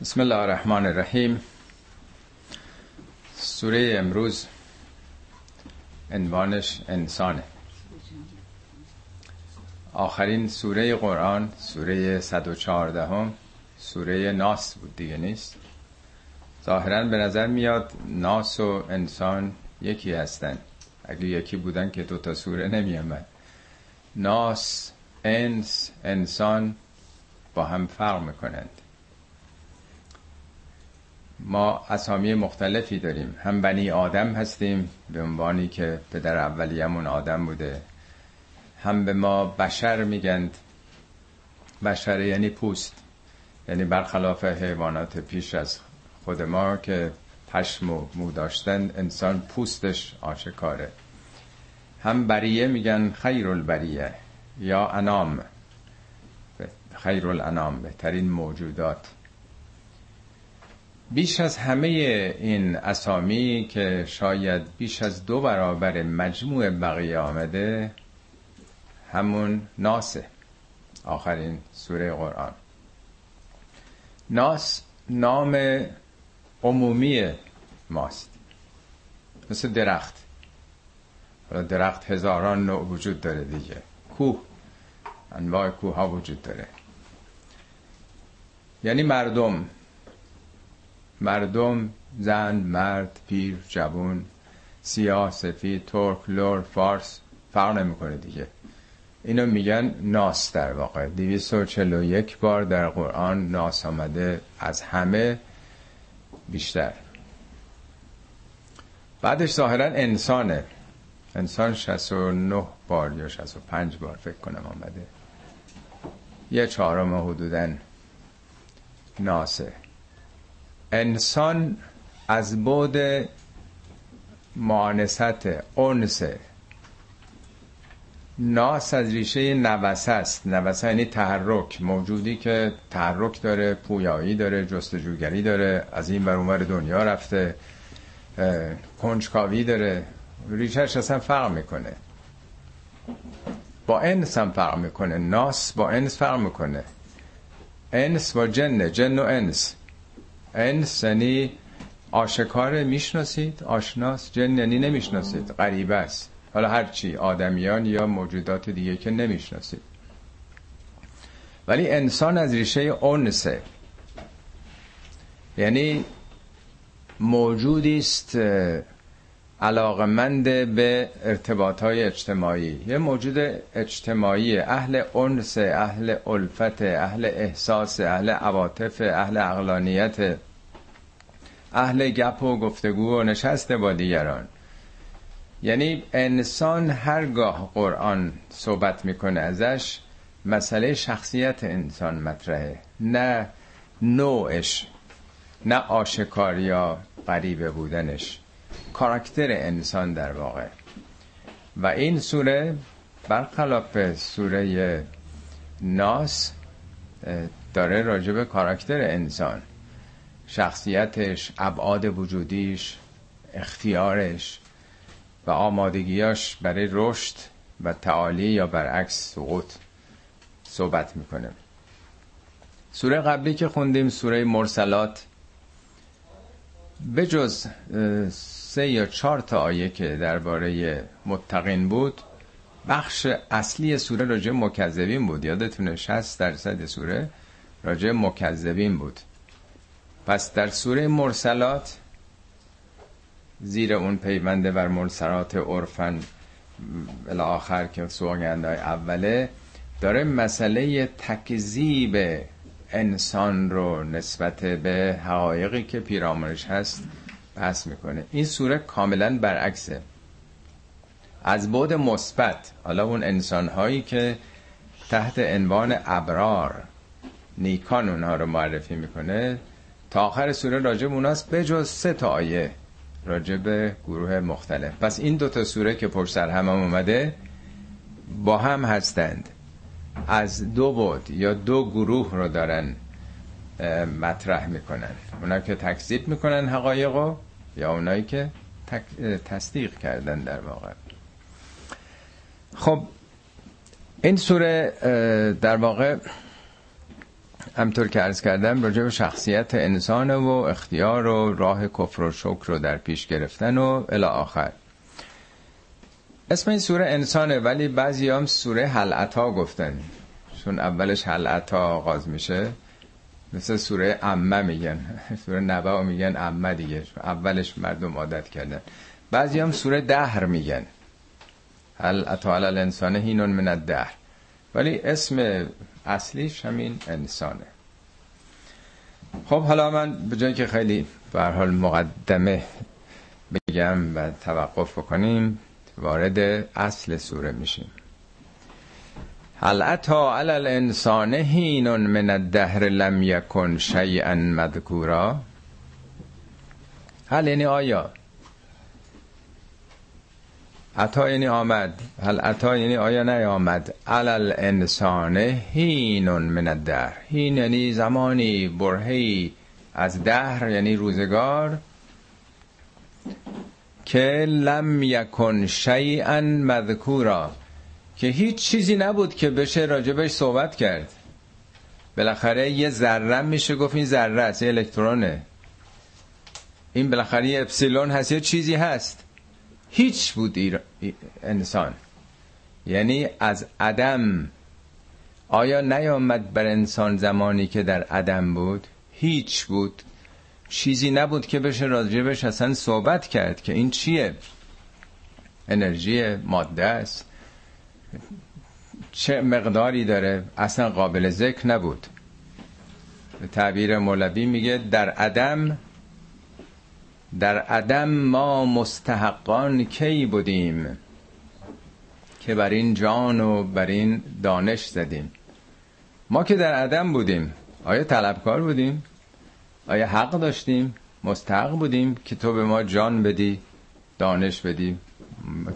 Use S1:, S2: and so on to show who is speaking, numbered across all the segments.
S1: بسم الله الرحمن الرحیم سوره امروز عنوانش انسانه آخرین سوره قرآن سوره 114 هم سوره ناس بود دیگه نیست ظاهرا به نظر میاد ناس و انسان یکی هستن اگه یکی بودن که دوتا سوره نمی آمد ناس انس انسان با هم فرق می‌کنند ما اسامی مختلفی داریم. هم بنی آدم هستیم به عنوانی که پدر اولیمون آدم بوده. هم به ما بشر میگند. بشر یعنی پوست. یعنی برخلاف حیوانات پیش از خود ما که پشم و مو داشتن انسان پوستش آشکاره. هم بریه میگن خیر البریه یا انام. خیر الانام بهترین موجودات. بیش از همه این اسامی که شاید بیش از دو برابر مجموع بقیه آمده همون ناسه آخرین سوره قرآن. ناس نام عمومی ماست. مثل درخت. حالا درخت هزاران نوع وجود داره دیگه. کوه. انواع کوه ها وجود داره. یعنی مردم. مردم زن مرد پیر جوون سیاه سفید ترک لور فارس فرق نمی‌کنه دیگه. اینو میگن ناس در واقع. 241 بار در قرآن ناس آمده از همه بیشتر. بعدش ظاهرا انسانه. انسان 69 بار یا 65 بار فکر کنم آمده. یه چهارم حدودا ناسه. انسان از بود مانست انسه ناس از ریشه نوسه است. نوسه یعنی تحرک. موجودی که تحرک داره پویایی داره جستجوگری داره از این بر دنیا رفته کنجکاوی داره. ریشهش اصلا فرق می‌کنه. با انس هم فرق می‌کنه. ناس با انس فرق می‌کنه. انس با جنه جن و انس. انس یعنی آشکار می‌شناسید آشناس جن یعنی نمی‌شناسید غریبه است. حالا هرچی آدمیان یا موجودات دیگه که نمی‌شناسید. ولی انسان از ریشه اونسه یعنی موجودی است علاقمند به ارتباط های اجتماعی. یه موجود اجتماعی اهل انس اهل الفت اهل احساس اهل عواطف اهل اقلانیت اهل گپ و گفتگو و نشست با دیگران. یعنی انسان هرگاه قرآن صحبت می‌کنه ازش مسئله شخصیت انسان مطرحه. نه نوعش نه آشکار یا غریبه بودنش. کاراکتر انسان در واقع. و این سوره برخلاف سوره ناس داره راجب کاراکتر انسان. شخصیتش ابعاد وجودیش اختیارش و آمادگیاش برای رشد و تعالی یا برعکس سقوط صحبت می‌کنه. سوره قبلی که خوندیم سوره مرسلات به جز سه یا چهار تا آیه که درباره متقین بود بخش اصلی سوره راجع مکذبین بود. یادتونه 60 درصد سوره راجع مکذبین بود. پس در سوره مرسلات زیر اون پیونده بر مرسلات عرفن آخر که سوگنده اوله داره مسئله تکذیب انسان رو نسبت به حقایقی که پیرامونش هست بحث می‌کنه. این سوره کاملا برعکسه. از بود مثبت حالا اون انسان هایی که تحت عنوان ابرار نیکان اونها رو معرفی می‌کنه تا آخر سوره راجب اوناست به جز سه تا آیه راجب گروه مختلف. پس این دوتا سوره که پر سر هم, هم اومده با هم هستند. از دو بود یا دو گروه رو دارن مطرح می‌کنن. اونا که تکذیب می‌کنن حقایقو یا اونایی که تصدیق کردن در واقع. خب این سوره در واقع همطور که عرض کردم راجع به شخصیت انسان و اختیار و راه کفر و شکر رو در پیش گرفتن و الی آخر. اسم این سوره انسانه ولی بعضی هم سوره حلعتا گفتن. چون اولش حلعتا آغاز میشه مثل سوره امه میگن. سوره نبا میگن امه دیگه. اولش مردم عادت کردن. بعضی هم سوره دهر میگن. هل اتا الانسان هینون من الدهر. ولی اسم اصلیش همین انسانه. خب حالا من به جایی که خیلی به حال مقدمه بگم و توقف بکنیم وارد اصل سوره میشیم. هل اتا علی الانسان هین من الدهر لم یکن شیئا مذکورا؟ هل یعنی آیا عطا یعنی آمد. هل عطا یعنی آیا نیامد. علل انسان هین من الدهر. هین یعنی زمانی برهی از دهر یعنی روزگار. که لم یکن شیئا مذکورا. که هیچ چیزی نبود که بشه راجبش صحبت کرد. بالاخره یه ذره میشه گفت این ذره است یه الکترونه. این بالاخره یه اپسیلون هست یه چیزی هست. هیچ بود انسان. یعنی از عدم. آیا نیامد بر انسان زمانی که در عدم بود؟ هیچ بود. چیزی نبود که بشه راجبش اصلا صحبت کرد که این چیه؟ انرژی ماده است. چه مقداری داره؟ اصلا قابل ذکر نبود. به تعبیر مولوی میگه در عدم در عدم ما مستحقان کی بودیم که بر این جان و بر این دانش زدیم؟ ما که در عدم بودیم. آیا طلبکار بودیم؟ آیا حق داشتیم؟ مستحق بودیم که تو به ما جان بدی دانش بدی.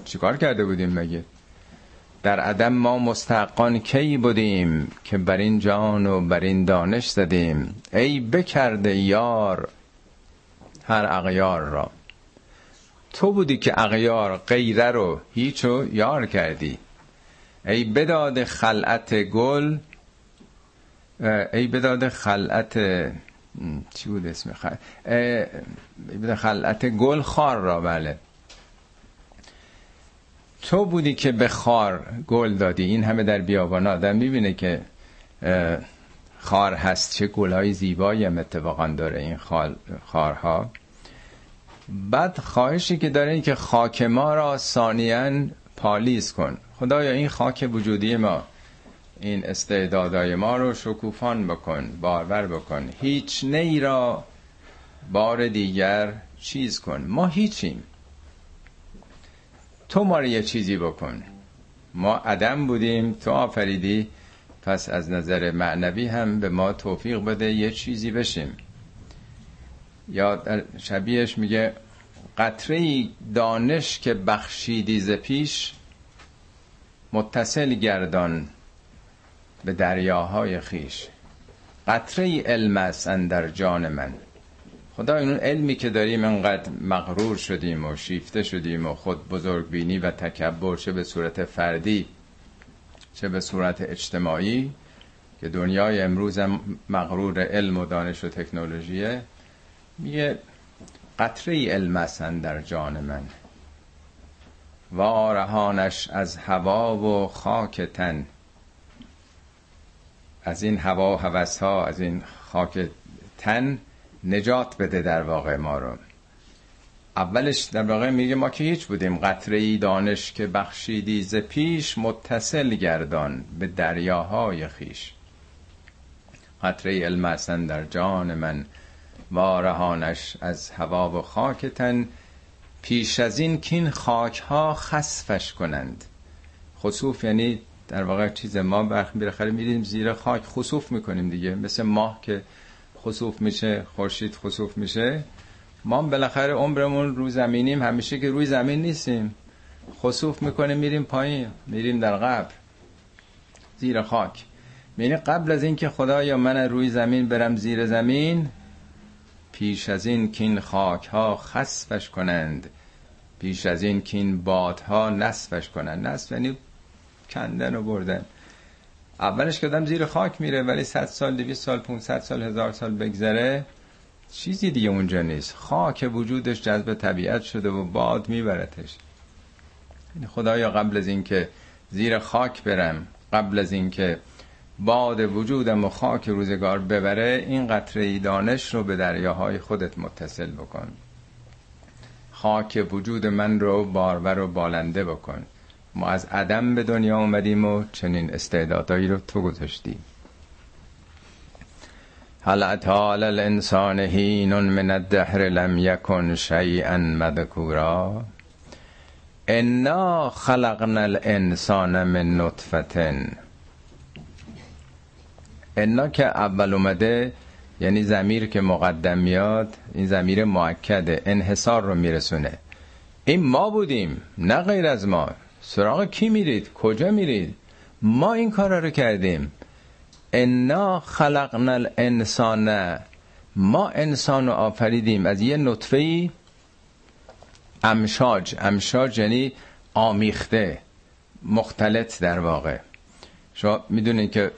S1: چیکار کرده بودیم مگه؟ در عدم ما مستحقان کی بودیم که بر این جان و بر این دانش زدیم؟ ای بکرده یار هر اغیار را. تو بودی که اغیار غیره رو هیچو یار کردی. ای بداد خلعت گل ای بداد خلعت چی بود اسم خل... خلعت گل خار را بله. تو بودی که به خار گل دادی. این همه در بیابان آدم می‌بینه که خار هست. چه گلهای زیبایی هم اتفاقا داره این خال خارها. بعد خواهشی که داره این که خاک ما را ثانیا پالیز کن. خدایا این خاک وجودی ما این استعدادای ما رو شکوفان بکن بارور بکن. هیچ نی را بار دیگر چیز کن. ما هیچیم. تو ما رو یه چیزی بکن. ما عدم بودیم تو آفریدی. پس از نظر معنوی هم به ما توفیق بده یه چیزی بشیم. یا شبیهش میگه قطره دانش که بخشیدی ز پیش متصل گردان به دریاهای خیش. قطره علم است در جان من. خدا این علمی که داریم انقدر مغرور شدیم و شیفته شدیم و خود بزرگ بینی و تکبر چه به صورت فردی چه به صورت اجتماعی که دنیای امروز مغرور علم و دانش و تکنولوژیه. میگه قطره علم است در جان من. وارهانش از هوا و خاک تن. از این هوا و هوس ها از این خاک تن نجات بده در واقع ما رو. اولش در واقع میگه ما که هیچ بودیم. قطره ای دانش که بخشیدی ز پیش متصل گردان به دریاهای خیش. قطره علم در جان من. وارهانش از هوا و خاک تن پیش از این کین خاک ها خسفش کنند. خصوف یعنی در واقع چیز ما بالاخره میریم زیر خاک خصوف می‌کنیم دیگه. مثل ماه که خصوف میشه خورشید خصوف میشه. ما بالاخره عمرمون رو زمینیم همیشه که روی زمین نیستیم. خصوف می‌کنیم میریم پایین میریم در قبر زیر خاک. یعنی قبل از اینکه خدا یا من روی زمین برم زیر زمین پیش از این کین خاک ها خسفش کنند. پیش از این کین بادها نصفش کنند. نصف یعنی کندن و بردن. اولش که آدم زیر خاک میره ولی 100 سال 200 سال 500 سال هزار سال بگذره چیزی دیگه اونجا نیست. خاک وجودش جذب طبیعت شده و باد میبرتش. یعنی خدایا قبل از اینکه زیر خاک برم قبل از اینکه باد وجودم و خاک روزگار ببره این قطره دانش رو به دریاهای خودت متصل بکن. خاک وجود من رو بارور و بالنده بکن. ما از عدم به دنیا اومدیم و چنین استعدادایی رو تو گذاشتی. هل اطال الانسان هین من الدهر لم یکن شیئا مذکورا. انا خلقنا الانسان من نطفتن انا که اول اومده یعنی زمیر که مقدم میاد این زمیر معکده انحصار رو میرسونه. این ما بودیم نه غیر از ما. سراغ کی میرید؟ کجا میرید؟ ما این کارا رو کردیم. انا خلقنا الانسان. ما انسان رو آفریدیم. از یه نطفه ای امشاج. امشاج یعنی آمیخته مختلط در واقع. شما می‌دونید که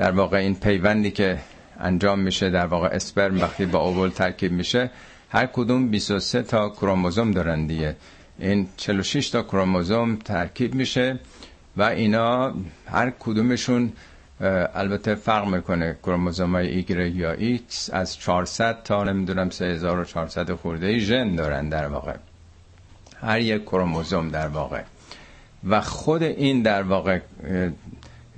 S1: در واقع این پیوندی که انجام میشه در واقع اسپرم وقتی با اوول ترکیب میشه هر کدوم 23 تا کروموزوم دارن دیگه. این 46 تا کروموزوم ترکیب میشه و اینا هر کدومشون البته فرق می‌کنه کروموزوم های ایگرگ یا ایکس. از 400 تا نمی‌دونم 3400 خورده ژن دارن در واقع. هر یک کروموزوم در واقع. و خود این در واقع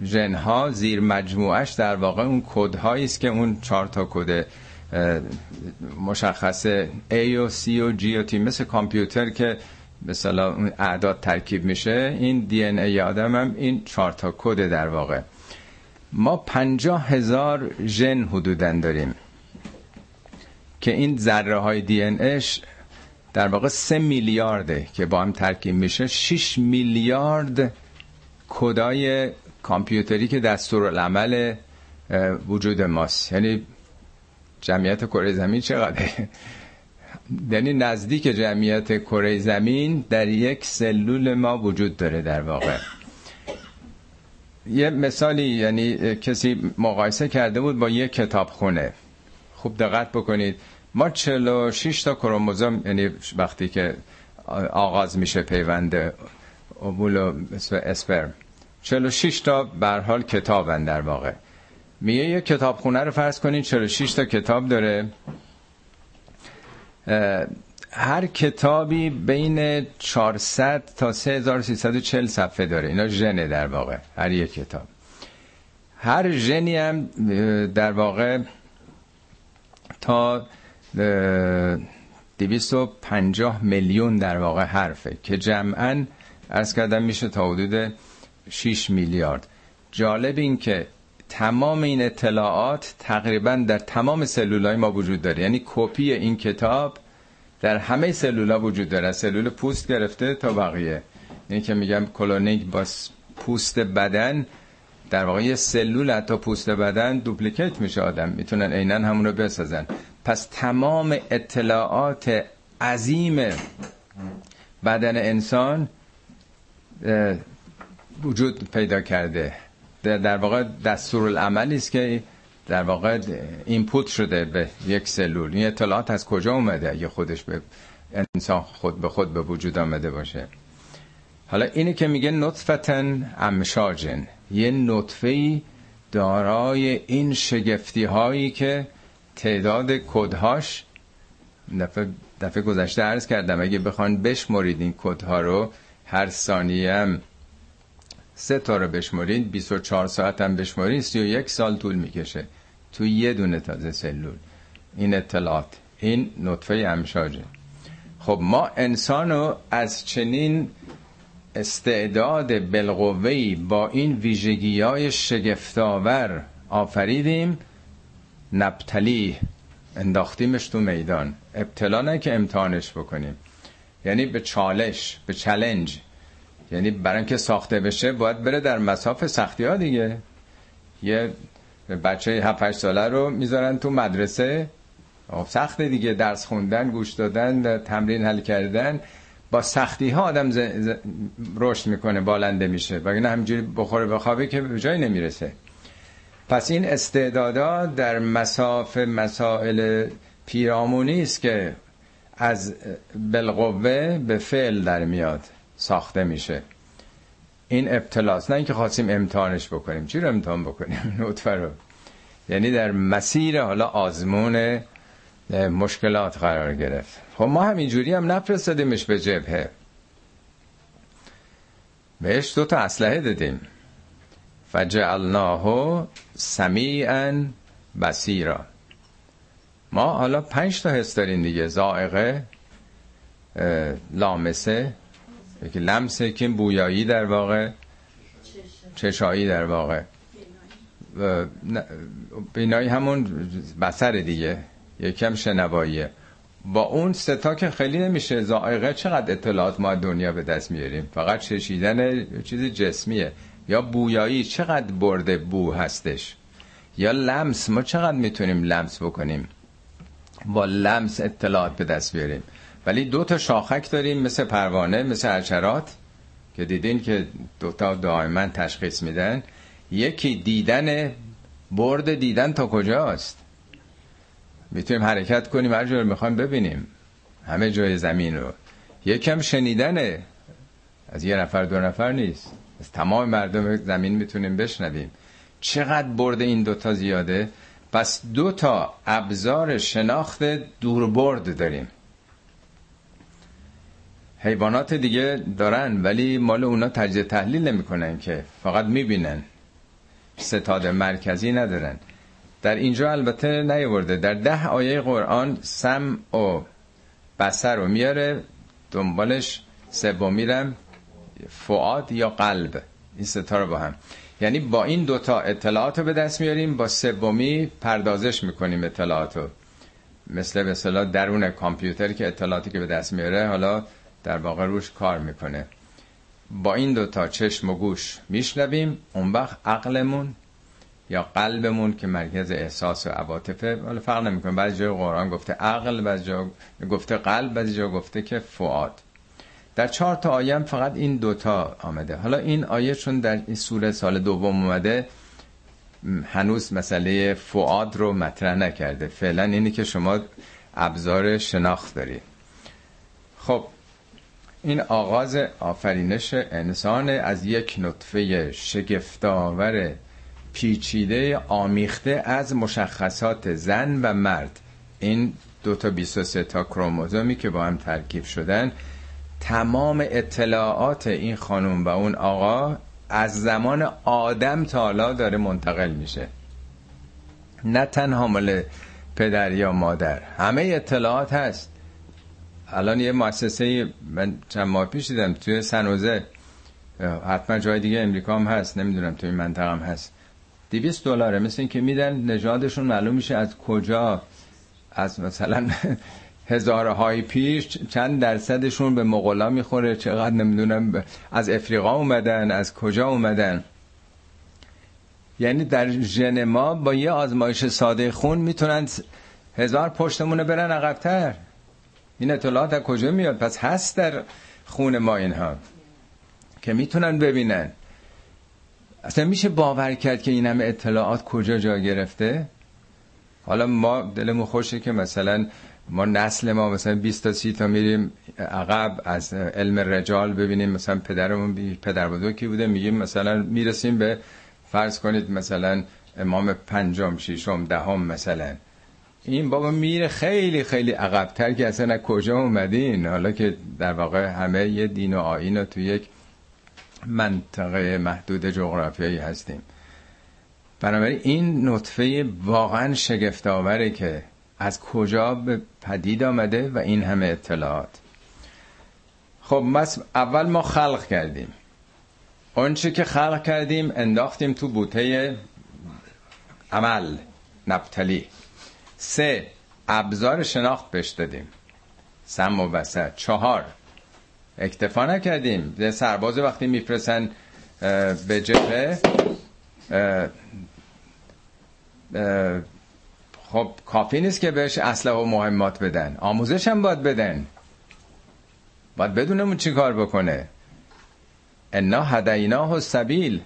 S1: ژن ها زیر مجموعش در واقع اون کد است که اون چهار تا کد مشخصه A و C و G و T مثل کامپیوتر که مثلا اون اعداد ترکیب میشه. این دی ان ای آدم هم این چهار تا کد در واقع. ما پنجاه هزار ژن حدودا داریم که این ذره های دی ان اش در واقع سه میلیارده که با هم ترکیب میشه 6 میلیارد کدای کامپیوتری که دستور العمل وجود ماست. یعنی جمعیت کره زمین چقدره؟ یعنی نزدیک جمعیت کره زمین در یک سلول ما وجود داره در واقع. یه مثالی یعنی کسی مقایسه کرده بود با یک کتاب خونه خوب دقت بکنید. ما 46 تا کروموزوم یعنی وقتی که آغاز میشه پیوند اوبول و اسپرم. 46 تا بر حال کتابن در واقع. میگه یه کتابخونه رو فرض کنید 46 تا کتاب داره. هر کتابی بین 400 تا 3340 صفحه داره. اینا ژنه در واقع هر یک کتاب. هر ژنی هم در واقع تا 250 میلیون در واقع حرفه که جمعا ارز کردم میشه تا حدود 6 میلیارد. جالب این که تمام این اطلاعات تقریبا در تمام سلولای ما وجود داره. یعنی کپی این کتاب در همه سلولا وجود داره. سلول پوست گرفته تا بقیه. یعنی که میگم کلونیک با پوست بدن در واقع یه سلول حتی پوست بدن دوپلیکیت میشه آدم. می‌تونن عینا همون رو بسازن. پس تمام اطلاعات عظیم بدن انسان وجود پیدا کرده. در واقع دستور العملی است که در واقع اینپوت شده به یک سلول. این اطلاعات از کجا اومده اگه خودش به انسان خود به خود به وجود آمده باشه؟ حالا اینه که میگه نطفتن امشاجن. یه نطفه دارای این شگفتی هایی که تعداد کدهاش دفعه, دفعه گذشته عرض کردم. اگه بخوان بشمرید این کدها رو هر ثانیه سه تا رو بشمرید 24 ساعت هم بشمرید 31 سال طول می‌کشه. تو یه دونه تازه سلول. این اطلاعات این نطفه امشاجه. خب ما انسانو از چنین استعداد بلغوهی با این ویژگی های شگفتاور آفریدیم نبتلی انداختیمش تو میدان. ابتلا نه که امتحانش بکنیم. یعنی به چالش به چلنج یعنی برای اینکه ساخته بشه باید بره در مساف سختی ها دیگه. یه بچه 7 8 ساله رو می‌ذارن تو مدرسه. خب سخته دیگه درس خوندن گوش دادن تمرین حل کردن. با سختی ها آدم ز... ز... رشد می‌کنه بالنده میشه. وگرنه همینجوری بخوره بخوابه که به جایی نمی‌رسه. پس این استعدادا در مساف مسائل پیرامونی است که از بالقوه به فعل در میاد. ساخته میشه. این ابتلاست نه اینکه خواستیم امتحانش بکنیم. چی رو امتحان بکنیم؟ نطفه رو. یعنی در مسیر حالا آزمون مشکلات قرار گرفت. خب ما همینجوری هم نفرستادیمش به جبهه. بهش دو تا اسلحه دادیم. فجعلناه سمیعا بسیرا ما حالا پنج تا حس داریم دیگه. زائقه لامسه یکی لمسه که بویایی در واقع. چشایی در واقع. بینایی همون بسر دیگه. یکم شنواییه. با اون ستا که خیلی نمیشه زائقه چقدر اطلاعات ما دنیا به دست میاریم؟ فقط چشیدن چیز جسمیه. یا بویایی چقدر برده بو هستش؟ یا لمس ما چقدر می‌تونیم لمس بکنیم؟ با لمس اطلاعات به دست بیاریم. ولی دو تا شاخک داریم مثل پروانه مثل حشرات که دیدین که دوتا دائما تشخیص میدن. یکی دیدن برد دیدن تا کجاست؟ می‌تونیم حرکت کنیم هر جور می‌خوایم ببینیم. همه جای زمین رو. یکم شنیدنه. از یه نفر دو نفر نیست. از تمام مردم زمین می‌تونیم بشنویم. چقدر برد این دوتا زیاده؟ پس دو تا ابزار شناخت دوربرد داریم. حیوانات دیگه دارن ولی مال اونا تجزیه تحلیل نمی‌کنن که فقط می‌بینن. ستاد مرکزی ندارن. در اینجا البته نیورده در ده آیه قرآن سم و بسر رو میاره دنبالش سوم میرم فعاد یا قلب. این ستا رو با هم. یعنی با این دوتا اطلاعات رو به دست میاریم با سومی پردازش می‌کنیم اطلاعات رو. مثل به درون کامپیوتر که اطلاعاتی که به دست میاره حالا در واقع روش کار می‌کنه. با این دوتا چشم و گوش میشنویم اون وقت عقلمون یا قلبمون که مرکز احساس و عواطفه ولی فرق نمی‌کنه. بعضی جای قرآن گفته عقل بعضی جا گفته قلب بعضی جا گفته که فعاد در چهار تا آیه فقط این دوتا آمده. حالا این آیه چون در این سوره سال دوم اومده هنوز مسئله فعاد رو مطرح نکرده. فعلا اینی که شما ابزار شناخت دارید. خب این آغاز آفرینش انسان از یک نطفه شگفتآور پیچیده آمیخته از مشخصات زن و مرد. این دو تا 23 تا کروموزومی که با هم ترکیب شدن تمام اطلاعات این خانم و اون آقا از زمان آدم تا حالا داره منتقل میشه. نه تنها مال پدر یا مادر همه اطلاعات هست. الان یه مؤسسه من چند ماه پیش دیدم توی سنوزه حتما جای دیگه امریکا هم هست نمی‌دونم توی منطقه هم هست. 200 دلاره مثل این که میدن نژادشون معلوم میشه از کجا از مثلا هزارهای پیش چند درصدشون به مغلا می‌خوره چقدر نمی‌دونم از افریقا اومدن از کجا اومدن. یعنی در ژن ما با یه آزمایش ساده خون می‌تونن هزار پشتمونه برن عقبتر. این اطلاعات از کجا میاد؟ پس هست در خون ما اینها. که می‌تونن ببینن. اصلا میشه باور کرد که این همه اطلاعات کجا جا گرفته؟ حالا ما دلمون خوشه که مثلا ما نسل ما مثلا 20 تا 30 تا میریم عقب از علم رجال ببینیم مثلا پدرمون پدر بزرگی بوده میگیم مثلا می‌رسیم به فرض کنید مثلا امام پنجم ششم دهم مثلا. این بابا میره خیلی خیلی عقبتر که اصلا کجا اومدین؟ حالا که در واقع همه یه دین و آین رو تو یک منطقه محدود جغرافیایی هستیم. بنابراین این نطفه واقعا شگفتآوره که از کجا به پدید آمده و این همه اطلاعات. خب اول ما خلق کردیم. آنچه که خلق کردیم انداختیم تو بوته عمل نبتلی. سه ابزار شناخت بهش دادیم. سم و بسر چهار اکتفا نکردیم. سرباز وقتی میفرسن به جبهه خب کافی نیست که بهش اسلحه و مهمات بدن. آموزش هم باید بدن. باید بدونمون چی کار بکنه. انا هدیناه سبیل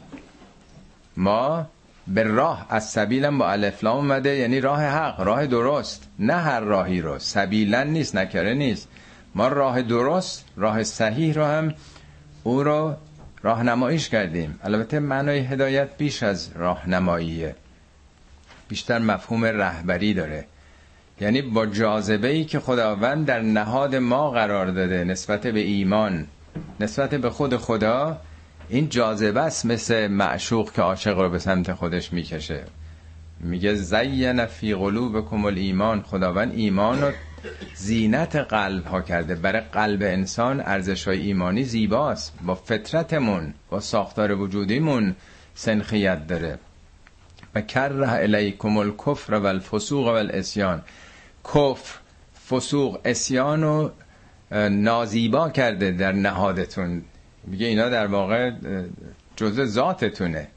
S1: ما به راه از سبیلم با الفلام اومده یعنی راه حق راه درست. نه هر راهی رو. سبیلن نیست نکره نیست. ما راه درست راه صحیح رو هم او رو راهنماییش کردیم. البته معنای هدایت بیش از راهنماییه. بیشتر مفهوم رهبری داره. یعنی با جاذبه ای که خداوند در نهاد ما قرار داده نسبت به ایمان نسبت به خود خدا این جاذبه است مثل معشوق که عاشق رو به سمت خودش می‌کشه. میگه زین فی قلوبکم الایمان. خداوند ایمان رو زینت قلب ها کرده. برای قلب انسان ارزش های ایمانی زیباست. با فطرتمون با ساختار وجودیمون سنخیت داره. و کره الیکم الکفر و الفسوق و الاسیان کفر فسوق اسیان و نازیبا کرده در نهادتون. میگه اینا در واقع جزء ذاتتونه.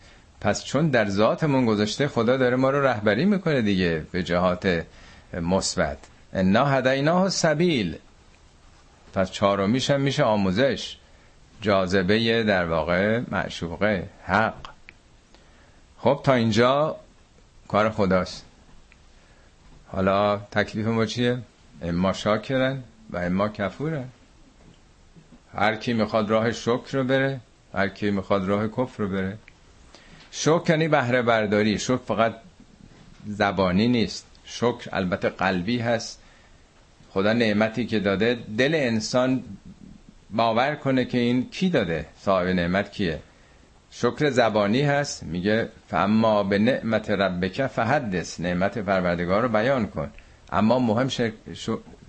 S1: پس چون در ذاتمون گذاشته خدا داره ما رو رهبری می‌کنه دیگه به جهات مثبت. انا هدیناه سبیل پس چهارمیش هم میشه آموزش. جاذبه در واقع معشوقه حق. خب تا اینجا کار خداست. حالا تکلیف ما چیه؟ اما شاکرن و اما کفورن. هر کی می‌خواد راه شکر رو بره هر کی می‌خواد راه کفر رو بره. شکر یعنی بهره برداری شکر فقط زبانی نیست. شکر البته قلبی هست. خدا نعمتی که داده دل انسان باور کنه که این کی داده؟ صاحب نعمت کیه؟ شکر زبانی هست. میگه فاما به نعمت ربک فحدث. نعمت پروردگار رو بیان کن. اما مهم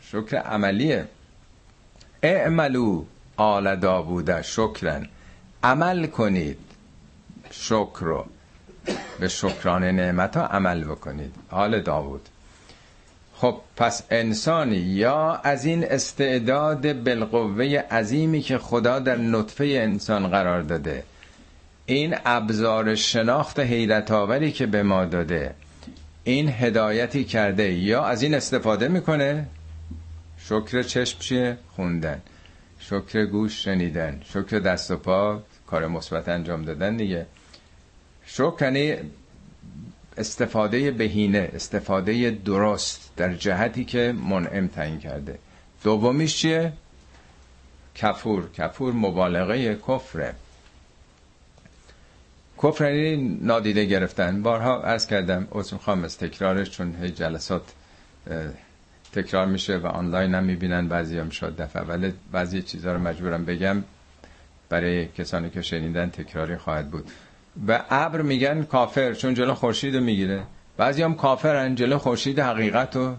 S1: شکر عملیه. اعملو آل داوود شکرن. عمل کنید. شکر رو. به شکران نعمت ها عمل بکنید. آل داوود. خب پس انسانی یا از این استعداد بالقوه عظیمی که خدا در نطفه انسان قرار داده این ابزار شناخت حیرت آوری که به ما داده این هدایتی کرده یا از این استفاده می‌کنه؟ شکر چشم چیه؟ خوندن. شکر گوش شنیدن شکر دست و پا کار مثبت انجام دادن دیگه. شکر یعنی استفاده بهینه استفاده درست در جهتی که منعم تعیین کرده. دومیش چیه؟ کفور. کفور مبالغه کفره. کفر یعنی نادیده گرفتن. بارها عرض کردم عذر می‌خوام از تکرارش چون هی جلسات تکرار میشه و آنلاین هم می‌بینن. بعضی هم شد دفعه ولی بعضی چیزها رو مجبورم بگم. برای کسانی که شنیدن تکراری خواهد بود. و ابر میگن کافر چون جلو خورشید رو می‌گیره. بعضی هم کافرن جلو خورشید حقیقت رو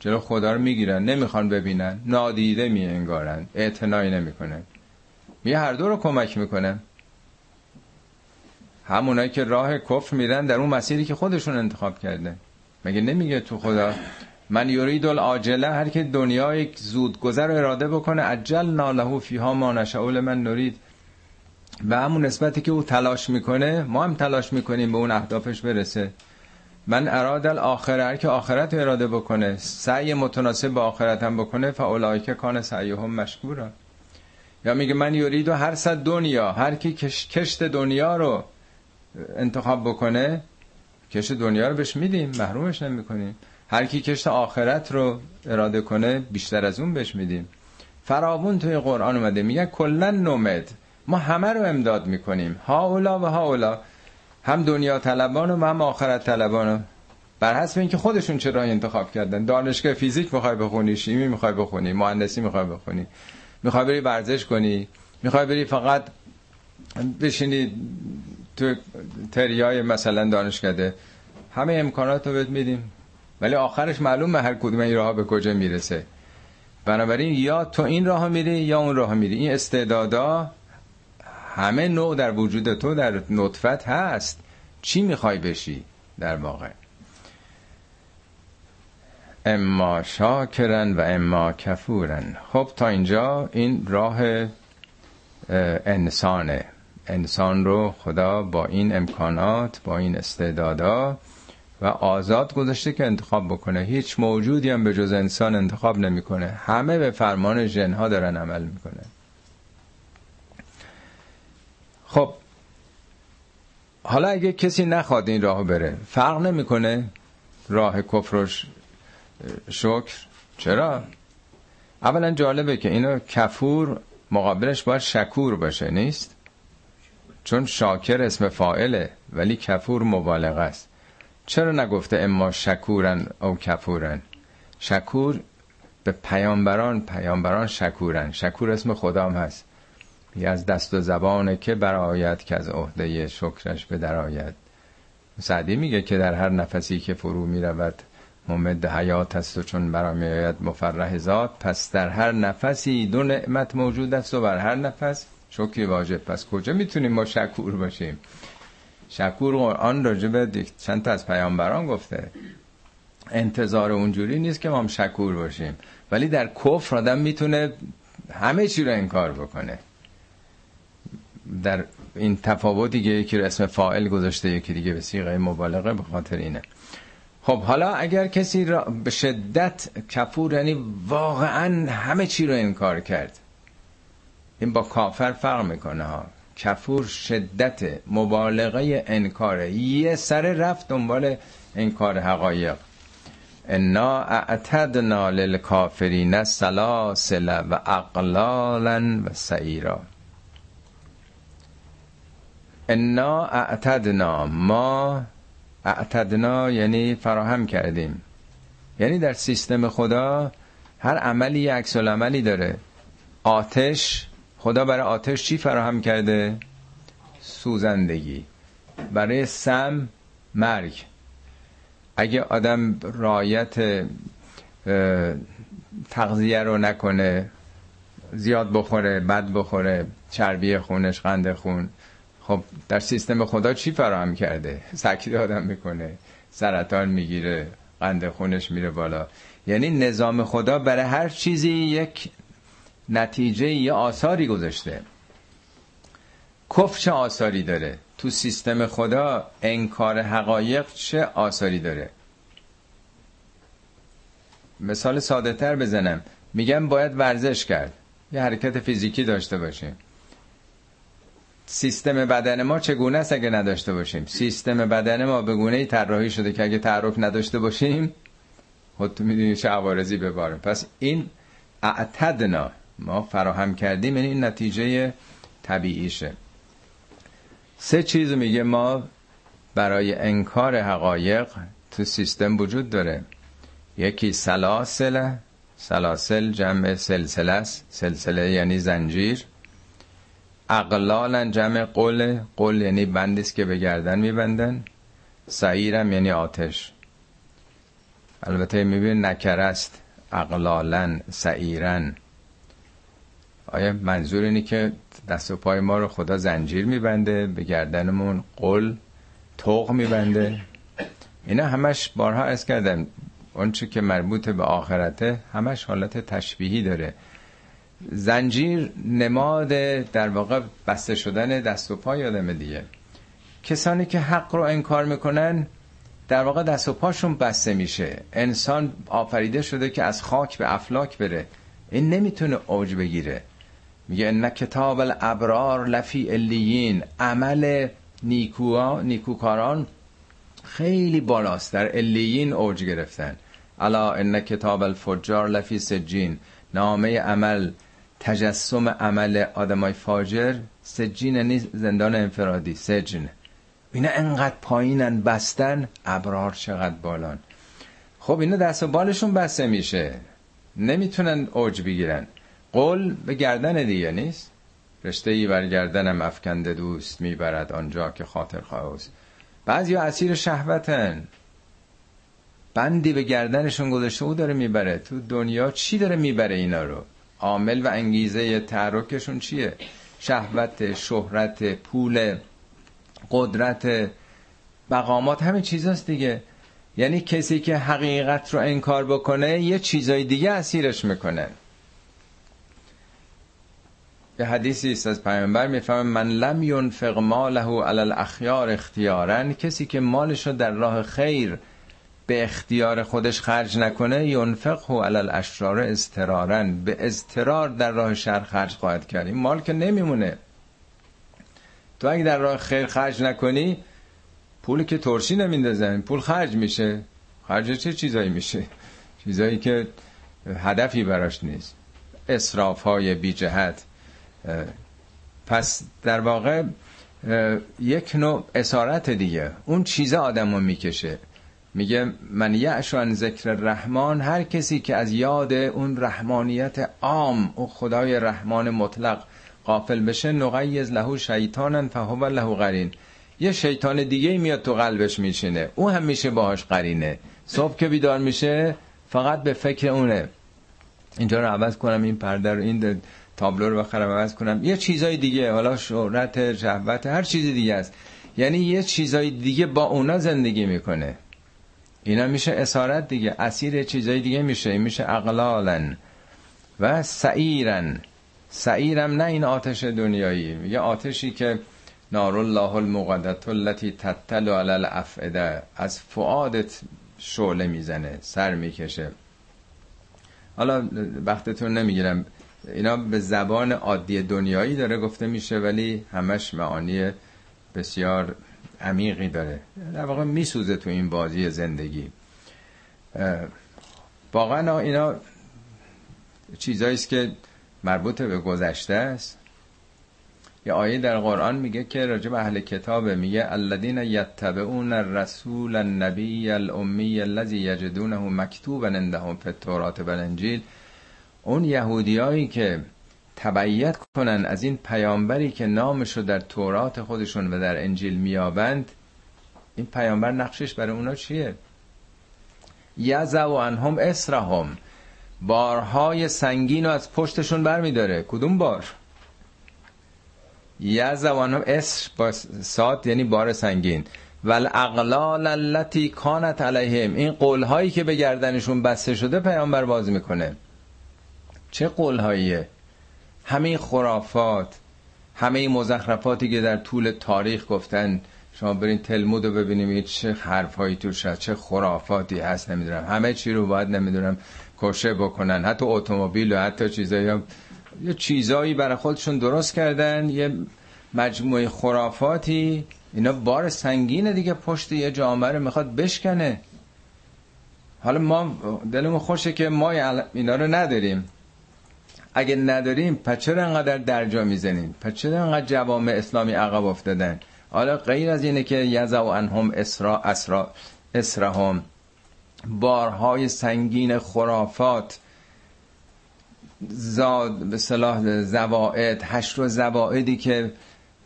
S1: جلو خدا رو می‌گیرن. نمی‌خوان ببینن. نادیده می انگارن. اعتنایی نمی‌کنن. می هر دو رو کمک می‌کنن. همونایی که راه کفر میرن در اون مسیری که خودشون انتخاب کرده. مگه نمیگه تو خدا من یورید العاجله هر که دنیا یک زود گذر رو اراده بکنه عجل ناله فیها ما نشاول من نورید و همون نسبتی که او تلاش می‌کنه ما هم تلاش می‌کنیم به اون اهدافش برسه. من اراد الاخره هر که آخرت اراده بکنه سعی متناسب با آخرت هم بکنه فاولای که کان سعیهم مشکورا. یا میگه من یورید و هر صد دنیا هر کی کشت دنیا رو انتخاب بکنه کشت دنیا رو بهش میدیم محرومش نمی‌کنیم. هر کی کشت آخرت رو اراده کنه بیشتر از اون بهش میدیم. فراوون توی قرآن اومده میگه کلا نومد. ما همه رو امداد می‌کنیم. ها اولا و ها اولا هم دنیا طلبان و هم آخرت طلبان بر حسب اینکه خودشون چه راهی انتخاب کردن. دانشگاه فیزیک می‌خوای بخونی شیمی می‌خوای بخونی مهندسی می‌خوای بخونی. می‌خوای بری ورزش کنی. می‌خوای بری فقط بشینی تو تریای مثلا دانشکده. همه امکانات رو بهت میدیم. ولی آخرش معلومه هر کدوم این راه به کجا می‌رسه. بنابراین یا تو این راه میری یا اون راه میری. این استعدادا همه نوع در وجود تو در نطفت هست. چی می‌خوای بشی در واقع؟ اما شاکرن و اما کفورن. خب تا اینجا این راه انسانه. انسان رو خدا با این امکانات با این استعدادا و آزاد گذاشته که انتخاب بکنه. هیچ موجودی هم به جز انسان انتخاب نمی‌کنه. همه به فرمان جنها دارن عمل می‌کنه. خب حالا اگه کسی نخواد این راه بره فرق نمی‌کنه راه کفر و شکر. چرا؟ اولا جالبه که اینو کفور مقابلش باید شکور باشه نیست؟ چون شاکر اسم فائله ولی کفور مبالغه است. چرا نگفته اما شکورن او کفورن؟ شکور به پیامبران پیامبران شکورن. شکور اسم خدام هست. یه از دست و زبانه که برایت که از عهده شکرش به درآید سعدی میگه که در هر نفسی که فرو می‌رود ممد حیات است و چون برا میآید مفرح ذات پس در هر نفسی دو نعمت موجود است و بر هر نفس شکری واجب. پس کجا می‌تونیم ما شکور باشیم؟ شکور قرآن راجبه چند تا از پیامبران گفته. انتظار اونجوری نیست که ما هم شکور باشیم. ولی در کفر آدم می‌تونه همه چی رو انکار بکنه. در این تفاوتی که یکی رو اسم فائل گذاشته یکی دیگه به سیغه مبالغه به خاطر اینه. خب حالا اگر کسی را به شدت کفور یعنی واقعا همه چی رو انکار کرد این با کافر فرق می‌کنه ها. کفور شدت مبالغه انکاره یه سر رفت دنبال انکار حقایق. انا اعتدنا للکافرین سلاسل و اقلالا و سعیرا. انا اعتدنا. ما اعتدنا یعنی فراهم کردیم. یعنی در سیستم خدا هر عملی عکس عملی داره. آتش خدا برای آتش چی فراهم کرده؟ سوزندگی. برای سم مرگ. اگه آدم رایت تغذیه رو نکنه زیاد بخوره بد بخوره چربی خونش قند خون خب در سیستم خدا چی فراهم کرده؟ سکته آدم می‌کنه سرطان می‌گیره قند خونش میره بالا. یعنی نظام خدا برای هر چیزی یک نتیجه یا آثاری گذاشته. کف چه آثاری داره. تو سیستم خدا انکار حقایق چه آثاری داره؟ مثال ساده تر بزنم. میگم باید ورزش کرد. یه حرکت فیزیکی داشته باشیم. سیستم بدن ما چگونه است اگه نداشته باشیم؟ سیستم بدن ما به گونه ای طراحی شده که اگه تعرف نداشته باشیم خود تو می‌دونی چه عوارضی بباره پس این اعتدنا ما فراهم کردیم یعنی این نتیجه طبیعیشه. سه چیز میگه ما برای انکار حقایق تو سیستم وجود داره. یکی سلاسل سلاسل جمع سلسله است. سلسله یعنی زنجیر. اقلالا جمع قل قل یعنی بندیست که به گردن میبندن. سعیرم یعنی آتش. البته میبین نکرست اقلالا سعیرن آیا منظور اینه که دست و پای ما رو خدا زنجیر میبنده به گردنمون قل توق میبنده؟ اینا همش بارها از کردن اونچه که مربوط به آخرته همش حالت تشبیهی داره. زنجیر نماد در واقع بسته شدن دست و پای آدم دیگه. کسانی که حق رو انکار می‌کنن در واقع دست و پاشون بسته میشه. انسان آفریده شده که از خاک به افلاک بره. این نمی‌تونه اوج بگیره. میگه ان کتاب الابرار لفی الیین عمل نیکوها نیکوکاران خیلی بالاست. در الیین اوج گرفتن. الا ان کتاب الفجار لفی سجین. نامه عمل تجسم عمل آدمای فاجر. سجین یعنی زندان انفرادی. سجن. اینا انقدر پایینن بستن. ابرار چقدر بالان. خب اینا دست و بالشون بسته میشه. نمی‌تونن اوج بگیرن. قول به گردن دیگه نیست. رشته ای بر گردنم افکنده دوست می‌برد آنجا که خاطر خواست. بعضی اسیر شهوتن. بندی به گردنشون گذاشته او داره می‌بره. تو دنیا چی داره می‌بره اینا رو؟ عامل و انگیزه تحرکشون چیه؟ شهوت شهرت پول قدرت مقامات همه چیزاست دیگه. یعنی کسی که حقیقت رو انکار بکنه یه چیزای دیگه اسیرش می‌کنه. یه حدیثی است از پیامبر می‌فهمه من لم ینفق ماله علی الاخیار اختیارا. کسی که مالش رو در راه خیر به اختیار خودش خرج نکنه ینفقه علی الاشرار استرارن به استرار در راه شر خرج خواهد کرد. این مال که نمیمونه. تو اگه در راه خیر خرج نکنی پول که ترشی نمیندازن پول خرج میشه. خرج چه چیزایی میشه؟ چیزایی که هدفی براش نیست. اصراف های بی جهت پس در واقع یک نوع اسارت دیگه. اون چیزه آدم رو می‌کشه. میگه من یعشان ذکر رحمان هر کسی که از یاد اون رحمانیت عام او خدای رحمان مطلق قافل بشه نقیز لهو شیطانن فهو له قرین. یه شیطان دیگه میاد تو قلبش میشینه او هم میشه باهاش قرینه. صبح که بیدار میشه فقط به فکر اونه. اینجا رو عوض کنم این پرده رو این تابلو رو بخرم عوض کنم. یه چیزای دیگه حالا شهرت شهوت هر چیز دیگه است. یعنی یه چیزای دیگه با اونا زندگی می‌کنه. اینا میشه اسارت دیگه اسیر چیزای دیگه میشه. این میشه اقلالن و سعیرن سعیرم نه این آتش دنیایی. یه آتشی که نار الله المقدت التي تتل علی الافئده از فعادت شعله می‌زنه سر می‌کشه. حالا وقتتون نمی‌گیرم. اینا به زبان عادی دنیایی داره گفته میشه ولی همش معانی بسیار عمیقی داره. در واقع میسوزه تو این بازی زندگی. واقعا اینا چیزایی است که مربوط به گذشته است. یه آیه در قرآن میگه که راجع اهل کتابه میگه الذین یتبعون الرسول النبی الامی الذی یجدونه مکتوبا عندهم فی والانجیل اون یهودیایی که تبعیت کنن از این پیامبری که نامشو در تورات خودشون و در انجیل میابند این پیامبر نقشش برای اونا چیه؟ یزو انهم اسرهم. بارهای سنگین رو از پشتشون برمیداره. کدوم بار؟ یزو انهم اسر با سات یعنی بار سنگین. ول اقلال التي کانت علیهم. این قولهایی که به گردنشون بسته شده پیامبر باز می‌کنه. چه قولهاییه؟ همه خرافات همه مزخرفاتی که در طول تاریخ گفتن. شما برین تلمود رو ببینیم چه حرفایی توش هست چه خرافاتی هست نمی‌دونم. همه چی رو باید نمی‌دونم کشه بکنن. حتی اتومبیل و حتی چیزایی هم. یه چیزایی برای خودشون درست کردن یه مجموعه خرافاتی. اینا بار سنگینه دیگه پشت یه جامعه رو می‌خواد بشکنه. حالا ما دلمون خوشه که ما اینا رو نداریم. اگه نداریم پس چرا انقدر درجا می‌زنیم؟ پس چرا انقدر جوامع اسلامی عقب افتادن؟ حالا غیر از اینه که یزو انهم اسرا اسرا اسرهم. بارهای سنگین خرافات زاد به صلاح زوائد هشت و زوائدی که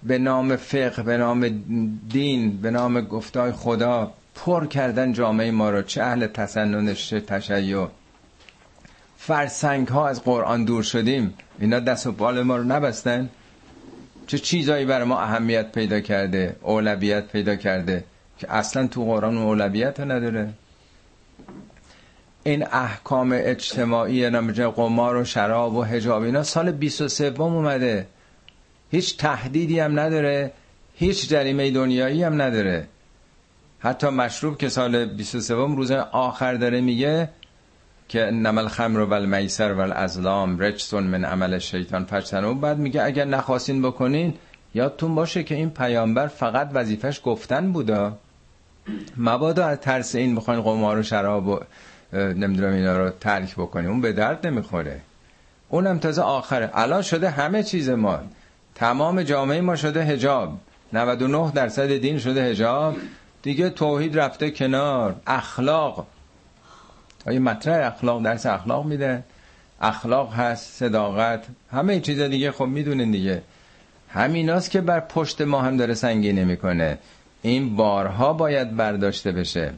S1: به نام فقه به نام دین به نام گفتای خدا پر کردن جامعه ما رو چه اهل تسنن چه تشیع. فرسنگ ها از قرآن دور شدیم. اینا دست و بال ما رو نبستن. چه چیزایی برای ما اهمیت پیدا کرده اولویت پیدا کرده که اصلا تو قرآن اولویت نداره؟ این احکام اجتماعی نمیجه قمار و شراب و حجاب اینا سال 23 اومده. هیچ تهدیدی هم نداره هیچ جریمه دنیایی هم نداره. حتی مشروب که سال 23 روز آخر داره میگه که نمل خمر و المیسر و الازلام رجسون من عمل شیطان. فجتنو بعد میگه اگر نخواستین بکنین یادتون باشه که این پیامبر فقط وظیفش گفتن بودا مبادا از ترس این بخواین قمار و شراب و نمی‌دونم اینا رو ترک بکنیم اون به درد نمی‌خوره. اونم تازه آخره. الان شده همه چیز ما. تمام جامعه ما شده هجاب 99 درصد دین شده هجاب دیگه توحید رفته کنار. اخلاق. آیا مطرح اخلاق درس اخلاق میده. اخلاق هست صداقت همه چیز دیگه خب می‌دونین دیگه. همیناست که بر پشت ما هم داره سنگینه می‌کنه این بارها باید برداشته بشه.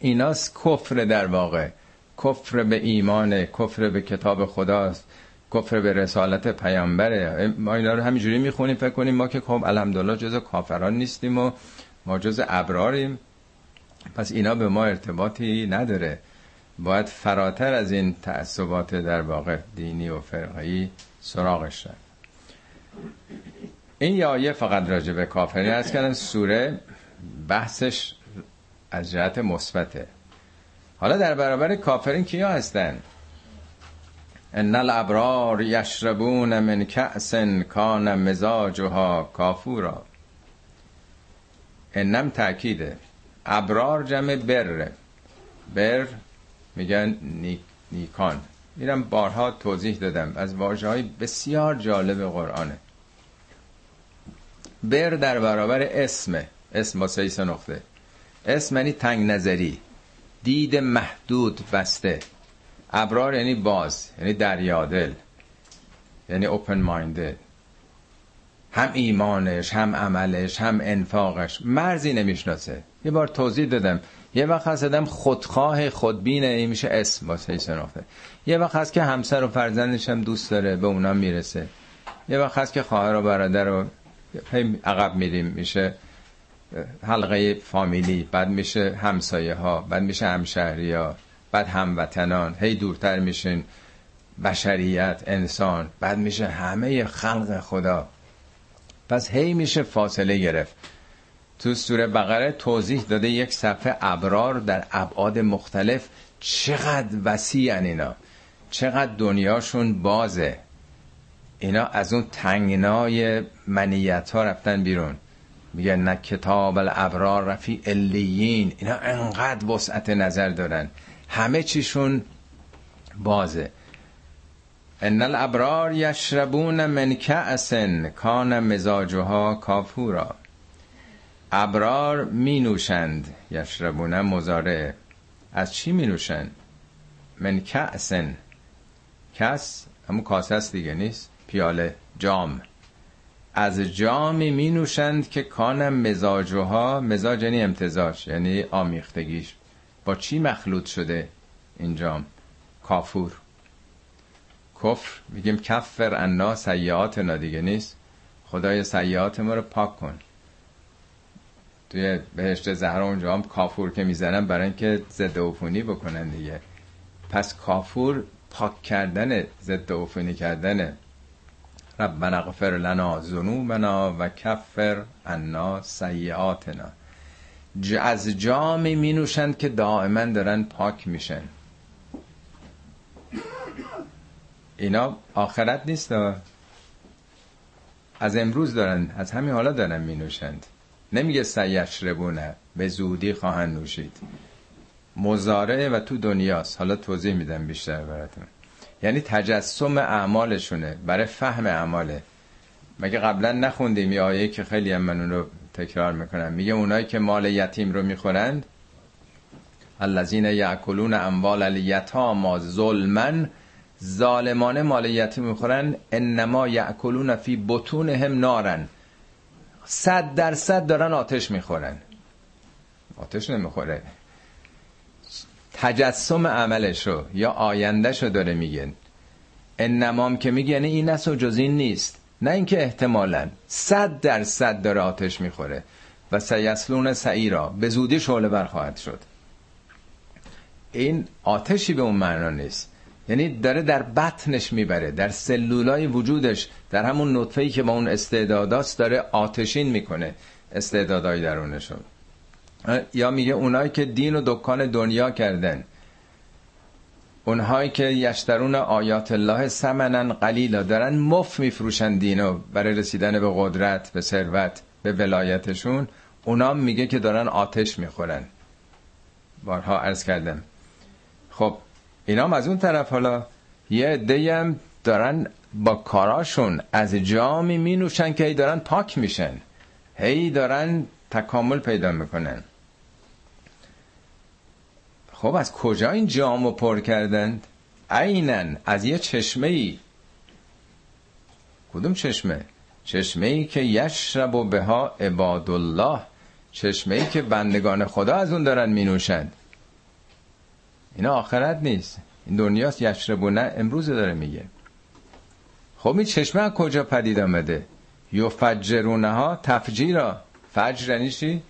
S1: ایناست کفر در واقع. کفر به ایمان کفر به کتاب خداست. کفر به رسالت پیامبره. ما اینا رو همینجوری می‌خونیم فکر کنیم ما که خب الحمدلله جز کافران نیستیم و ما جز ابراریم. پس اینا به ما ارتباطی نداره. باید فراتر از این تعصبات در واقع دینی و فرقهی سراغش رفت. این یایه فقط راجع به کافری هست کردن سوره بحثش از جهت مثبته. حالا در برابر کافرین کیا هستن؟ ان الابرار یشربون من کأس کان مزاجها کافورا. انم تأکیده. ابرار جمع بر. بر میگن نیکان. میرم بارها توضیح دادم. از واجه های بسیار جالب قرآنه. بر در برابر اسم اسم با سه نقطه. اسم یعنی تنگ نظری. دید محدود بسته. ابرار یعنی باز. یعنی دریادل. یعنی اوپن مایندد هم ایمانش هم عملش هم انفاقش. مرزی نمی‌شناسه. یه بار توضیح دادم. یه وقت هست آدم خودخواه خودبینه این میشه اسم با سه نقطه یه وقت هست که همسر و فرزندش هم دوست داره به اونا می‌رسه. یه وقت هست که خواهر و برادر رو عقب میریم میشه حلقه فامیلی بعد میشه همسایه ها بعد میشه همشهری ها بعد هموطنان. هی دورتر میشین بشریت انسان بعد میشه همه خلق خدا. پس هی میشه فاصله گرفت. تو سوره بقره توضیح داده یک صفحه ابرار در ابعاد مختلف چقدر وسیع اینا. چقدر دنیاشون بازه. اینا از اون تنگنای منیت ها رفتن بیرون. میگن نه کتاب الابرار رفی الیین. اینا انقدر وسعت نظر دارن. همه چیشون بازه. ان الابرار یشربون من کأس کان مزاجها کافورا. ابرار می نوشند یشربون مزاره از چی می نوشند من کأسن. کس همون کاسه است دیگه نیست؟ پیاله. جام. از جامی می نوشند که کانم مزاجها مزاج یعنی امتزاج یعنی آمیختگیش. با چی مخلوط شده این جام؟ کافور. کفر میگیم کفر انا سیعاتنا دیگه نیست؟ خدای سیعات ما رو پاک کن. توی بهشت زهرا اونجا هم کافور که می‌زنن برای اینکه ضد عفونی بکنن دیگه. پس کافور پاک کردن ضد عفونی کردنه ربنا اغفر لنا ذنوبنا و کفر عنا سیئاتنا. از جامی می نوشند که دائما دارن پاک میشن. اینا آخرت نیست از امروز دارن از همین حالا دارن می نوشند نمیگه سیشربونه به زودی خواهند نوشید. مزارعه و تو دنیاست. حالا توضیح میدم بیشتر براتون. یعنی تجسم اعمالشونه برای فهم اعماله. مگه قبلا نخوندیم؟ یه آیه که خیلی هم من اون رو تکرار می‌کنم. میگه اونایی که مال یتیم رو می‌خورند الذین یاکلون اموال الیتاما ظلما ظالمانه مال یتیم می‌خورن انما یاکلون فی بطونهم نارن. صد درصد دارن آتش می‌خورن. آتش نمی‌خوره. تجسم عملش رو یا آیندهش رو داره میگن انمام که میگه یعنی این است و جز این نیست. نه اینکه احتمالا صد درصد داره آتش می‌خوره و سیسلون سعیرا به زودی شعله برخواهد شد. این آتشی به اون معنا نیست. یعنی داره در بطنش می‌بره در سلولای وجودش در همون نطفه‌ای که با اون استعداداست داره آتشین می‌کنه استعدادای درونشون یا میگه اونایی که دین و دکان دنیا کردن اونهایی که یشترون آیات الله سمنن قلیلا دارن مف میفروشن دینو برای رسیدن به قدرت به ثروت به ولایتشون. اونا میگه که دارن آتش می‌خورن. بارها عرض کردم. خب اینا از اون طرف حالا یه هم دارن با کاراشون از جامی می نوشن که هی دارن پاک میشن. هی دارن تکامل پیدا می‌کنن. خب از کجا این جامو پر کردند؟ عینن از یه چشمه ای کدوم چشمه؟ چشمه ای که یشرب و بها عباد الله چشمه ای که بندگان خدا از اون دارن می نوشند اینا آخرت نیست. این دنیاست یشربونه امروز داره میگه. خب این چشمه کجا پدید آمده؟ یفجرونه ها تفجیرا. فجر یعنی چی؟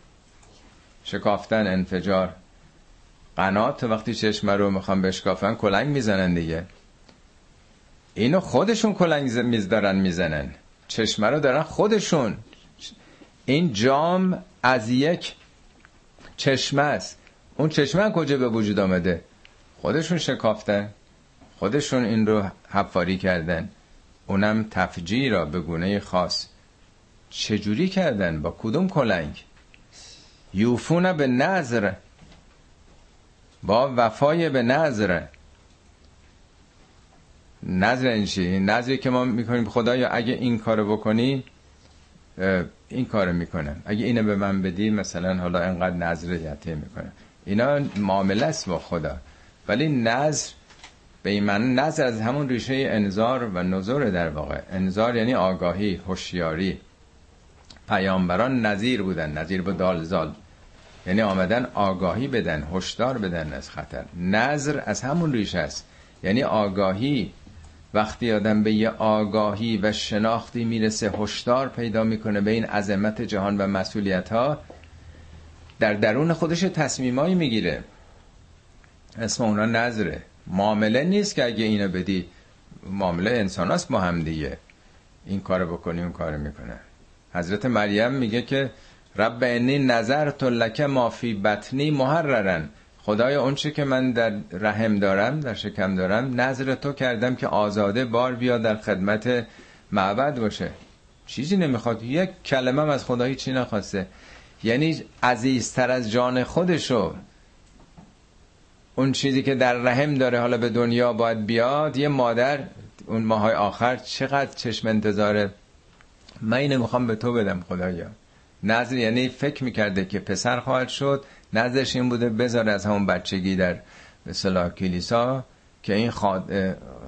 S1: شکافتن انفجار. قنات وقتی چشمه رو می‌خوام بشکافن کلنگ می‌زنن دیگه. اینو خودشون کلنگ میز دارن می‌زنن. چشمه رو دارن خودشون. این جام از یک چشمه است. اون چشمه کجا به وجود آمده؟ خودشون شکافتن خودشون این رو حفاری کردن. اونم تفجیر را به گونه خاص. چجوری کردن؟ با کدوم کلنگ؟ یوفون به نظر با وفای به نظر نظر این چی؟ نظری که ما می‌کنیم خدایا اگه این کارو بکنی این کارو می‌کنم. اگه اینو به من بدی مثلا حالا انقدر نظر یته می‌کنم. اینا معامله است با خدا. ولی نظر به این معنی نظر از همون ریشه انذار و نظر در واقع. انذار یعنی آگاهی هوشیاری. پیامبران نظیر بودن نظیر با دالزال یعنی آمدن آگاهی بدن هشدار بدن از خطر. نظر از همون ریشه است. یعنی آگاهی. وقتی آدم به یه آگاهی و شناختی می‌رسه هشدار پیدا می‌کنه به این عظمت جهان و مسئولیت ها در درون خودش تصمیمایی می‌گیره. اسم اونا نظره معامله نیست که اگه اینو بدی معامله انسان هست با هم دیگه. این کارو بکنی اون کارو می‌کنه. حضرت مریم میگه که رب انی نظر تو لکه مافی بطنی محررن. خدای اونچه که من در رحم دارم در شکم دارم نظر تو کردم که آزاده بار بیا در خدمت معبد باشه. چیزی نمی‌خواد. یک کلمه از خدا هیچی نخواسته؟ یعنی عزیزتر از جان خودشو اون چیزی که در رحم داره حالا به دنیا باید بیاد یه مادر اون ماهای آخر چقدر چشم انتظاره من اینو می‌خوام به تو بدم خدایا. نظر یعنی فکر می‌کرده که پسر خواهد شد. نظرش این بوده بذاره از همون بچگی در به کلیسا که این خد...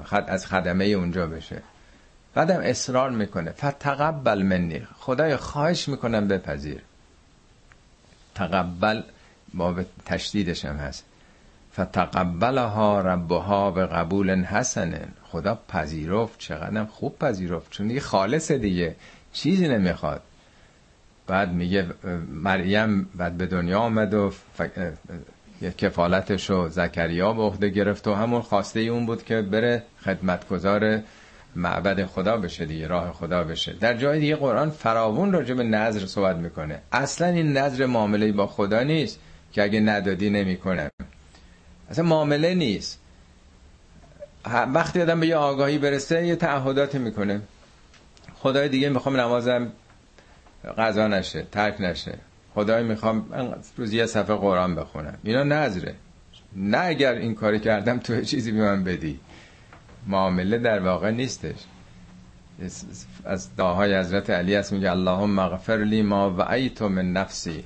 S1: خد... از خدمه اونجا بشه. بعدم اصرار می‌کنه. فتقبل منی. خدای خواهش می‌کنم بپذیر. تقبل با تشدیدش هم هست. فتقبلها ربها به قبول حسن خدا پذیرفت. چقدر خوب پذیرفت. چون دیگه خالص دیگه. چیزی نمی‌خواد. بعد میگه مریم بعد به دنیا آمد و ف... کفالتش رو زکریا به عهده گرفت و همون خواسته اون بود که بره خدمتگزار معبد خدا بشه دیگه راه خدا بشه. در جای دیگه قرآن فراوون راجع به نظر صحبت می‌کنه. اصلا این نظر معامله با خدا نیست که اگه ندادی نمی‌کنه. اصلا معامله نیست. وقتی آدم به یه آگاهی برسه یه تعهداتی می‌کنه. خدای دیگه می‌خوام نمازم قضا نشه ترک نشه. خدای می‌خوام روزی یه صفحه قرآن بخونم. اینا نظره. نه اگر این کاری کردم تو چیزی به من بدی. معامله در واقع نیستش. از دعاهای حضرت علی است میگه اللهم اغفر لی ما وعیت من نفسی.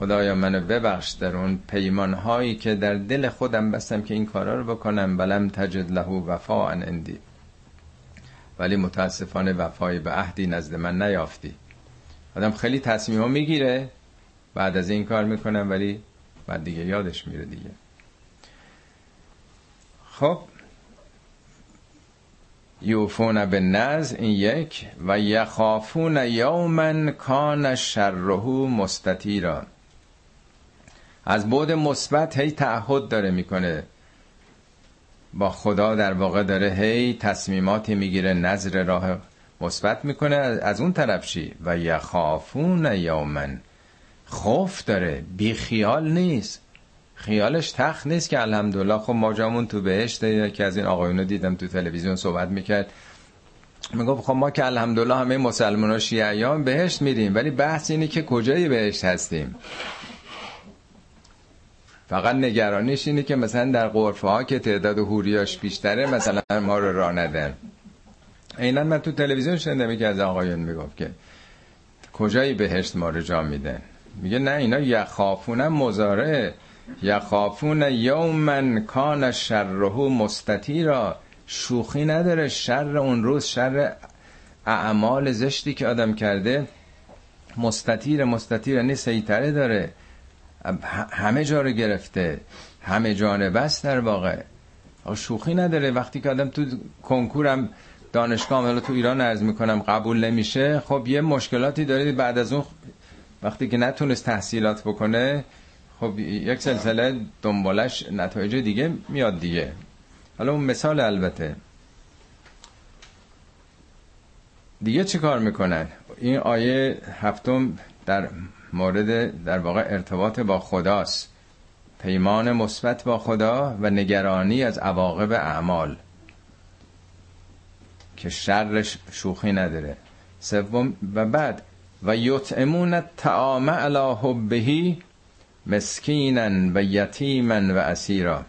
S1: خدایا منو ببخش در اون پیمان هایی که در دل خودم بستم که این کارا رو بکنم بلم تجد له وفا اندی ولی متاسفانه وفای به عهدی نزد من نیافتی. آدم خیلی تصمیم ها می‌گیره بعد از این کار می‌کنم ولی بعد دیگه یادش میره دیگه. خب. یوفون به نز این یک و یخافون یومن کان شرهو مستطیرا. از بعد مثبت هی تعهد داره می‌کنه. با خدا در واقع داره هی تصمیماتی می‌گیره نظر راه مثبت می‌کنه. از اون طرف چی؟ و یخافون یومن. خوف داره بی خیال نیست. خیالش تخت نیست که الحمدلله. خب ما جامون تو بهشت که از این آقایونو دیدم تو تلویزیون صحبت می‌کرد. می‌گفت خب ما که الحمدلله همه مسلمان و شیعیان بهشت میریم. ولی بحث اینه که کجای بهشت هستیم؟ فقط نگرانیش اینه که مثلا در قرفه ها که تعداد حوریاش بیشتره مثلا ما رو را ندن. اینا من تو تلویزیون شنیدم که از آقایون می‌گفت که کجایی بهشت ما رو جا میدن؟ میگه نه اینا یخافون مزاره یخافون یومن کان شره مستطیرا. شوخی نداره شر اون روز شر اعمال زشتی که آدم کرده مستطیر مستطیر یعنی سیطره داره. همه جا رو گرفته همه جانه بس در واقع. شوخی نداره. وقتی که آدم تو کنکورم دانشگاه حالا تو ایران عرض می‌کنم قبول نمیشه خب یه مشکلاتی داره. بعد از اون وقتی که نتونست تحصیلات بکنه خب یک سلسله دنبالش نتایج دیگه میاد دیگه. حالا اون مثال البته. دیگه چی کار می‌کنن؟ این آیه هفتم در مورد در واقع ارتباط با خداست. پیمان مثبت با خدا و نگرانی از عواقب اعمال. که شرش شوخی نداره. سوم و بعد و یطعمون الطعام علی حبه مسکینا و یتیما و اسیرا.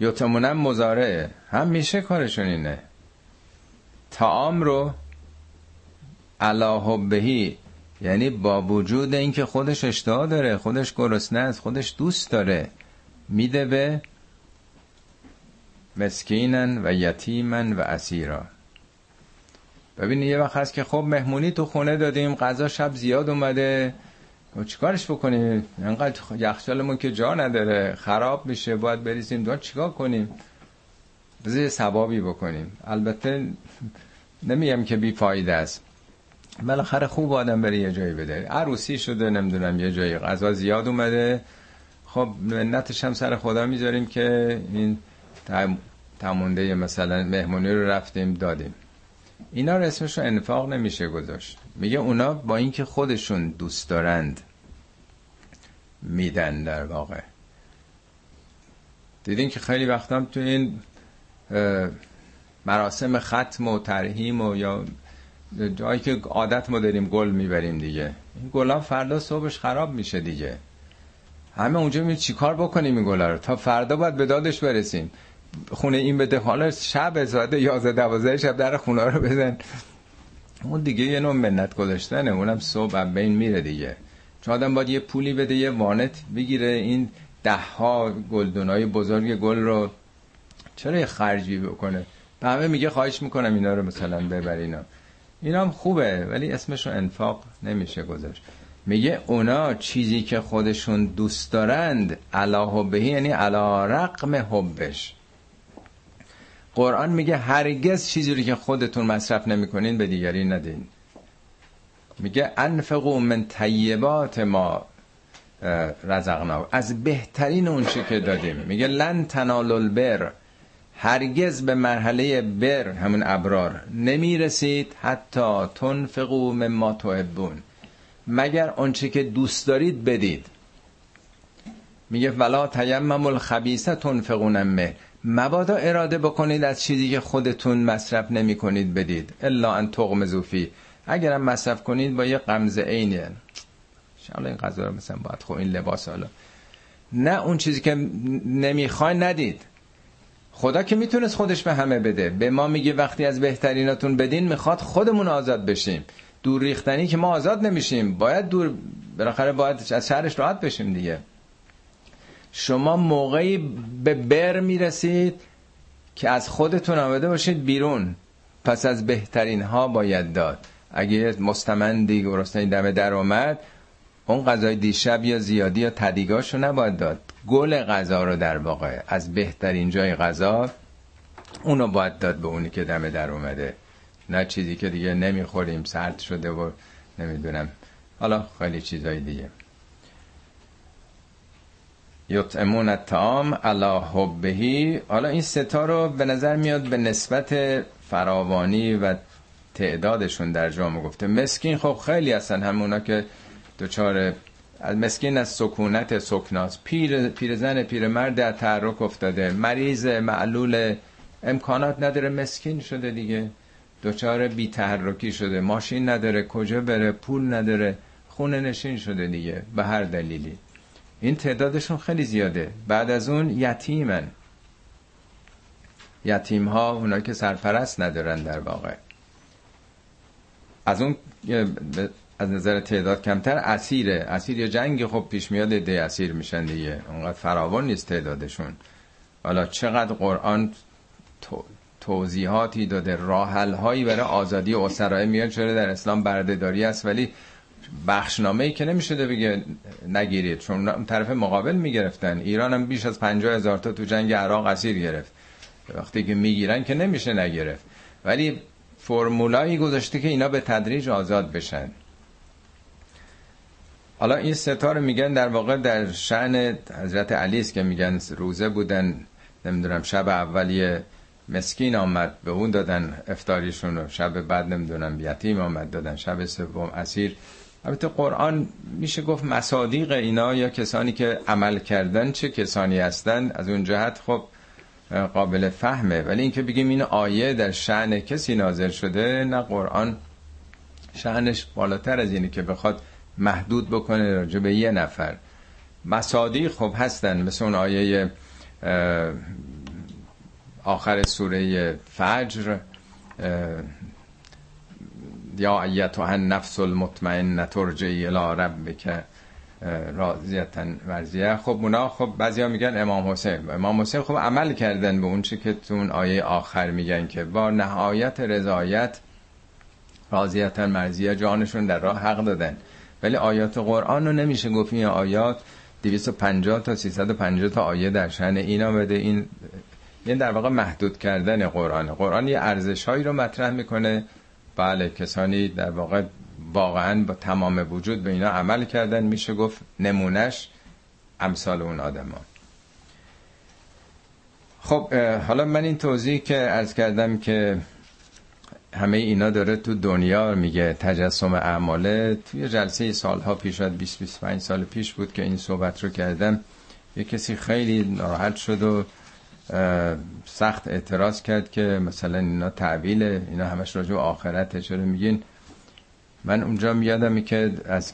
S1: یطعمون مزارعه هم میشه کارشون اینه. تعام رو علی حبهی یعنی با وجود اینکه خودش اشتها داره خودش گرسنه است خودش دوست داره میده به مسکینن و یتیمن و اسیرا. ببینید یه وقت هست که خب مهمونی تو خونه دادیم غذا شب زیاد اومده. و چیکارش بکنیم انقدر یخچالمون که جا نداره خراب میشه باید بریزیم دو چیکار کنیم؟ بذار ثوابی بکنیم. البته نمیم که بی فایده است. بالاخره خوب آدم بره یه جایی بده. عروسی شده نمی‌دونم یه جایی غذا زیاد اومده. خب منتش هم سر خدا می‌ذاریم که این تمونده مثلا مهمونی رو رفتیم دادیم. اینا رو اسمش رو انفاق نمیشه گذاشت. میگه اونا با اینکه خودشون دوست دارند میدن در واقع. دیدین که خیلی وقتا تو این مراسم ختم و ترهیم و یا جایی که عادت ما داریم گل می‌بریم دیگه. این گلا فردا صبحش خراب میشه دیگه. همه اونجا می چیکار بکنیم این گلا رو؟ تا فردا باید به دادش برسیم. خونه این بده حالا شب ساعت 11 12 شب در خونه رو بزن. اون دیگه یه نوع منت گذاشتنه اونم صبح بین میره دیگه. چون آدم باید یه پولی بده یه وانت بگیره این ده ها گلدونای بزرگ گل رو چرا یه خرجی بکنه؟ به همه میگه خواهش می‌کنم اینا رو مثلا ببرینا اینا هم خوبه ولی اسمشو انفاق نمیشه گذاشت. میگه اونا چیزی که خودشون دوست دارند علا حبهی یعنی علا رقم حبش. قرآن میگه هرگز چیزی رو که خودتون مصرف نمی‌کنین به دیگری ندین. میگه انفقو من طیبات ما رزقنا از بهترین اون چی که دادیم. میگه لن تنالوا البر. هرگز به مرحله بر همون ابرار نمی‌رسید حتی تنفقو مما تحبون. مگر آنچه که دوست دارید بدید. میگه ولا تیمم الخبیثه تنفقون مه مبادا اراده بکنید از چیزی که خودتون مصرف نمی کنید بدید. الا ان تغم زوفی اگرم مصرف کنید با یه قمز عینی حالا این غذا رو مثلا باید خب این لباس حالا. نه اون چیزی که نمی‌خوای ندید. خدا که می‌تونست خودش به همه بده. به ما میگه وقتی از بهتریناتون بدین می‌خواد خودمون آزاد بشیم. دور ریختنی که ما آزاد نمیشیم. باید دور بالاخره باید از شهرش راحت بشیم دیگه. شما موقعی به بر می‌رسید که از خودتون آمده باشید بیرون. پس از بهترین ها باید داد. اگه مستمندی گرسنه دم در اومد اون غذای دیشب یا زیادی یا تدیگاشو نباید داد. گل غذا رو در واقع از بهترین جای غذا اونو باید داد به اونی که دم در اومده. نه چیزی که دیگه نمی‌خوریم سرد شده و نمی‌دونم. حالا خیلی چیزای دیگه. یطعمون الطعام علی حبهی حالا این ستا رو به نظر میاد به نسبت فراوانی و تعدادشون در جامعه گفته. مسکین خب خیلی هستن همونا که دوچار از مسکین از سکونت سکناس. پیر پیرزن پیرمرد در تحرک افتاده. مریض معلول امکانات نداره مسکین شده دیگه. دوچار بی تحرکی شده. ماشین نداره کجا بره؟ پول نداره. خونه نشین شده دیگه به هر دلیلی. این تعدادشون خیلی زیاده. بعد از اون یتیمن. یتیم ها اونا که سرپرست ندارن در واقع. از اون از نظر تعداد کمتر اسیره. اسیر یا جنگ خب پیش میاد ده اسیر میشن دیگه. اونقدر فراوان نیست تعدادشون. حالا چقدر قرآن توضیحاتی داده راحل هایی برای آزادی اسرائیل میاد چرا در اسلام بردهداری است؟ ولی بخشنامه ای که نمی‌شده بگه نگیرید. چون طرف مقابل می‌گرفتن. ایران هم بیش از پنجاه هزار تا تو جنگ عراق اسیر گرفت. وقتی که می‌گیرن که نمیشه نگرفت. ولی فرمولایی گذاشته که اینا به تدریج آزاد بشن. حالا این ستا رو میگن در واقع در شعن حضرت علی است که میگن روزه بودن نمی‌دونم شب اولی مسکین آمد به اون دادن افتاریشون و شب بعد نمی‌دونم یتیم آمد دادن شب سوم اسیر. البته قرآن میشه گفت مصادیق اینا یا کسانی که عمل کردن چه کسانی هستند از اون جهت خب قابل فهمه. ولی اینکه بگیم این آیه در شعن کسی نازل شده نه قرآن شعنش بالاتر از اینه که بخواد محدود بکنه راجع به یه نفر. مصادیق خب هستن مثل اون آیه آخر سوره فجر یا ایتها نفس المطمئن ترجعی الى ربک راضیتن ورزیه خب اونا خب بعضیا میگن امام حسین. امام حسین خب عمل کردن به اون چی که تو اون آیه آخر میگن که با نهایت رضایت راضیتن مرزیه جانشون در راه حق دادن. ولی آیات قرآن رو نمیشه گفت این آیات 250 تا 350 تا آیه در شأن این آمده این یعنی در واقع محدود کردن قرآن. قرآن یه ارزش هایی رو مطرح می‌کنه. بله کسانی در واقع واقعا با تمام وجود به اینا عمل کردن. میشه گفت نمونش امثال اون آدما. خب حالا من این توضیح که از کردم که همه اینا داره تو دنیا میگه تجسم اعماله. توی جلسه سالها پیش 20 25 سال پیش بود که این صحبت رو کردم. یه کسی خیلی ناراحت شد و سخت اعتراض کرد که مثلا اینا تعویله اینا همش راجع آخرته. چرا میگین؟ من اونجا میادم که از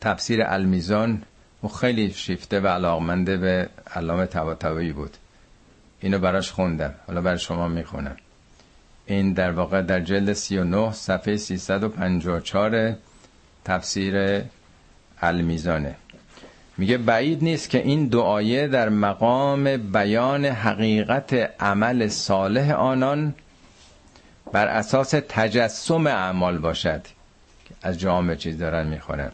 S1: تفسیر المیزان و خیلی شیفته و علاقمنده به علامه طباطبایی بود. اینو براش خوندم. حالا برای شما می‌خونم. این در واقع در جلد 39 صفحه 354 تفسیر المیزانه. میگه بعید نیست که این دعایه در مقام بیان حقیقت عمل صالح آنان بر اساس تجسم اعمال باشد. از جامع چیز دارن می‌خونن.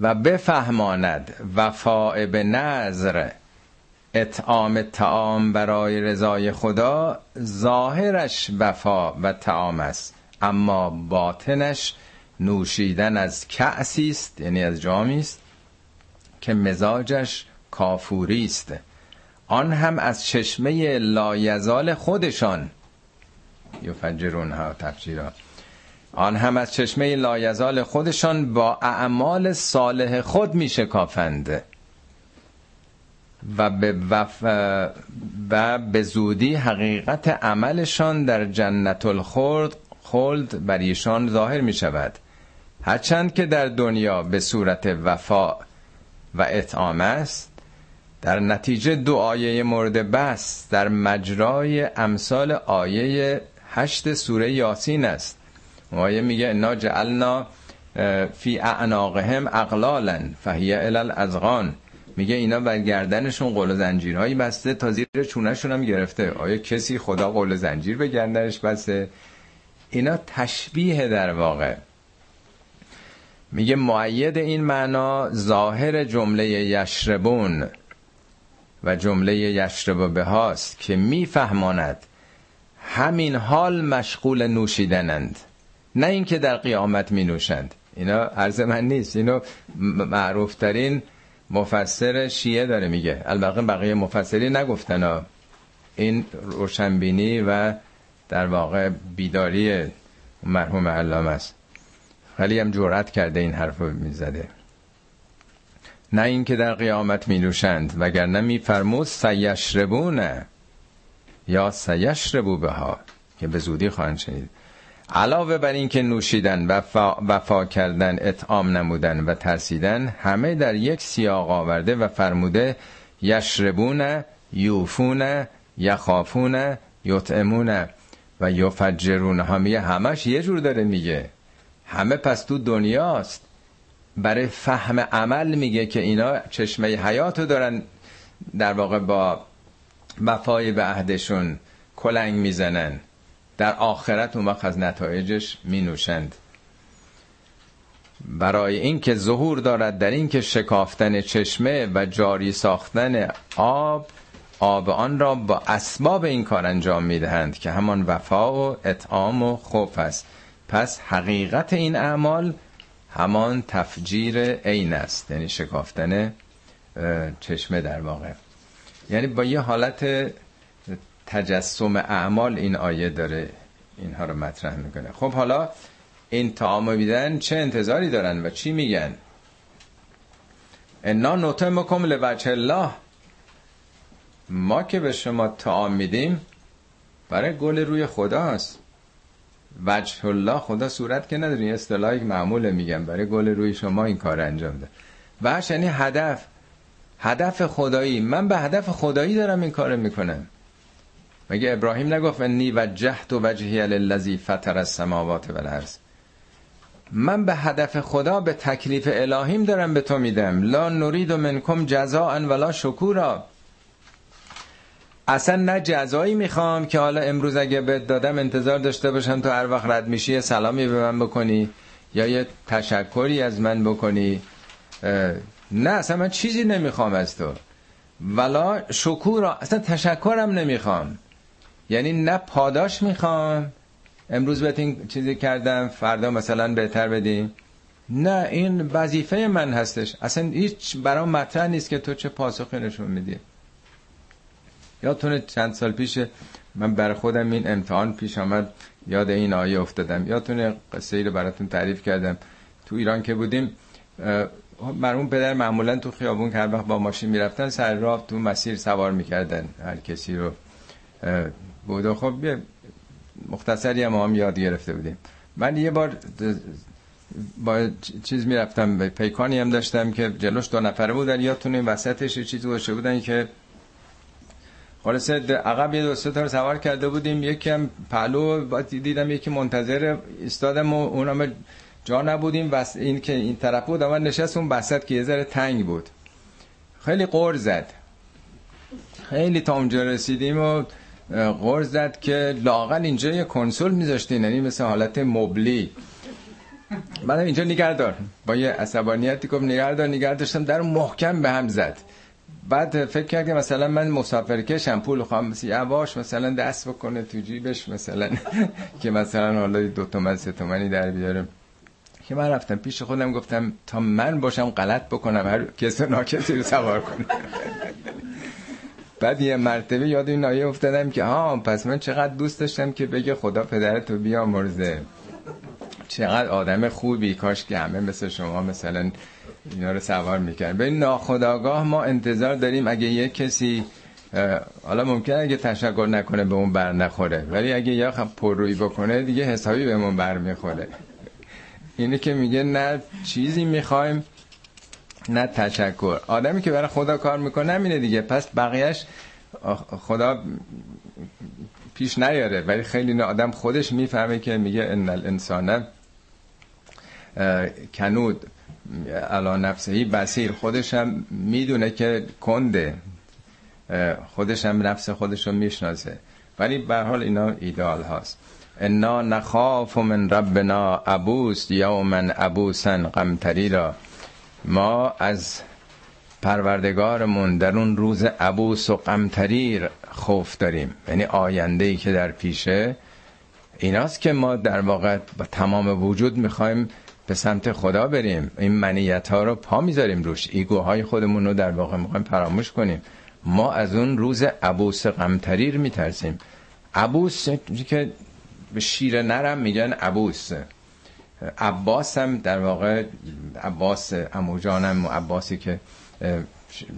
S1: و بفهماند وفاء به نظر اطعام تعام برای رضای خدا ظاهرش وفا و تعام است. اما باطنش نوشیدن از کعسی است یعنی از جامی است که مزاجش کافوری است. آن هم از چشمه لایزال خودشان. یفجرون ها تفجیرا. آن هم از چشمه لایزال خودشان با اعمال صالح خود می شکافند و به, وف... و به زودی حقیقت عملشان در جنت الخلد خلد بر ایشان ظاهر می شود هرچند که در دنیا به صورت وفا و اطعام است در نتیجه دو آیه مورد بس در مجرای امثال آیه هشت سوره یاسین است. آیه میگه انا جعلنا فی اعناقهم اقلالا فهی الال ازغان میگه اینا بر گردنشون قول زنجیرهایی بسته تا زیر چونشون هم گرفته. آیا کسی خدا قول زنجیر به گردنش بسته؟ اینا تشبیه در واقع. میگه معید این معنا ظاهر جمله یشربون و جمله یشرب به هاست که میفهماند همین حال مشغول نوشیدنند. نه اینکه در قیامت می نوشند اینا عرض من نیست. اینو معروف ترین مفسر شیعه داره میگه. البته بقیه مفسری نگفتن ها. این روشنبینی و در واقع بیداری مرحوم علامه است. خیلی هم جرأت کرده این حرف رو می‌زده. نه اینکه در قیامت می نوشند وگرنه میفرمود سیشربونه یا سیشربو به ها که به زودی خواهند شنید. علاوه بر اینکه نوشیدن وفا, وفا کردن اطعام نمودن و ترسیدن همه در یک سیاق آورده و فرموده یشربون یوفون یخافون یطعمون و یفجرون. همه همش یه جور داره میگه. همه پس تو دنیاست. برای فهم عمل میگه که اینا چشمه حیاتو دارن در واقع با وفای به عهدشون کلنگ می‌زنن. در آخرت اون وقت از نتایجش می نوشند برای اینکه ظهور دارد در اینکه شکافتن چشمه و جاری ساختن آب آب آن را با اسباب این کار انجام می دهند که همان وفا و اطعام و خوف است. پس حقیقت این اعمال همان تفجیر عین است یعنی شکافتن چشمه در واقع. یعنی با یه حالت تجسم اعمال این آیه داره اینها رو مطرح می‌کنه. خب حالا این طعام میدن چه انتظاری دارن و چی میگن؟ انا نطعمکم لوجه الله. ما که به شما طعام میدیم برای گل روی خداست. وجه الله خدا صورت که نداره این اصطلاحی معموله میگم برای گل روی شما این کار انجام ده. وحش یعنی هدف. هدف خدایی. من به هدف خدایی دارم این کار می‌کنم. مگه ابراهیم نگفت انی وجهت وجهی للذی فطر السماوات والارض؟ من به هدف خدا به تکلیف الهیم دارم به تو میدم. لا نرید منکم جزاء ولا شکورا. اصلا نه جزایی می‌خوام که حالا امروز اگه بهت دادم انتظار داشته باشم تو هر وقت رد میشی سلامی به من بکنی یا یه تشکری از من بکنی. نه اصلا من چیزی نمی‌خوام از تو. ولا شکورا اصلا تشکرم نمی‌خوام. یعنی نه پاداش می‌خوام امروز بهت این چیزی کردم فردا مثلا بهتر بدیم. نه این وظیفه من هستش. اصلا هیچ برام مطرح نیست که تو چه پاسخی نشون میدی. یادتونه چند سال پیش من بر خودم این امتحان پیش آمد. یاد این آیه افتادم. یادتونه قصه ای رو براتون تعریف کردم. تو ایران که بودیم مرحوم پدر معمولا تو خیابون که هر وقت با ماشین می‌رفتن سر راه تو مسیر سوار می‌کردن. هر کسی رو بود. و خب مختصری هم هم یاد گرفته بودیم. من یه بار با چیز می‌رفتم پیکانی هم داشتم که جلوش دو نفره بودن. یادتونه وسطش یه چیزی گوشه بودن که خلاصه عقب یه دوسته تا رو سوار کرده بودیم. یکی هم پلو دیدم یکی منتظر استادم و اونم جا نبودیم. و این که این طرف بود اما نشست اون بسط که یه ذره تنگ بود. خیلی قور زد. خیلی تا اونجا رسیدیم و قور زد که لاغل اینجا یه کنسول میذاشتین یعنی مثل حالت مبلی. بعد اینجا نگردار با یه عصبانیتی گفت نگردار نگردار داشتم. در محکم به هم زد. بعد فکر کردم مثلا من مسافر کشم پول خواهم. یواش مثلا دست بکنه تو جیبش مثلا. که مثلا حالا دو تومن سه تومنی در بیارم که من رفتم پیش خودم گفتم تا من باشم غلط بکنم هر کسی ناکسی رو سوار کنم بعد یه مرتبه یاد این آیه افتادم که ها پس من چقدر دوست داشتم که بگه خدا پدرتو بیامرزه. چقدر آدم خوبی کاش که همه مثل شما مثلا اینا رو سوار می‌کرد به ناخداگاه ما انتظار داریم اگه یه کسی حالا ممکنه اگه تشکر نکنه به اون بر نخوره ولی اگه یه خب پررویی بکنه دیگه حسابی به اون بر می‌خوره. اینه که میگه نه چیزی می‌خوایم. نه تشکر. آدمی که برای خدا کار می‌کنه همینه دیگه. پس بقیهش خدا پیش نیاره. ولی خیلی آدم خودش می‌فهمه که میگه ان الانسان کنود. علا نفسهی بسیر خودش هم می‌دونه که کنده. خودش هم نفس خودش رو می‌شناسه. ولی به حال اینا ایدال هاست. انا نخاف من ربنا ابوس یومن ابوسن قمتری را ما از پروردگارمون در اون روز عبوس و قمتریر خوف داریم. یعنی آینده ای که در پیشه ایناست که ما در واقع با تمام وجود می‌خوایم به سمت خدا بریم. این منیت ها رو پا می‌ذاریم روش. ایگوهای خودمون رو در واقع می‌خوایم فراموش کنیم. ما از اون روز عبوس غمتریر میترسیم. عبوس که به شیر نرم میگن عبوس. عباس هم در واقع عباس اموجانم عباسی که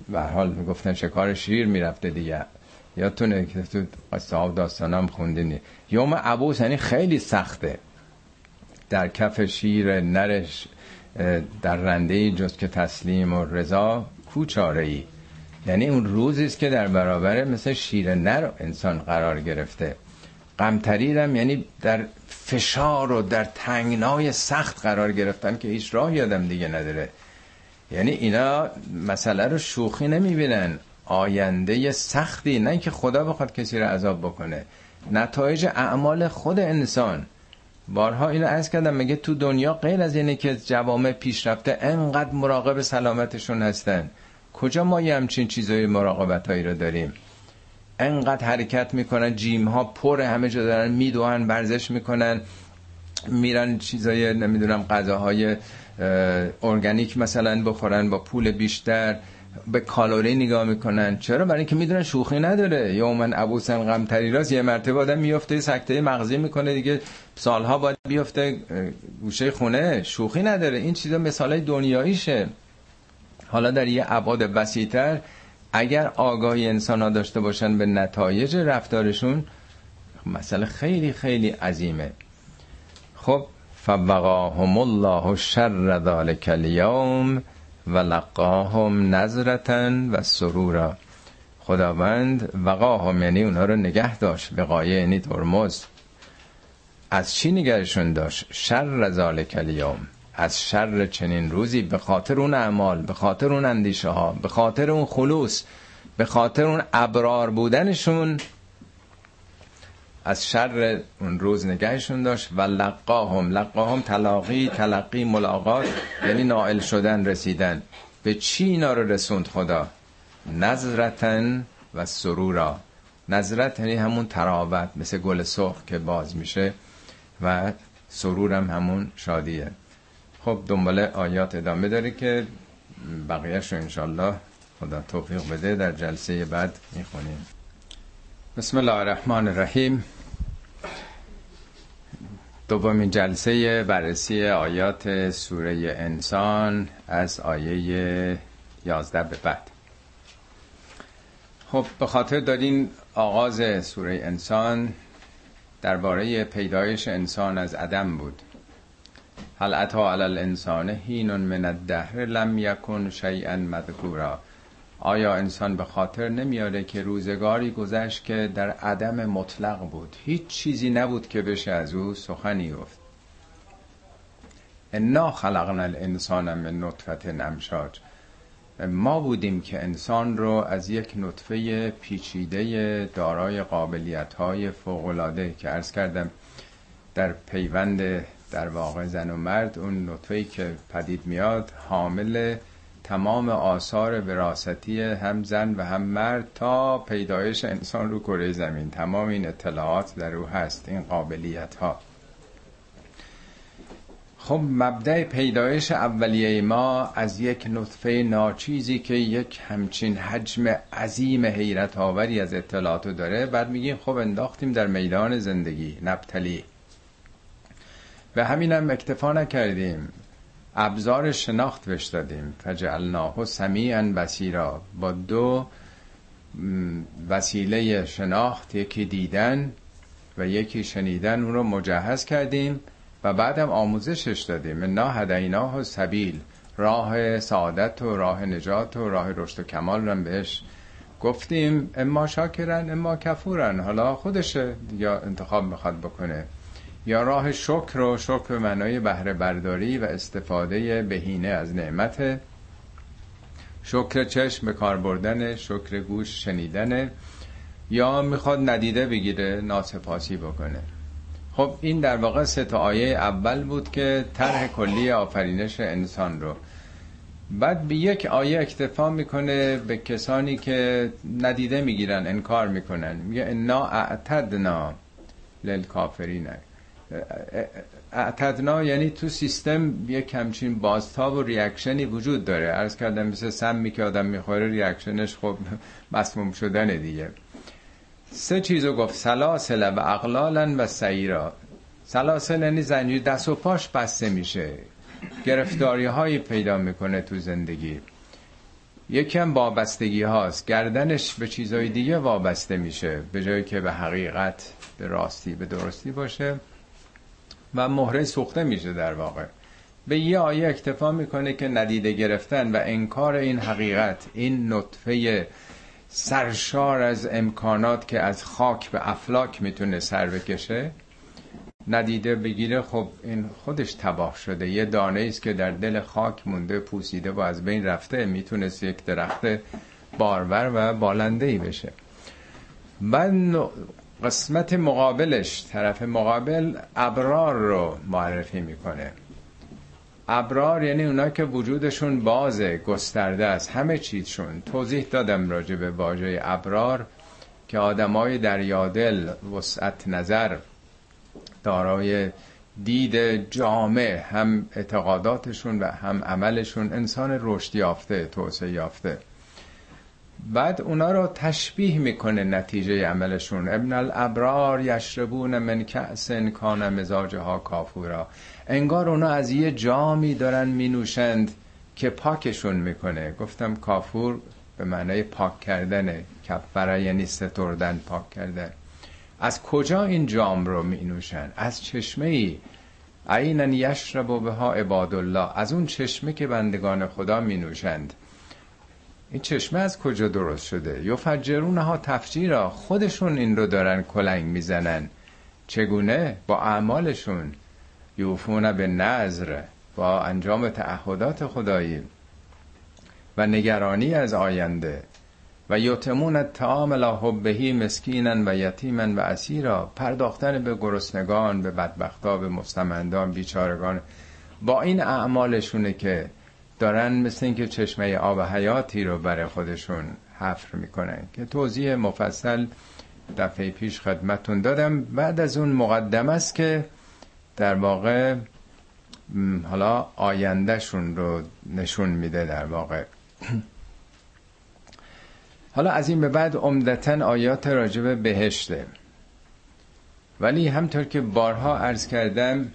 S1: به حال می‌گفتن شکار شیر می‌رفته دیگه. یادتونه که تو قصه داستانم خوندینی یوم عبوس یعنی خیلی سخته. در کف شیر نرش در رنده جز که تسلیم و رضا کوچاره ای یعنی اون روزی است که در برابر مثل شیر نر انسان قرار گرفته. غمتریرم یعنی در فشار و در تنگنای سخت قرار گرفتن که هیچ راه آدم دیگه نداره. یعنی اینا مسئله رو شوخی نمی‌بینن. آینده سختی نه که خدا بخواد کسی رو عذاب بکنه. نتایج اعمال خود انسان. بارها اینو از کردم میگه تو دنیا غیر از اینه که جوامع پیشرفته انقدر مراقب سلامتشون هستن. کجا ما یه همچین چیزای مراقبت هایی رو داریم؟ انقدر حرکت می‌کنن جیم ها پر همه جا دارن میدوهن ورزش می‌کنن میرن چیزای نمی‌دونم غذاهای ارگانیک مثلا بخورن با پول بیشتر به کالری نگاه می‌کنن. چرا؟ برای اینکه می‌دونن شوخی نداره. یومن ابوسن غم راست یه مرتبه آدم میفته سکته مغزی می‌کنه دیگه سالها باید بیفته گوشه خونه. شوخی نداره. این چیزا مثالای دنیاییشه. حالا در یه ابعاد وسیعتر اگر آگاهی انسان ها داشته باشن به نتایج رفتارشون مسئله خیلی خیلی عظیمه. خب فوقاهم الله شر ذلك اليوم و لقاهم نظرتن و سرورا. خداوند وقاهم یعنی اونها رو نگه داشت وقایه یعنی ترمز. از چی نگهشون داشت؟ شر ذالک الیوم. از شر چنین روزی به خاطر اون اعمال به خاطر اون اندیشه ها به خاطر اون خلوص به خاطر اون ابرار بودنشون از شر اون روز نگهشون داشت. و لقاهم لقاهم تلاقی تلقی ملاقات یعنی نائل شدن رسیدن. به چی اینا رو رسوند خدا؟ نظرتن و سرورا. نظرت یعنی همون تراوت مثل گل سرخ که باز میشه و سرورم همون شادیه. خب دنبال آیات ادامه داره که بقیهش رو انشالله خدا توفیق بده. در جلسه بعد می‌خونیم. بسم الله الرحمن الرحیم. دومین جلسه بررسی آیات سوره انسان از آیه 11 به بعد. خب به خاطر دارین آغاز سوره انسان درباره پیدایش انسان از عدم بود. هل اتا علی الانسان حین من الدهر لم یکن شیئا مذکورا. آیا انسان به خاطر نمیاره که روزگاری گذشت که در عدم مطلق بود؟ هیچ چیزی نبود که بشه از او سخنی گفت. انا خلقنا الانسان من نطفت امشاج. ما بودیم که انسان رو از یک نطفه پیچیده دارای قابلیت های فوقلاده که عرض کردم در پیوند در واقع زن و مرد اون نطفه که پدید میاد حامل تمام آثار وراستی هم زن و هم مرد تا پیدایش انسان رو کره زمین. تمام این اطلاعات در او هست این قابلیت ها خب مبدع پیدایش اولیه ما از یک نطفه ناچیزی که یک همچین حجم عظیم حیرت آوری از اطلاعات داره. بعد میگیم خب انداختیم در میدان زندگی. نبتلی. همین هم اکتفا نکردیم. ابزار شناخت بش دادیم. فجعلناه سمیعا بسیرا با دو وسیله شناخت یکی دیدن و یکی شنیدن اون رو مجهز کردیم و بعدم آموزشش دادیم. انا هدیناه سبیل. راه سعادت و راه نجات و راه رشد و کمال رو بهش گفتیم. اما شاکرن اما کفورن. حالا خودش یا انتخاب می‌خواد بکنه. یا راه شکر و شکر به معنای بهره برداری و استفاده بهینه از نعمت. شکر چشم به کار بردن شکر گوش شنیدن. یا می‌خواد ندیده بگیره ناسپاسی بکنه. خب این در واقع سه تا آیه اول بود که طرح کلی آفرینش انسان رو. بعد به یک آیه اکتفا می‌کنه به کسانی که ندیده می‌گیرن انکار می‌کنن. میگه انا اعتدنا للکافرین. اعتدنا یعنی تو سیستم یک همچین بازتاب و ریاکشنی وجود داره. عرض کردم مثل سمی که آدم می‌خوره ریاکشنش خب مسموم شدن دیگه. سه چیزو گفت. سلاسل و اقلالا و سیرا سلاسل یعنی زنجیر دست و پاش بسته میشه. گرفتاری هایی پیدا می‌کنه تو زندگی. یکم وابستگی هاست. گردنش به چیزهای دیگه وابسته میشه. به جایی که به حقیقت به راستی به درستی باشه. و مهره سوخته میشه در واقع. به یه آیه اکتفا می‌کنه که ندیده گرفتن و انکار این حقیقت این نطفه سرشار از امکانات که از خاک به افلاک می‌تونه سر بکشه. ندیده بگیره خب این خودش تباه شده. یه دانه است که در دل خاک مونده پوسیده و از بین رفته می‌تونست یک درخت بارور و بالنده ای بشه. بعد قسمت مقابلش طرف مقابل ابرار رو معرفی می‌کنه. ابرار یعنی اونا که وجودشون بازه گسترده است. همه چیزشون. توضیح دادم راجع به واژه ابرار که آدمای دریادل وسعت نظر دارای دید جامع هم اعتقاداتشون و هم عملشون انسان رشد یافته توسعه یافته. بعد اونا رو تشبیه می‌کنه نتیجه عملشون. ابن الابرار یشربون من کأس کان مزاجها کافورا. انگار اونا از یه جامی دارن مینوشند که پاکشون می‌کنه. گفتم کافور به معنای پاک کردنه. کفره یعنی ستردن پاک کردن. از کجا این جام رو می نوشن از چشمه ای عینا یشرب بها عباد الله از اون چشمه که بندگان خدا می نوشند این چشمه از کجا درست شده؟ یفجرون ها تفجیرا خودشون این رو دارن کلنگ می‌زنن. چگونه؟ با اعمالشون. یوفون به نظر با انجام تعهدات خدایی. و نگرانی از آینده. و یتمون الطعام لا حبهی مسکینا و یتیما و اسیرا. پرداختن به گرسنگان به بدبختا به مستمندان بیچارگان. با این اعمالشونه که دارن مثل اینکه چشمه آب حیاتی رو برای خودشون حفر می‌کنن. که توضیح مفصل دفعه پیش خدمتون دادم. بعد از اون مقدم است که در واقع حالا آیندهشون رو نشون میده در واقع. حالا از این به بعد عمدتا آیات راجب بهشته. ولی همطور که بارها عرض کردم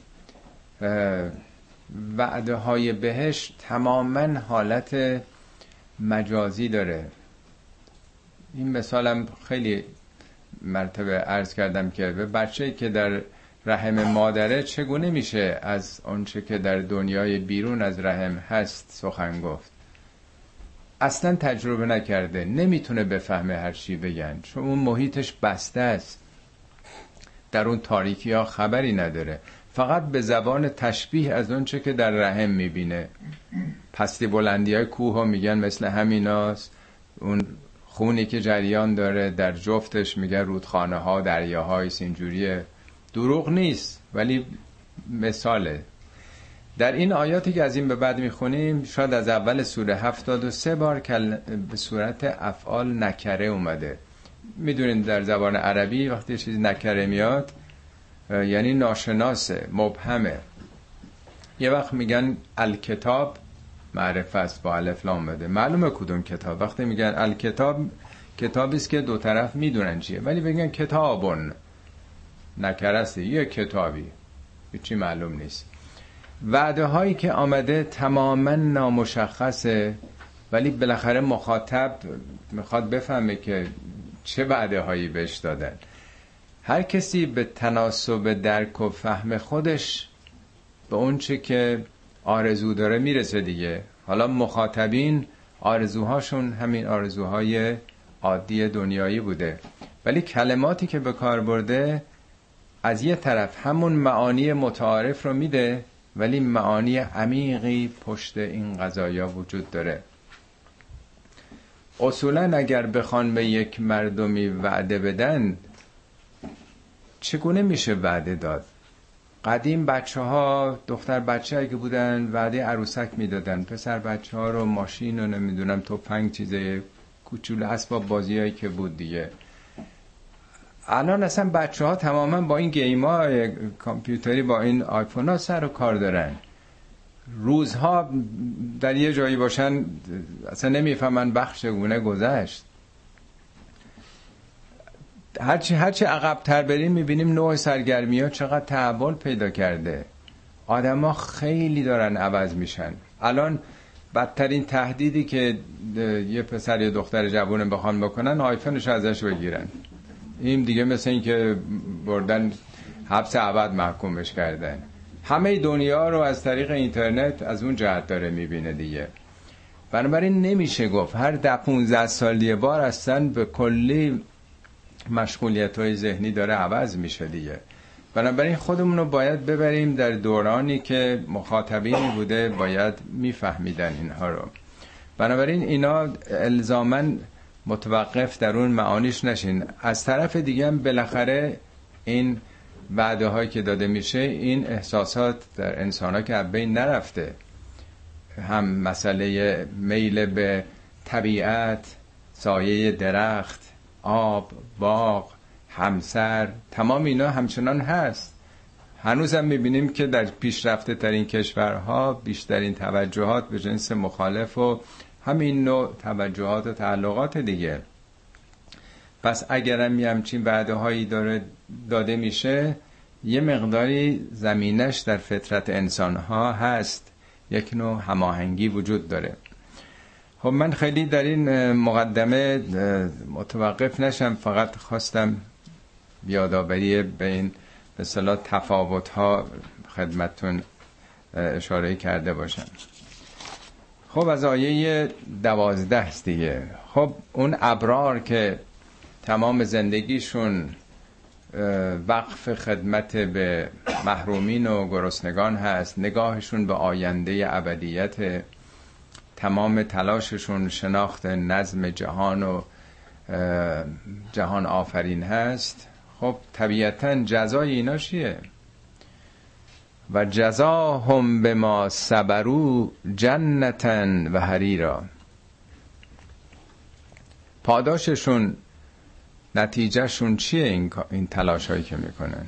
S1: وعده های بهشت تماما حالت مجازی داره. این مثالم خیلی مرتبه عرض کردم که به بچه که در رحم مادره چگونه میشه از آنچه که در دنیای بیرون از رحم هست سخن گفت؟ اصلا تجربه نکرده نمی‌تونه بفهمه هر چی بگن. چون اون محیطش بسته است. در اون تاریکی ها خبری نداره. فقط به زبان تشبیه از اونچه که در رحم می‌بینه. پستی بلندی های کوه ها میگن مثل همیناست. اون خونی که جریان داره در جفتش میگن رودخانه ها دریاهای سینجوریه. دروغ نیست ولی مثاله. در این آیاتی که از این به بعد می‌خونیم شاید از اول سوره هفتاد و سه بار به صورت افعال نکره اومده. می‌دونین در زبان عربی وقتی چیزی نکره میاد یعنی ناشناسه مبهمه. یه وقت میگن الکتاب معرفه است با الف لام بده. معلومه کدوم کتاب. وقتی میگن الکتاب کتابی است که دو طرف می‌دونن چیه. ولی بگن کتابون. نکرسته. یه کتابی. هیچی معلوم نیست. وعده هایی که آمده تماما نامشخصه ولی بالاخره مخاطب می‌خواد بفهمه که چه وعده هایی بهش دادن. هر کسی به تناسب درک و فهم خودش به اونچه که آرزو داره می‌رسه دیگه. حالا مخاطبین آرزوهاشون همین آرزوهای عادی دنیایی بوده. ولی کلماتی که به کار برده از یه طرف همون معانی متعارف رو میده ولی معانی عمیقی پشت این قضایا وجود داره. اصولا اگر بخوان به یک مردمی وعده بدن چگونه میشه وعده داد؟ قدیم بچه ها دختر بچه که بودن وعده عروسک می‌دادن. پسر بچه ها رو ماشین و نمی‌دونم تو پنگ چیزه کوچول اسباب بازیایی که بود دیگه. الان اصلا بچه ها تماما با این گیم ها کامپیوتری با این آیفون ها سر و کار دارن. روزها در یه جایی باشن اصلا نمی‌فهمن بخش گونه گذشت. هرچی هرچی عقبتر بریم می‌بینیم نوع سرگرمی ها چقدر تحول پیدا کرده. آدما خیلی دارن عوض میشن. الان بدترین تهدیدی که یه پسر یا دختر جوونه بخوان بکنن آیفونش ازش بگیرن. این دیگه مثل این که بردن حبس ابد محکومش کردن. همه دنیا رو از طریق اینترنت از اون جهت داره می‌بینه دیگه. بنابراین نمیشه گفت هر ده 15 سال یه بار اصلا به کلی مشغولیت های ذهنی داره عوض میشه دیگه. بنابراین خودمون رو باید ببریم در دورانی که مخاطبینی بوده باید میفهمیدن اینها رو. بنابراین اینا الزامن متوقف در اون معانیش نشین. از طرف دیگه هم بالاخره این وعده هایی که داده میشه این احساسات در انسان ها که بین نرفته. هم مسئله میل به طبیعت سایه درخت آب باغ همسر تمام اینا همچنان هست. هنوزم می‌بینیم که در پیشرفته ترین کشورها بیشترین توجهات به جنس مخالف و همین نوع توجهات و تعلقات دیگه. پس اگرم یه همچین وعده هایی داره داده میشه یه مقداری زمینش در فطرت انسان ها هست. یک نوع هماهنگی وجود داره. خب من خیلی در این مقدمه متوقف نشم فقط خواستم یادآوری به این به صلاح تفاوت ها خدمتون اشاره کرده باشم. خب از آیه دوازده است دیگه. خب اون ابرار که تمام زندگیشون وقف خدمت به محرومین و گرسنگان هست نگاهشون به آینده ابدیت تمام تلاششون شناخت نظم جهان و جهان آفرین هست. خب طبیعتا جزای اینا چیه؟ و جزاهم به ما صبرو جنتن و حریرا. پاداششون نتیجهشون چیه این, این تلاش هایی که می‌کنن؟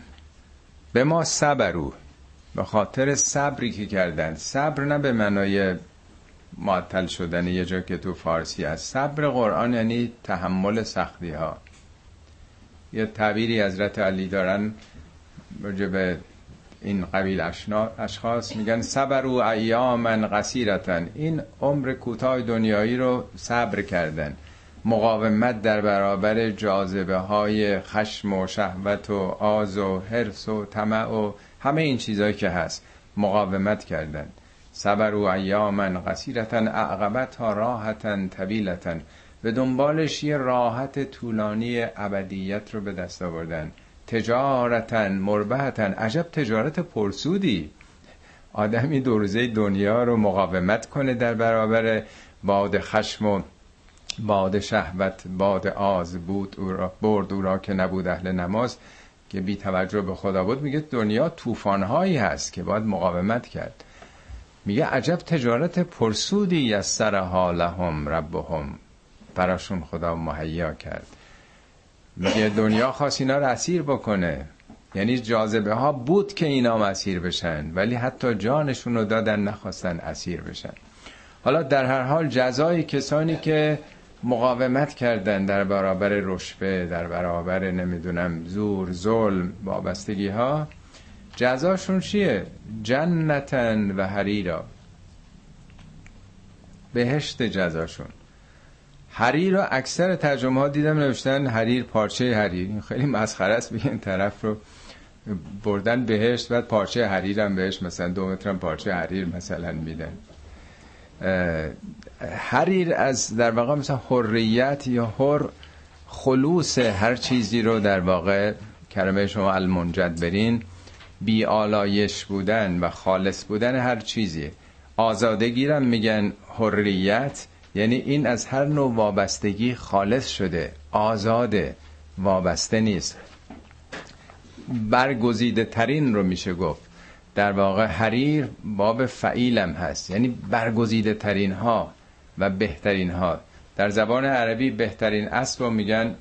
S1: به ما صبرو به خاطر صبری که کردن. صبر نه به معنای معطل شدن یه جا که تو فارسی هست. صبر قرآن یعنی تحمل سختی ها یه تعبیری حضرت علی دارن به این قبیل اشخاص میگن صبر و ایامن قصیرتن این عمر کوتاه دنیایی رو صبر کردن. مقاومت در برابر جاذبه های خشم و شهوت و آز و حرس و طمع و همه این چیزهایی که هست مقاومت کردن. صبر و ایامن قصیرتن اعقبت ها راحتن طویلتن به دنبالش یه راحت طولانی ابدیت رو به دست آوردن. تجارتن مربحتن عجب تجارت پرسودی. آدمی دو روزه دنیا رو مقاومت کنه در برابر باد خشم و باد شهوت باد آز بود او را برد او را که نبود اهل نماز که بی توجه به خدا بود. میگه دنیا طوفانهایی هست که باید مقاومت کرد. میگه عجب تجارت پرسودی از سر حالهم ربهم. براشون خدا مهیا کرد. میگه دنیا خواست اینا رو اسیر بکنه. یعنی جاذبه ها بود که اینا اسیر بشن ولی حتی جانشون رو دادن نخواستن اسیر بشن. حالا در هر حال جزای کسانی که مقاومت کردن در برابر رشوه در برابر نمی‌دونم زور ظلم وابستگی ها جزاشون چیه؟ جنتن و حریرا. بهشت جزاشون. حریر رو اکثر ترجمه ها دیدم نوشتن حریر پارچه حریر. خیلی مسخره است بگین طرف رو بردن بهشت بعد پارچه حریر هم بهش مثلا دو متر پارچه حریر مثلا میدن. حریر از در واقع مثلا حریت یا حر خلوص هر چیزی رو در واقع کلمه شما المنجد برین. بی آلایش بودن و خالص بودن هر چیزی. آزادگی رو میگن حریت یعنی این از هر نوع وابستگی خالص شده آزاده وابسته نیست. برگزیده ترین رو میشه گفت. در واقع حریر باب فعیلم هست. یعنی برگزیده ترین ها و بهترین ها در زبان عربی بهترین اسب رو میگن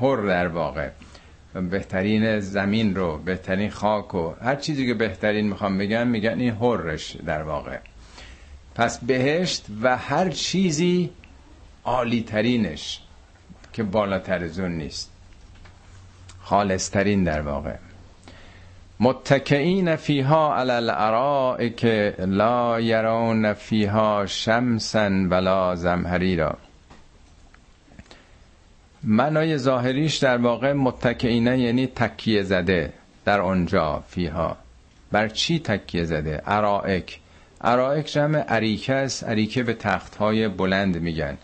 S1: هر در واقع. بهترین زمین رو بهترین خاک و هر چیزی که بهترین می‌خوام بگم میگن این هرش در واقع. پس بهشت و هر چیزی عالی ترینش که بالاتر زون نیست. خالص ترین در واقع. متکئین فیها علی الارائک لا یرون فیها شمسا ولا زمهریرا. معنای ظاهریش در واقع متکئینه یعنی تکیه زده در آنجا فیها. بر چی تکیه زده؟ ارائک ارائک جمع اریکه است. اریکه به تخت های بلند میگن.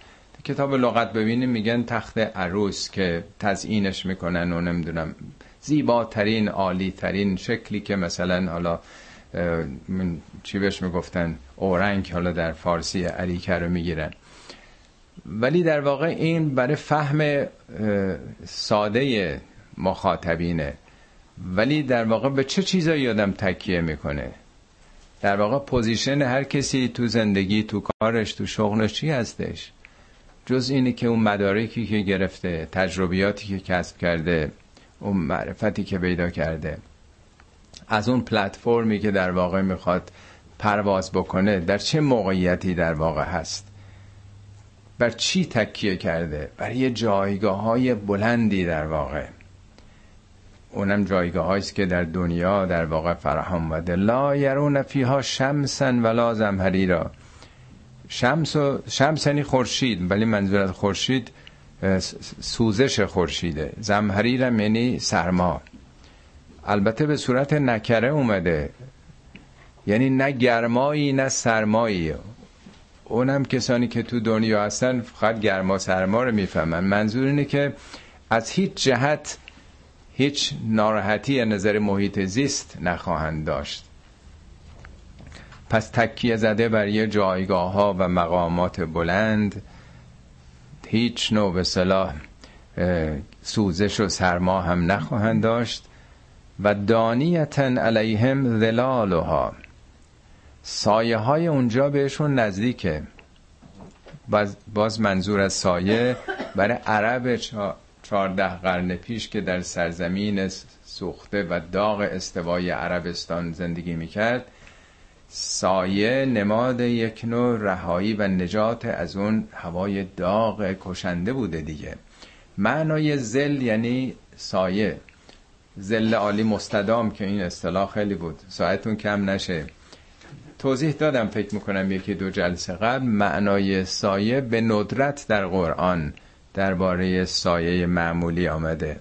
S1: کتاب لغت ببینیم میگن تخت عروس که تزیینش می‌کنن و نمی‌دونم زیباترین عالی ترین شکلی که مثلا حالا چی بهش می‌گفتن؟ اورنگ حالا در فارسی اریکه رو می‌گیرن. ولی در واقع این برای فهم ساده مخاطبینه ولی در واقع به چه چیزایی آدم تکیه می‌کنه؟ در واقع position هر کسی تو زندگی تو کارش تو شغلش چی هستش؟ جز اینه که اون مدارکی که گرفته تجربیاتی که کسب کرده اون معرفتی که پیدا کرده. از اون پلتفرمی که در واقع می‌خواد پرواز بکنه در چه موقعیتی در واقع هست؟ بر چی تکیه کرده؟ بر یه جایگاه های بلندی در واقع. اونم جایگاه هاییست که در دنیا در واقع فراهم آمده لا یرون فیها شمسا ولا زمهریرا. شمس و شمس یعنی خورشید ولی منظور از خورشید سوزش خورشیده. زمهریرم یعنی سرما. البته به صورت نکره اومده. یعنی نه گرمایی نه سرمایی. اونم کسانی که تو دنیا هستن فقط گرما سرما رو می‌فهمن. منظور اینه که از هیچ جهت هیچ ناراحتی از نظر محیط زیست نخواهند داشت. پس تکیه زده بر یه جایگاه ها و مقامات بلند هیچ نوع به صلاح سوزش و سرما هم نخواهند داشت و دانیتن علیهم ظلالها. سایه های اونجا بهشون نزدیکه. باز, منظور از سایه برای عرب چهارده قرن پیش که در سرزمین سوخته و داغ استوای عربستان زندگی می‌کرد سایه نماد یک نوع رهایی و نجات از اون هوای داغ کشنده بوده دیگه. معنای زل یعنی سایه. زل عالی مستدام که این اصطلاح خیلی بود. ساعتون کم نشه. توضیح دادم فکر می‌کنم یکی دو جلسه قبل معنای سایه به ندرت در قرآن درباره سایه معمولی آمده.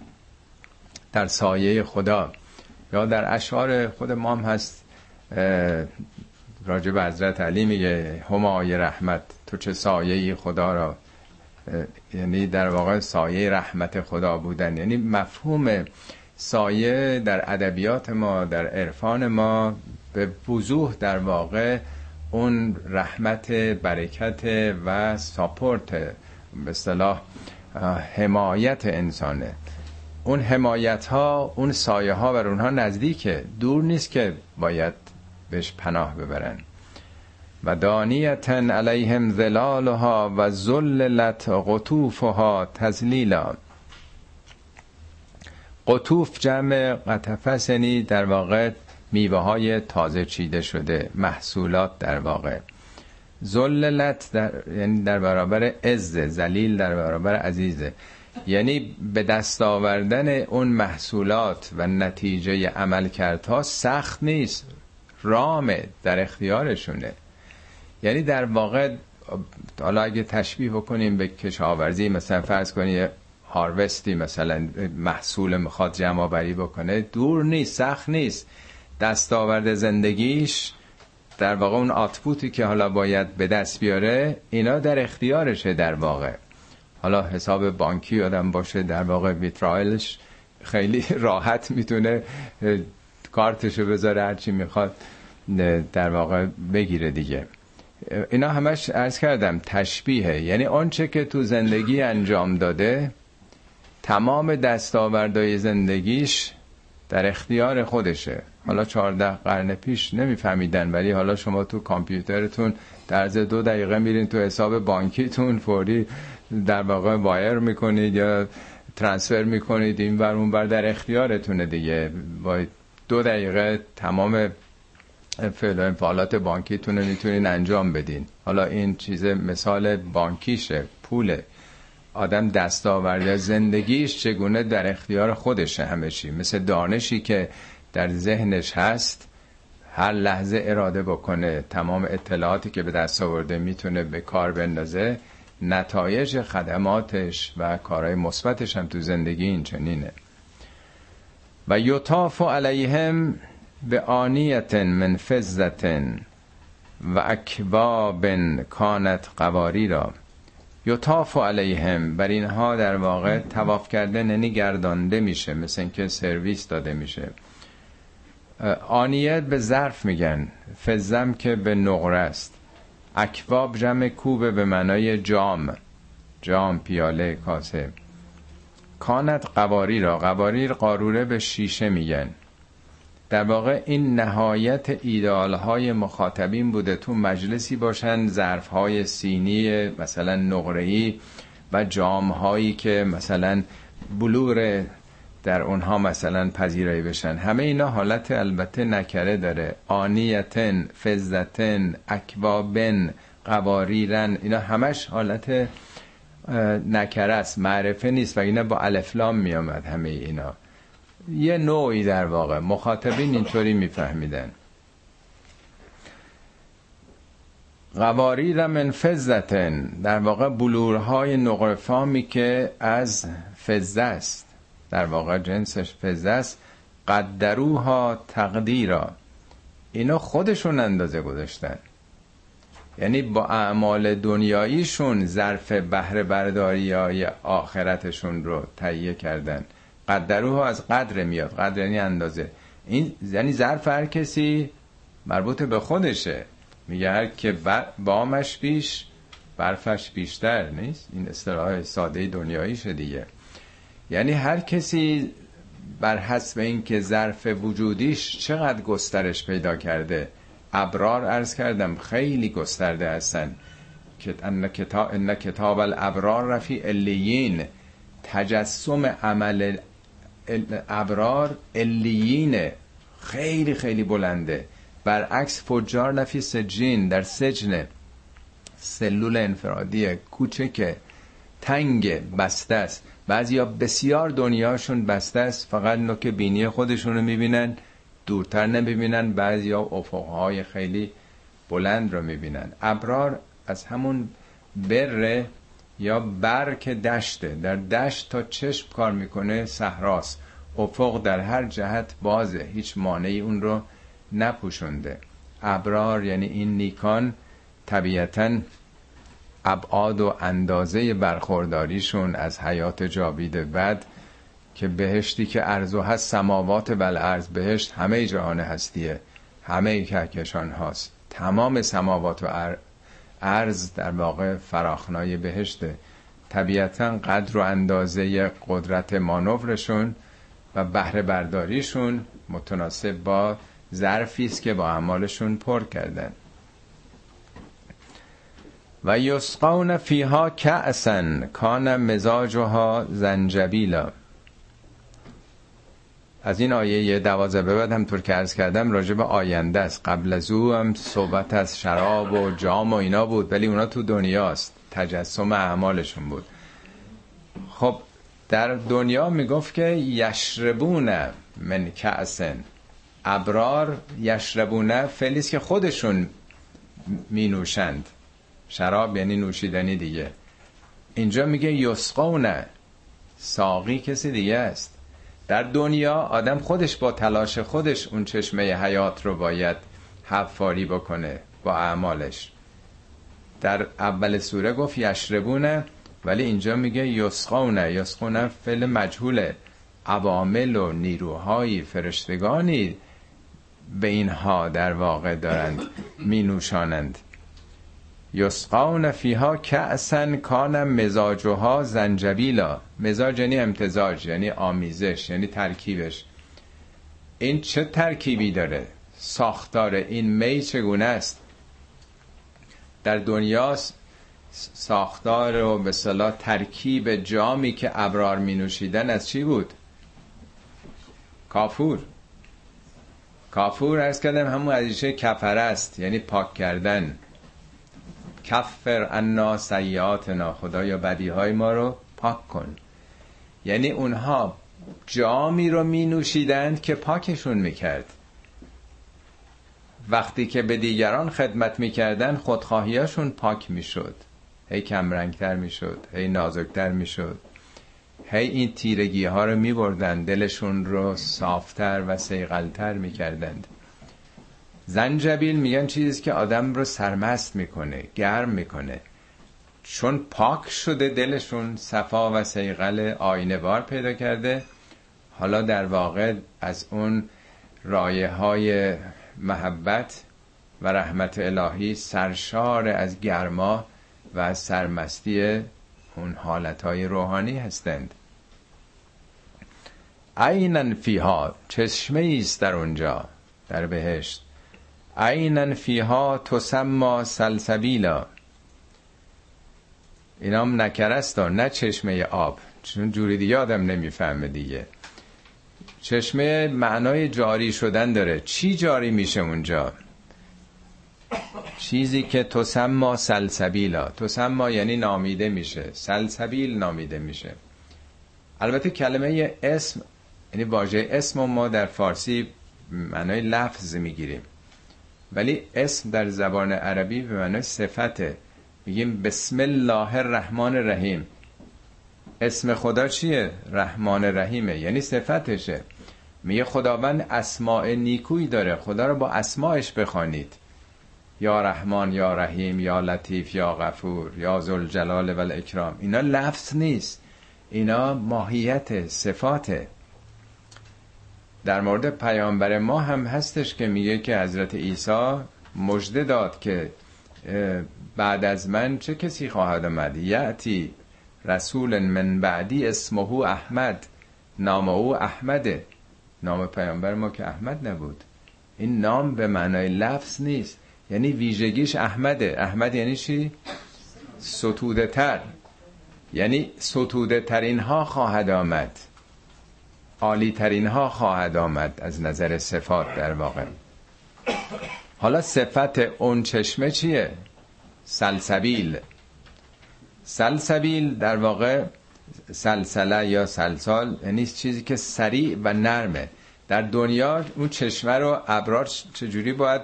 S1: در سایه خدا یا در اشعار خود ما هم هست راجب حضرت علی میگه همای رحمت تو چه سایه خدا را؟ یعنی در واقع سایه رحمت خدا بودن. یعنی مفهوم سایه در ادبیات ما در عرفان ما به وضوح در واقع اون رحمت برکت و ساپورت به اصطلاح حمایت انسانه. اون حمایت ها اون سایه ها بر اونها نزدیکه. دور نیست که باید بهش پناه ببرن. و دانیتن علیهم ظلالها و ذللت قطوفها تزلیلا قطوف جمع قطفه یعنی در واقع میوه های تازه چیده شده محصولات در واقع. زللت در یعنی در برابر عز زلیل در برابر عزیزه. یعنی به دست آوردن اون محصولات و نتیجه عمل کردها سخت نیست رامه در اختیارشونه. یعنی در واقع حالا اگه تشبیه بکنیم به کشاورزی مثلا فرض کنید هاروستی مثلا محصول می‌خواد جمع بکنه دور نیست سخت نیست. دستاورد زندگیش در واقع اون آتپوتی که حالا باید به دست بیاره اینا در اختیارشه در واقع. حالا حساب بانکی آدم باشه در واقع ویترایلش خیلی راحت می‌تونه کارتشو بذاره هرچی می‌خواد در واقع بگیره دیگه. اینا همش ارز کردم تشبیهه. یعنی آنچه که تو زندگی انجام داده تمام دستاوردهای زندگیش در اختیار خودشه. حالا چهارده قرن پیش نمیفهمیدن ولی حالا شما تو کامپیوترتون در از دو دقیقه میرین تو حساب بانکیتون فوری در واقع وایر می‌کنید یا ترانسفر می‌کنید این ور اون بر در اختیارتونه دیگه. با دو دقیقه تمام فعل و انفعالات بانکیتون رو می‌تونین انجام بدین. حالا این چیز مثال بانکیشه پوله. آدم دستاورده زندگیش چگونه در اختیار خودشه همه چی. مثل دانشی که در ذهنش هست هر لحظه اراده بکنه تمام اطلاعاتی که به دست آورده می‌تونه به کار بندازه نتایج خدماتش و کارهای مثبتش هم تو زندگی این چنینه. و یطاف علیهم به آنیت من فزتن و اکباب کانت قواری را. یطاف علیهم بر اینها در واقع تواف کرده ننی گردانده میشه مثل اینکه سرویس داده میشه. آنیت به ظرف میگن. فزم که به نقره است. اکواب جمع کوبه به معنای جام. جام پیاله کاسه. کانت قواری را قواریر قاروره به شیشه میگن. در واقع این نهایت ایدال های مخاطبین بوده تو مجلسی باشن ظرف های سینی مثلا نقره‌ای و جام هایی که مثلا بلور در اونها مثلا پذیرایی بشن. همه اینا حالت البته نکره داره. آنیتن فزتن اکوابن قواریرن اینا همش حالت نکره است. معرفه نیست و اینا با الفلام میامد همه اینا. یه نوعی در واقع. مخاطبین اینطوری میفهمیدن. قواریر من فزتن در واقع بلورهای نقرفامی که از فزه است. در واقع جنسش فزه است. قدروها تقدیرا. اینا خودشون اندازه گذاشتن. یعنی با اعمال دنیاییشون ظرف بهره برداری های آخرتشون رو تهیه کردن. قدروها از قدر میاد. قدر یعنی اندازه. این یعنی ظرف هر کسی مربوط به خودشه. میگه هر که بامش بیش برفش بیشتر نیست؟ این اصطلاح ساده دنیاییشه دیگه. یعنی هر کسی بر حسب اینکه ظرف وجودیش چقدر گسترش پیدا کرده. ابرار ارز کردم خیلی گسترده هستن. ان کتاب, الابرار رفی الیین. تجسم عمل ابرار الیینه خیلی خیلی بلنده. برعکس فجار نفی سجین در سجن. سلول انفرادی کوچک. تنگ بسته است. بعضیا بسیار دنیاشون بسته است فقط نوک بینی خودشون رو می‌بینن دورتر نمی‌بینن بعضیا افقهای خیلی بلند رو می‌بینن. ابرار از همون بره یا برک دشته. در دشت تا چشم کار می‌کنه صحراست. افق در هر جهت بازه هیچ مانعی اون رو نپوشونده. ابرار یعنی این نیکان طبیعتا ابعاد و اندازه برخورداریشون از حیات جاوید بد که بهشتی که ارزو هست سماوات بل ارز بهشت همه جهان هستیه همه کهکشان هاست. تمام سماوات و ارز در واقع فراخنای بهشته. طبیعتا قدر و اندازه قدرت مانورشون و بهره برداریشون متناسب با ظرفی است که با اعمالشون پر کردن. و یسقون فیها کأسن کان مزاجها زنجبیلا. از این آیه دوازه به بعد همطور که ارز کردم راجع به آینده است. قبل از او هم صحبت از شراب و جام و اینا بود ولی اونا تو دنیاست. تجسم اعمالشون بود. خب در دنیا می‌گفت که یشربون من کأسن. ابرار یشربونه فلیس که خودشون می نوشند شراب یعنی نوشیدنی دیگه. اینجا میگه یسقونه ساقی کسی دیگه است. در دنیا آدم خودش با تلاش خودش اون چشمه حیات رو باید حفاری بکنه با اعمالش. در اول سوره گفت یشربونه ولی اینجا میگه یسقونه یسقونه فعل مجهوله. عوامل و نیروهای فرشتگانی به اینها در واقع دارند می یسقون فیها کأسن کان مزاجها زنجبیلا. مزاج یعنی امتزاج یعنی آمیزش یعنی ترکیبش. این چه ترکیبی داره؟ ساختار این می چگونه است؟ در دنیا ساختار و به صلاح ترکیب جامی که ابرار می نوشیدن از چی بود؟ کافور. کافور ارز کردم همون ازیشه کفره است یعنی پاک کردن. کفر انا سیاتنا خدایا بدی های ما رو پاک کن. یعنی اونها جامی رو می نوشیدند که پاکشون می‌کرد. وقتی که به دیگران خدمت می‌کردن خودخواهیاشون پاک می‌شد. هی کمرنگتر می‌شد هی نازکتر می‌شد. هی این تیرگی ها رو می بردن دلشون رو صافتر و سیغلتر می کردند زنجبیل میگن چیزی که آدم رو سرمست می‌کنه گرم می‌کنه. چون پاک شده دلشون صفا و سیغل آینوار پیدا کرده حالا در واقع از اون رایه های محبت و رحمت الهی سرشار از گرما و از سرمستی اون حالت های روحانی هستند. عینا فیها چشمه است در اونجا در بهشت. عینا فیها تسما سلسبیلا. اینام نکرست نه چشمه آب. چون جوری دیگه آدم نمی‌فهمه دیگه. چشمه معنای جاری شدن داره. چی جاری میشه اونجا؟ چیزی که تسما سلسبیلا. تسما یعنی نامیده میشه. سلسبیل نامیده میشه. البته کلمه اسم یعنی واژه اسم ما در فارسی معنای لفظ می‌گیریم. ولی اسم در زبان عربی به معنای صفته میگیم بسم الله الرحمن الرحیم. اسم خدا چیه؟ رحمان رحیمه. یعنی صفتشه. میگه خداوند اسماع نیکویی داره. خدا رو با اسماعش بخوانید. یا رحمان یا رحیم یا لطیف یا غفور یا ذوالجلال و الاکرام اینا لفظ نیست. اینا ماهیت صفاته در مورد پیامبر ما هم هستش که میگه که حضرت عیسی مژده داد که بعد از من چه کسی خواهد آمد؟ یعتی رسول من بعدی اسمه احمد نام او احمده. نام پیامبر ما که احمد نبود. این نام به معنای لفظ نیست. یعنی ویژگیش احمده. احمد یعنی چی؟ ستوده تر یعنی ستوده ترین ها خواهد آمد. عالی ترین ها خواهد آمد از نظر صفات در واقع. حالا صفت اون چشمه چیه؟ سلسبیل. سلسبیل در واقع سلسله یا سلسال یعنی چیزی که سریع و نرمه. در دنیا اون چشمه رو ابرار چجوری باید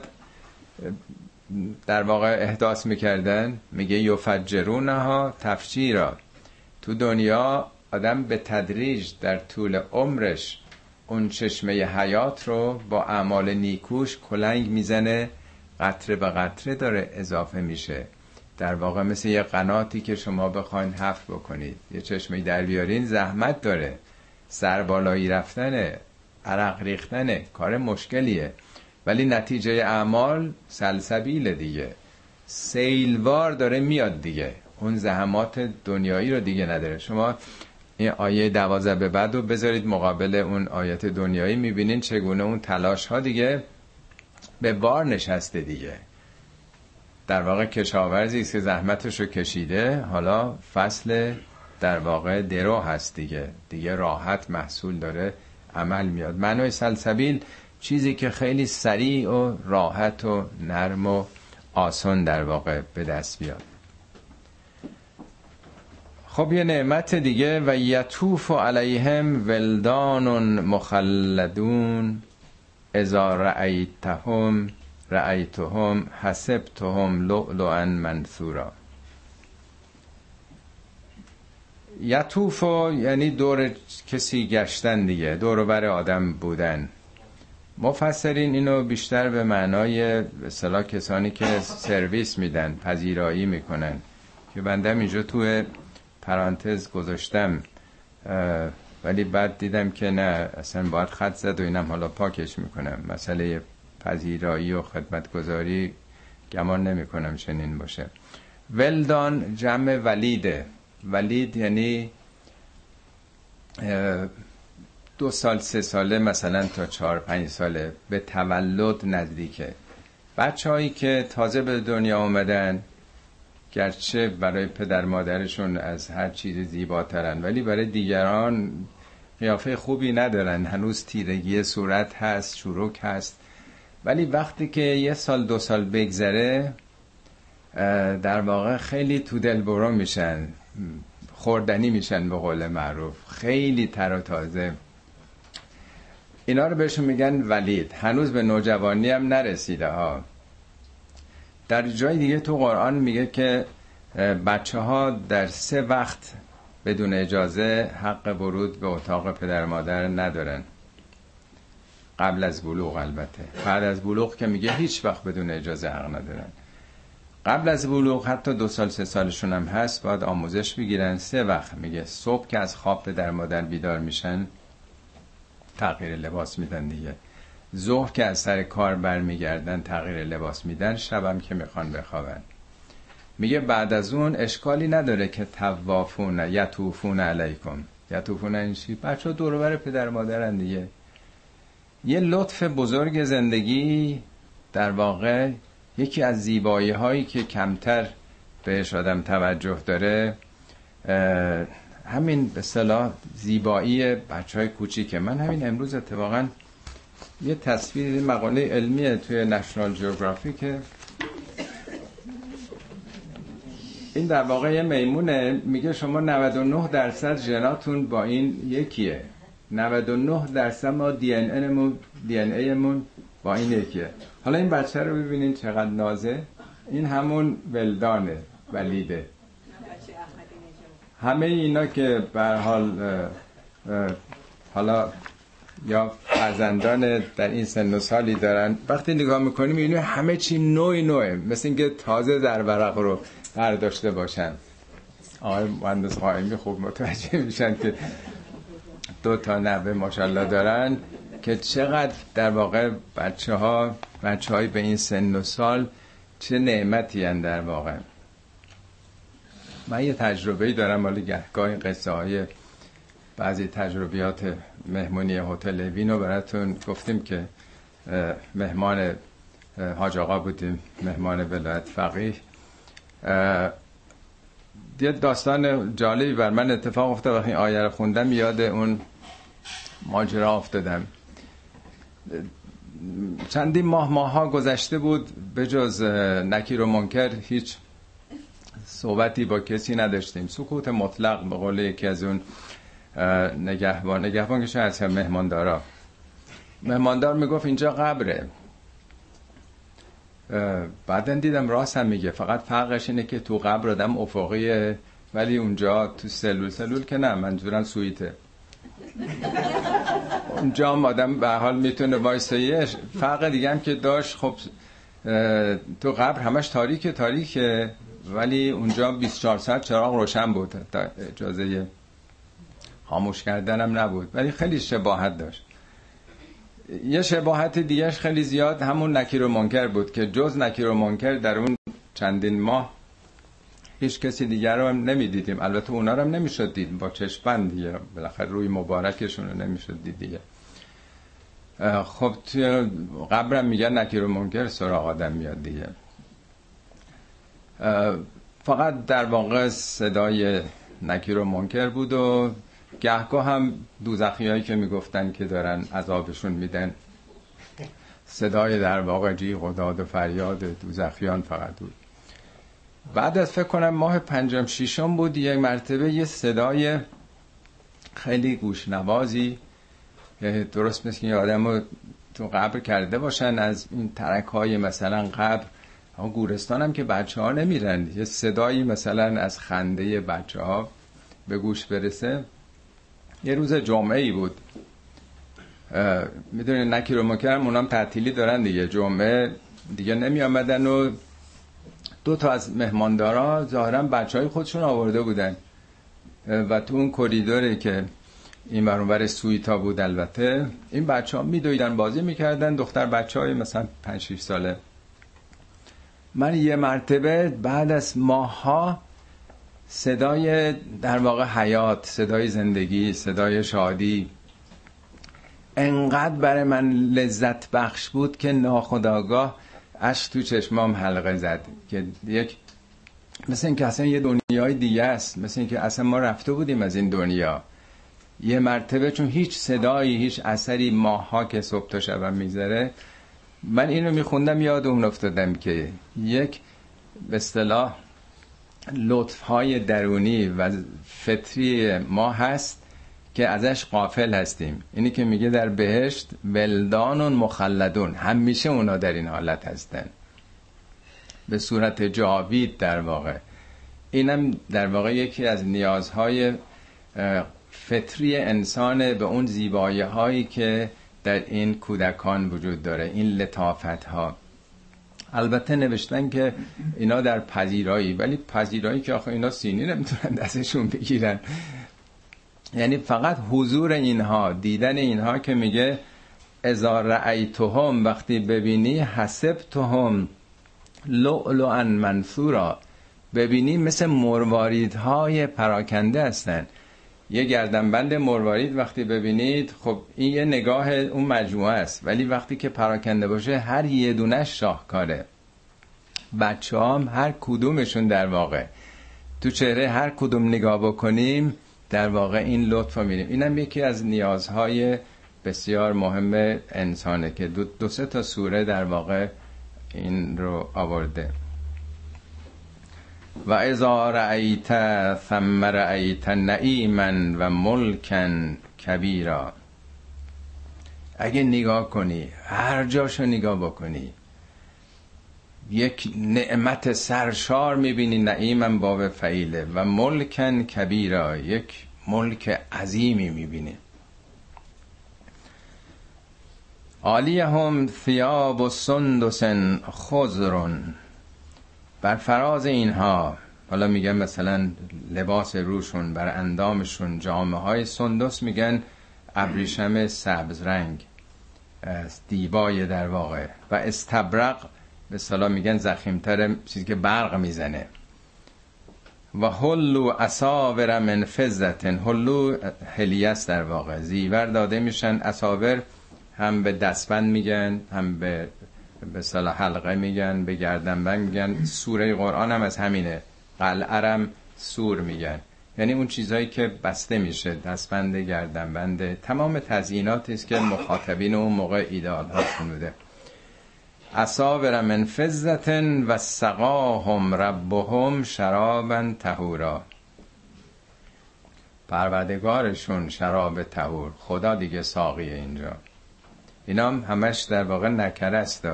S1: در واقع احداث می‌کردن؟ میگه یفجرونها تفجیرا. تو دنیا آدم به تدریج در طول عمرش اون چشمه حیات رو با اعمال نیکوش کلنگ می‌زنه قطره به قطره داره اضافه میشه. در واقع مثل یه قناتی که شما بخواین حفر بکنید. یه چشمه در بیارین زحمت داره. سربالایی رفتنه عرق ریختنه کار مشکلیه. ولی نتیجه اعمال سلسبیل دیگه. سیلوار داره میاد دیگه. اون زحمات دنیایی رو دیگه نداره. شما این آیه دوازه به بعد رو بذارید مقابل اون آیت دنیایی. می‌بینین چگونه اون تلاش ها دیگه به بار نشسته دیگه. در واقع کشاورزی که زحمتش رو کشیده. حالا فصل در واقع درو هست دیگه. دیگه راحت محصول داره عمل میاد. معنای سلسبیل چیزی که خیلی سریع و راحت و نرم و آسان در واقع به دست بیاد. خب یه نعمت دیگه و یطوف علیهم ولدان مخلدون اذا رأیتهم رأیتهم حسبتهم لؤلؤا منثورا. یطوف یعنی دور کسی گشتن دیگه دور بر آدم بودن. مفسرین اینو بیشتر به معنای به کسانی که سرویس میدن پذیرایی می‌کنن. که بندم اینجا تو پرانتز گذاشتم ولی بعد دیدم که نه اصلا باید خط زد و اینم حالا پاکش می‌کنم. مسئله پذیرایی و خدمتگذاری گمان نمی کنم چنین باشه. ولدان جمع ولیده. ولید یعنی دو سال سه ساله مثلا تا چهار پنج ساله به تولد نزدیکه. بچه هایی که تازه به دنیا آمدن گرچه برای پدر مادرشون از هر چیز زیباترن ولی برای دیگران قیافه خوبی ندارن. هنوز تیرگی صورت هست چروک هست. ولی وقتی که یه سال دو سال بگذره در واقع خیلی تو دل برو میشن. خوردنی میشن به قول معروف. خیلی تر و تازه. اینا رو بهشون میگن ولید. هنوز به نوجوانی هم نرسیده ها. در جای دیگه تو قرآن میگه که بچه ها در سه وقت بدون اجازه حق ورود به اتاق پدر مادر ندارن. قبل از بلوغ البته. بعد از بلوغ که میگه هیچ وقت بدون اجازه حق ندارن. قبل از بلوغ حتی دو سال سه سالشون هم هست باید آموزش بگیرن. سه وقت میگه صبح که از خواب در مادر بیدار میشن تغییر لباس میدن دیگه. ظهر که از سر کار برمیگردن تغییر لباس میدن شبم که می‌خوان بخوابن. میگه بعد از اون اشکالی نداره که توافون یتوفون علیکم. یتوفون این چی؟ بچه دور پدر مادرن دیگه. یه لطف بزرگ زندگی در واقع یکی از زیبایی هایی که کمتر بهش آدم توجه داره همین به صلاح زیبایی بچه های کوچیکه. من همین امروز اتفاقا یه تصویر مقاله علمیه توی نشنال جیوگرافی که این در واقع یه میمونه. میگه شما 99 درصد ژناتون با این یکیه. 99 درصد ما دی ان دی ان ایمون با این یکیه. حالا این بچه رو ببینین چقدر نازه. این همون ولدانه ولیده. همه اینا که به حال حالا یا فرزندان در این سن و سالی دارن. وقتی نگاه می‌کنیم می‌بینیم همه چی نوعی نوعه. مثل اینکه تازه در ورق رو برداشته باشن. آقای مهندس قائمی خوب متوجه میشن که دو تا نوه ماشاءالله دارن که چقدر در واقع بچه ها بچه های به این سن و سال چه نعمتی هن در واقع. من یه تجربه دارم مالی گهگاه قصه های بعضی تجربیات مهمونی هتل وینو براتون گفتیم که مهمان حاج آقا بودیم مهمان ولایت فقیه. یه داستان جالبی بر من اتفاق افتاد. وقتی آیه رو خوندم یاد اون ماجرا افتادم. چندین ماه ماه ها گذشته بود به جز نکیر و منکر هیچ صحبتی با کسی نداشتیم. سکوت مطلق به قول یکی از اون نگهبان. نگهبان که شاید مهماندارا. مهماندار می‌گفت اینجا قبره. بعدا دیدم راست هم میگه. فقط فرقش اینه که تو قبر آدم افقیه ولی اونجا تو سلول. سلول که نه منظورم سویته اونجا هم آدم به حال می‌تونه وایسایه. فرق دیگه هم که داشت خب تو قبر همش تاریکه تاریکه ولی اونجا 24 ساعت چراغ روشن بود. تا اجازه خاموش کردنم نبود ولی خیلی شباهت داشت. یه شباهت دیگهش خیلی زیاد همون نکیر و منکر بود که جز نکیر و منکر در اون چندین ماه هیچ کسی دیگر رو هم نمی‌دیدیم. البته اونا رو هم نمی‌شد دید با چشمند دیگه. بالاخره روی مبارکشون رو نمی‌شد دید دیگه. خب توی قبرم میگن نکیر و منکر سراغ آدم میاد دیگه. فقط در واقع صدای نکیر و منکر بود و گهگاه هم دوزخی هایی که می‌گفتن که دارن عذابشون میدن. صدای در واقع جیغ و داد و فریاد دوزخیان فقط بود. بعد از فکر کنم ماه پنجم شیشم بود یک مرتبه یه صدای خیلی گوشنوازی درست مثل که آدم رو تو قبر کرده باشن از این ترک های مثلا قبر. اما گورستان هم که بچه ها نمیرن. یه صدایی مثلا از خنده بچه ها به گوش برسه. یه روز جمعه ای بود می‌دونی نکی رو مکرم اونام تعطیلی دارن دیگه. جمعه دیگه نمی آمدن و دو تا از مهماندارا ظاهرا بچه های خودشون آورده بودن. و تو اون کریدوری که این برونور سویتا بود البته این بچه ها میدویدن بازی می‌کردن. دختر بچه های مثلا 5 6 ساله. من یه مرتبه بعد از ماها صدای در واقع حیات صدای زندگی صدای شادی انقدر برای من لذت بخش بود که ناخداگاه اشک تو چشمام حلقه زد. که یک مثل اینکه اصلا یه دنیای دیگه است. مثل اینکه اصلا ما رفته بودیم از این دنیا. یه مرتبه چون هیچ صدایی هیچ اثری ماها که صبح تا شبم می‌ذاره من اینو میخوندم یاد اون افتادم که یک به اصطلاح لطف های درونی و فطری ما هست که ازش قافل هستیم. اینی که میگه در بهشت ولدان مخلدون. همیشه اونا در این حالت هستن. به صورت جاوید در واقع. اینم در واقع یکی از نیازهای فطری انسان به اون زیبایی هایی که در این کودکان وجود داره. این لطافت ها البته نوشتن که اینا در پذیرایی ولی پذیرایی که آخه اینا سینی نمی‌تونن دستشون بگیرن. یعنی فقط حضور اینها دیدن اینها که میگه ازا رأیتهم وقتی ببینی حسبتهم لؤلؤا منثورا ببینی مثل مرواریدهای پراکنده هستن. یه گردنبند مروارید وقتی ببینید خب این یه نگاه اون مجموعه است. ولی وقتی که پراکنده باشه هر یه دونش شاهکاره. بچه هم هر کدومشون در واقع. تو چهره هر کدوم نگاه بکنیم در واقع این لطف رو میریم اینم یکی از نیازهای بسیار مهم انسانه که دو, دو سه تا سوره در واقع این رو آورده. و اذا رأیت ثم رأیت نعیما و ملکا کبیرا. اگه نگاه کنی هر جاشو نگاه بکنی یک نعمت سرشار می‌بینی نعیمم باب فعیله و ملکن کبیرا یک ملک عظیمی می‌بینی. هم ثیاب و سندس خضرون بر فراز اینها حالا میگن مثلا لباس روشون بر اندامشون جامعه های سندس میگن ابریشم سبز رنگ دیبای در واقع. و استبرق به صلاح میگن زخیمتر چیزی که برق می‌زنه. و هلو اصاور من فزتن هلو هلیس در واقع. زیور داده میشن اصاور هم به دستبند میگن هم به به صلاح حلقه میگن به گردنبند میگن. سوره قرآن هم از همینه. قلعرم سور میگن. یعنی اون چیزهایی که بسته میشه دستبند گردنبند تمام تزییناتی است که مخاطبین اون موقع ایدال هاشون بوده اصابر من فزتن و سقاهم ربهم شرابا تهورا پروردگارشون شراب تهور خدا دیگه ساقیه اینجا. اینا هم همش در واقع نکره است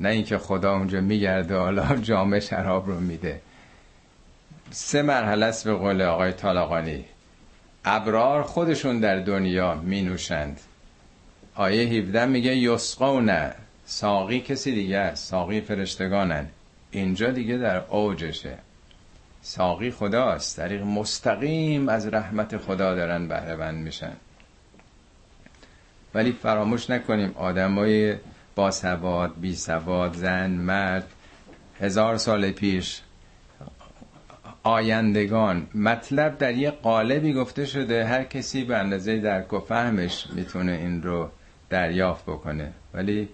S1: نه اینکه خدا اونجا میگرده حالا جام شراب رو میده. سه مرحله است به قول آقای طالقانی. ابرار خودشون در دنیا می نوشند آیه 17 میگه یسقونه ساقی کسی دیگه است. ساقی فرشتگانن. اینجا دیگه در اوجشه. ساقی خداست. طریق مستقیم از رحمت خدا دارن بهره میشن. ولی فراموش نکنیم آدمای با سواد بی سواد زن مرد هزار سال پیش آیندگان مطلب در یه قالبی گفته شده هر کسی به اندازه درک و فهمش می‌تونه این رو دریافت بکنه. ولی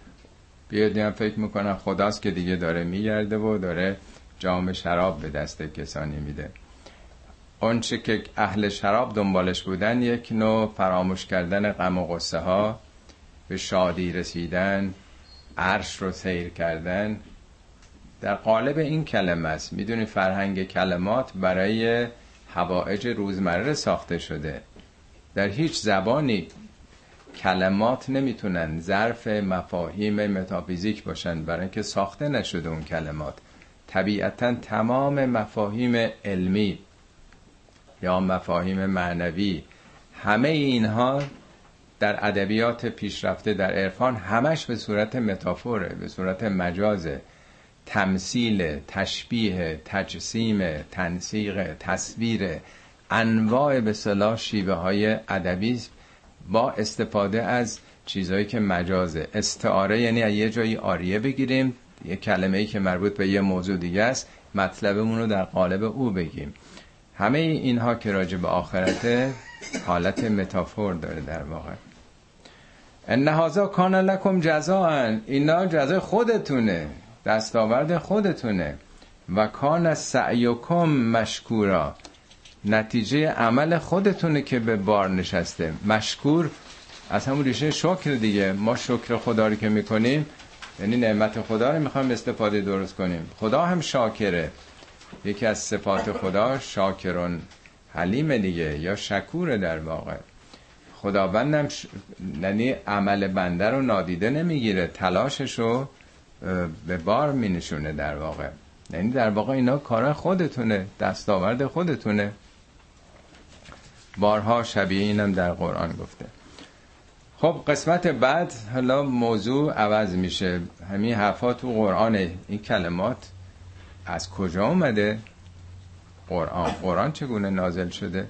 S1: بیادیم فکر می‌کنم خداست که دیگه داره میگرده و داره جام شراب به دست کسانی میده. آنچه که اهل شراب دنبالش بودن یک نوع فراموش کردن غم و غصه ها به شادی رسیدن عرش رو سیر کردن. در قالب این کلمه است. می‌دونی فرهنگ کلمات برای هوایج روزمره ساخته شده. در هیچ زبانی کلمات نمی‌تونن ظرف مفاهیم متافیزیک باشن برای اینکه ساخته نشده اون کلمات. طبیعتا تمام مفاهیم علمی یا مفاهیم معنوی همه اینها در ادبیات پیشرفته در عرفان همش به صورت متافوره به صورت مجازه. تمثیل تشبیه تجسیم تنسیق تصویر انواع به صلاح شیوه های ادبی با استفاده از چیزهایی که مجازه. استعاره یعنی از یه جایی آریه بگیریم یه کلمه ای که مربوط به یه موضوع دیگه است مطلبمون رو در قالب او بگیم. همه اینها که راجع به آخرت حالت متافور داره در واقع. ان هذا کان لکم جزاء اینا جزای خودتونه دستاورد خودتونه. و کان سعیکم مشکورا. نتیجه عمل خودتونه که به بار نشسته. مشکور از همون ریشه شکر دیگه. ما شکر خدا رو که می‌کنیم یعنی نعمت خدا رو می‌خوایم استفاده درست کنیم. خدا هم شاکره. یکی از صفات خدا شاکرون حلیم دیگه یا شکور در واقع. خداوندم ش... یعنی عمل بنده رو نادیده نمی‌گیره تلاشش رو به بار مینشونه در واقع. یعنی در واقع اینا کار خودتونه دستاورد خودتونه. بارها شبیه اینم در قرآن گفته. خب قسمت بعد حالا موضوع عوض میشه. همین حرفا تو قرآن این کلمات. از کجا اومده؟ قرآن. قرآن چگونه نازل شده؟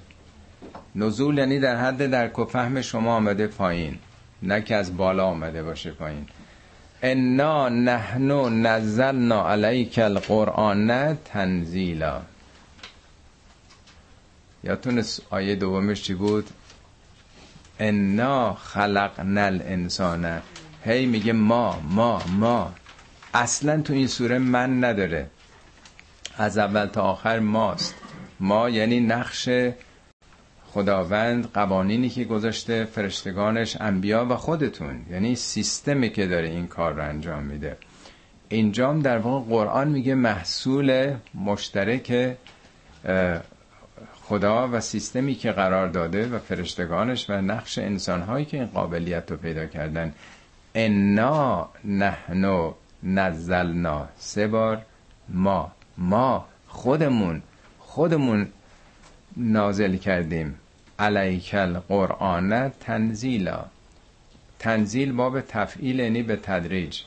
S1: نزول یعنی در حد در فهم شما آمده پایین نه که از بالا آمده باشه پایین. انا نحنو نزلنا علیک القرآن تنزیلا. یادتون آیه دومش چی بود؟ انا خلقنا الانسان. هی میگه ما ما ما. اصلا تو این سوره من نداره. از اول تا آخر ماست. ما یعنی نقش خداوند قوانینی که گذاشته فرشتگانش انبیا و خودتون. یعنی سیستمی که داره این کار رو انجام میده. اینجام در واقع قرآن میگه محصول مشترک خدا و سیستمی که قرار داده و فرشتگانش و نقش انسانهایی که این قابلیت رو پیدا کردن. انا نحنو نزلنا. سه بار ما. ما خودمون خودمون نازل کردیم. علیکل قرآن تنزیلا. تنزیل باب تفعیل یعنی به تدریج.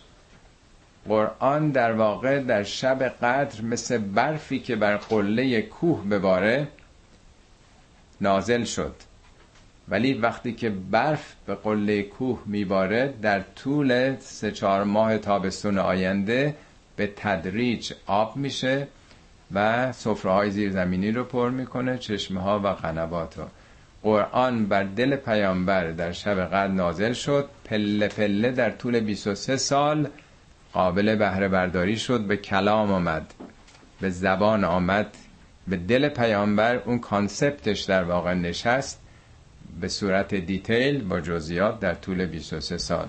S1: قرآن در واقع در شب قدر مثل برفی که بر قله کوه بباره نازل شد. ولی وقتی که برف به قله کوه میباره در طول سه چهار ماه تابستون آینده به تدریج آب میشه و سفره های زیرزمینی رو پر می‌کنه چشمه ها و قنوات رو. قرآن بر دل پیامبر در شب قدر نازل شد پله پله در طول 23 سال قابل بهره برداری شد به کلام آمد به زبان آمد به دل پیامبر اون concept ش در واقع نشست به صورت detail با جزئیات در طول 23 سال.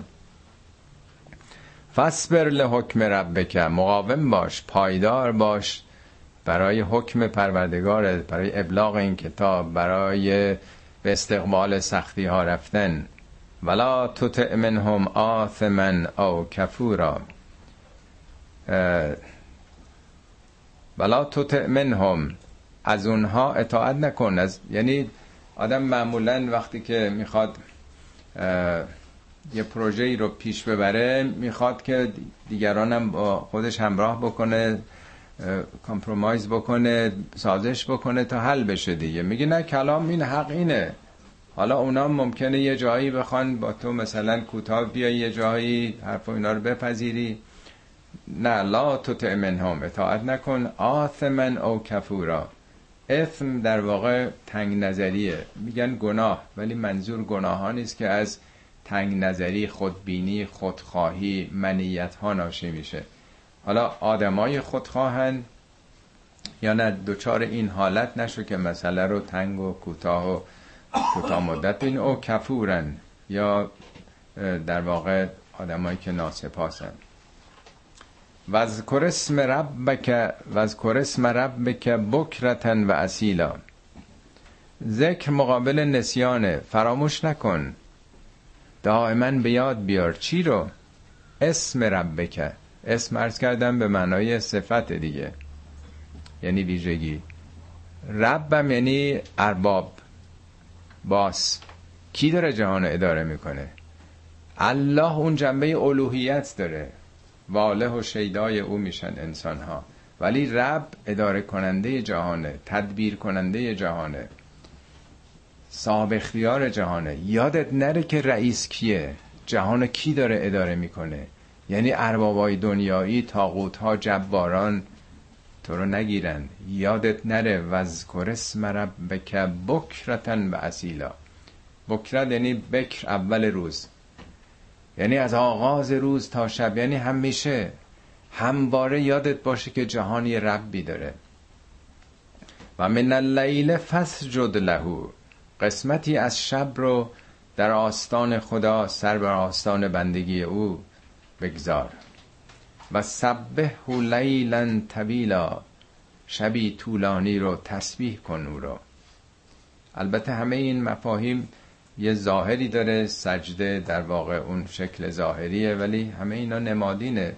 S1: فاصبر لحكم ربك مقاوم باش پایدار باش برای حکم پروردگار برای ابلاغ این کتاب برای به استقبال سختی ها رفتن. ولا تطع منهم آثما أو كفورا. ولا تطع منهم از اونها اطاعت نکن. از یعنی آدم معمولا وقتی که می‌خواد یه پروژه ای رو پیش ببره می‌خواد که دیگرانم با خودش همراه بکنه کامپرومایز بکنه سازش بکنه تا حل بشه دیگه. میگه نه کلام این حق اینه. حالا اونا ممکنه یه جایی بخوان با تو مثلا کوتاه بیای یه جایی حرف اینا رو بپذیری. نه لا تو منهم اطاعت نکن. آثمن او کفورا. اثم در واقع تنگ نظریه میگن گناه ولی منظور گناه ها نیست که از تنگ نظری خودبینی خودخواهی منیت ها ناشی میشه. حالا آدمای خودخواهن یا نه دوچار این حالت نشو که مسئله رو تنگ و کوتاه و کوتاه مدت این او کفورن یا در واقع آدمایی که ناسپاسن. وذکر اسم ربک وذکر اسم ربک بکرتن و اصیلا. ذکر مقابل نسیانه. فراموش نکن. دائما به یاد بیار. چی رو؟ اسم ربک اسم ارز کردم به معنای صفت دیگه. یعنی ویژگی. ربم یعنی ارباب. باس. کی داره جهان اداره می‌کنه؟ الله اون جنبه الوهیت داره. واله و شیدای او میشن انسان ها ولی رب اداره کننده جهانه تدبیر کننده جهانه. صاحب اختیار جهانه. یادت نره که رئیس کیه؟ جهان کی داره اداره می‌کنه؟ یعنی اربابای دنیایی تاقوت ها جباران. تو رو نگیرن. یادت نره. وذکر اسم ربک بکرتن و اصیلا. بکرت یعنی بکر اول روز. یعنی از آغاز روز تا شب. یعنی همیشه. همواره یادت باشه که جهانی ربی داره. و من اللیل فسجد له. قسمتی از شب رو در آستان خدا سر بر آستان بندگی او بگذار. و سبه لیلا طویلا شبی طولانی رو تسبیح کن او رو. البته همه این مفاهیم یه ظاهری داره سجده در واقع اون شکل ظاهریه ولی همه اینا نمادینه.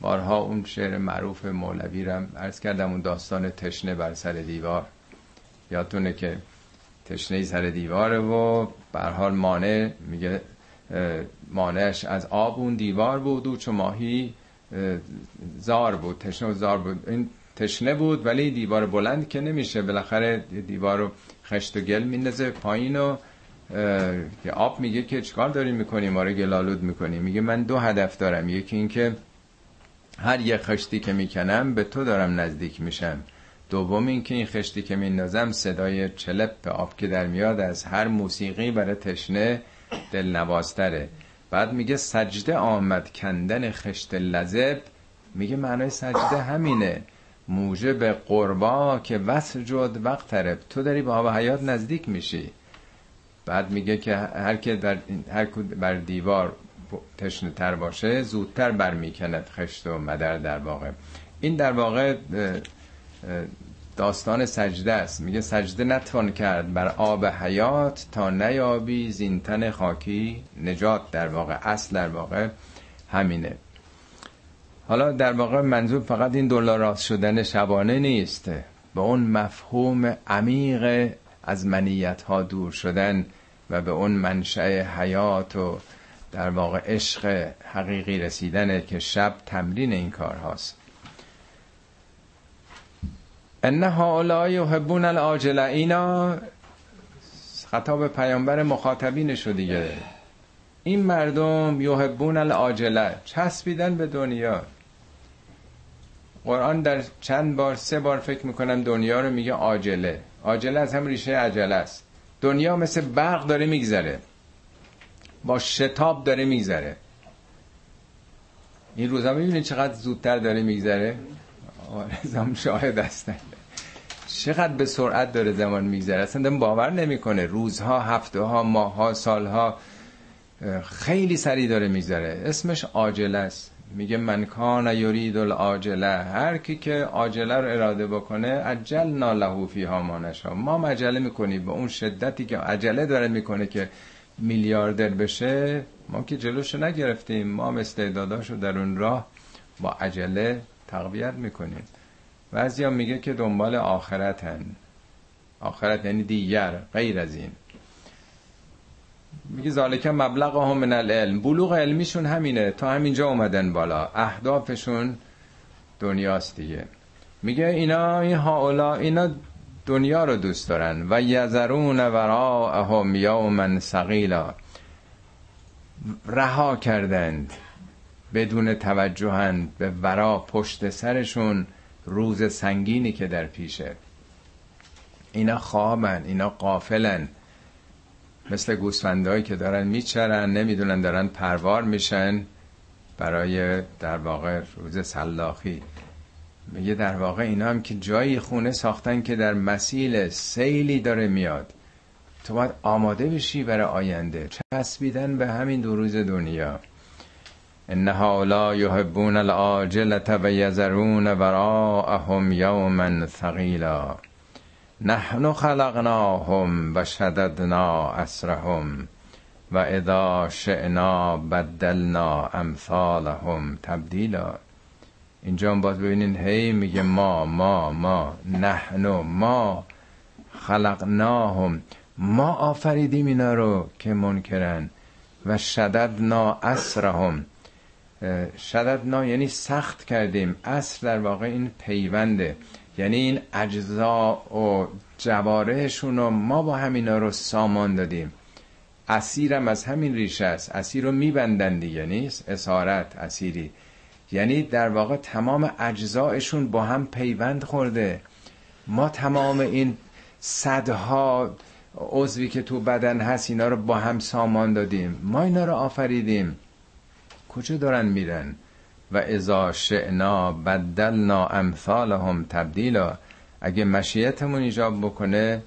S1: بارها اون شعر معروف مولوی رم عرض کردم اون داستان تشنه بر سر دیوار. یادتونه که تشنه سر دیواره و حال مانع میگه مانعش از آب اون دیوار بود و چو ماهی زار بود تشنه و زار بود. این تشنه بود ولی دیوار بلند که نمیشه. بالاخره دیوار رو خشت و گل میندازه پایین و که آب میگه که چیکار داریم می‌کنیم ما رو گلالود می‌کنیم میگه من دو هدف دارم. یکی اینکه هر یه خشتی که می‌کنم به تو دارم نزدیک میشم. دوم اینکه این خشتی که میندازم صدای چلپ آب که در میاد از هر موسیقی برای تشنه دلنوازتره. بعد میگه سجده آمد کندن خشت لذب. میگه معنای سجده همینه. موجب قربا که وسجد وقت ترب تو داری با آب حیات نزدیک میشی. بعد میگه که هر که در هر بر دیوار تشنه تر باشه زودتر برمیکند خشت و مدر در واقع. این در واقع داستان سجده است. میگه سجده نتوان کرد بر آب حیات تا نیابی زینتن خاکی نجات در واقع اصل در واقع همینه. حالا در واقع منظور فقط این دلار شدن شبانه نیست. به اون مفهوم عمیق از منیت ها دور شدن و به اون منشأ حیات و در واقع عشق حقیقی رسیدنه که شب تمرین این کار هاست. ان هؤلاء یحبون العاجله اینا خطاب پیامبر مخاطبینشو دیگه. این مردم یحبون العاجله چسبیدن به دنیا. قرآن در چند بار سه بار فکر می‌کنم دنیا رو میگه عاجله. عاجله از هم ریشه عجله است. دنیا مثل برق داره میگذره. با شتاب داره میگذره. این روزا می‌بینید چقدر زودتر داره میگذره؟ آرزم شاهد هستن چقدر به سرعت داره زمان میگذره؟ اصلا باور نمی‌کنه. روزها هفته ها ماه ها سال ها خیلی سریع داره میگذره. اسمش عاجله است. میگه من کان یرید العاجله هر کی که عاجله رو اراده بکنه عجل نالهو فیها ما نشا ما مجله می‌کنیم. به اون شدتی که عجله داره می‌کنه که میلیاردر بشه ما که جلوشو نگرفتیم. ما استعداداشو در اون راه با عجله تقویت می‌کنیم بعضی میگه که دنبال آخرت هن آخرت یعنی دیگر غیر از این. میگه ذالک مبلغ هم من العلم. بلوغ علمیشون همینه. تا همینجا اومدن بالا. اهدافشون دنیاست دیگه. میگه اینا این هاولا اینا دنیا رو دوست دارن. و یذرون وراءهم یوما ثقیلا. رها کردند. بدون توجهند به ورا پشت سرشون روز سنگینی که در پیشه. اینا خوابن اینا قافلن مثل گوسفندهایی که دارن میچرن نمی‌دونن دارن پروار میشن. برای در واقع روز سلاخی. میگه در واقع اینا هم که جایی خونه ساختن که در مسیل سیلی داره میاد. تو باید آماده بشی برای آینده. چسبیدن به همین دو روز دنیا. انها لا یحبون العاجلة و یذرون وراءهم یوما ثقیلا نحن خلقناهم و شددنا اسرهم و اذا شئنا بدلنا امثالهم تبدیلا اینجا هم باید ببینین هی میگه ما ما ما نحن ما خلقناهم. ما آفریدیم اینا رو که منکرن و شددنا اسرهم. شددنا یعنی سخت کردیم. اصر در واقع این پیونده. یعنی این اجزا و جوارهشون رو ما با همینا رو سامان دادیم. اسیرم از همین ریشه است. اسیر رو میبندن دیگه نیست؟ اسارت اسیری. یعنی در واقع تمام اجزایشون با هم پیوند خورده. ما تمام این صدها عضوی که تو بدن هست اینا رو با هم سامان دادیم. ما اینا رو آفریدیم. کجا دارن میرن. و ازا شعنا بدلنا امثالهم تبدیلا. اگه مشیتمون ایجاب بکنه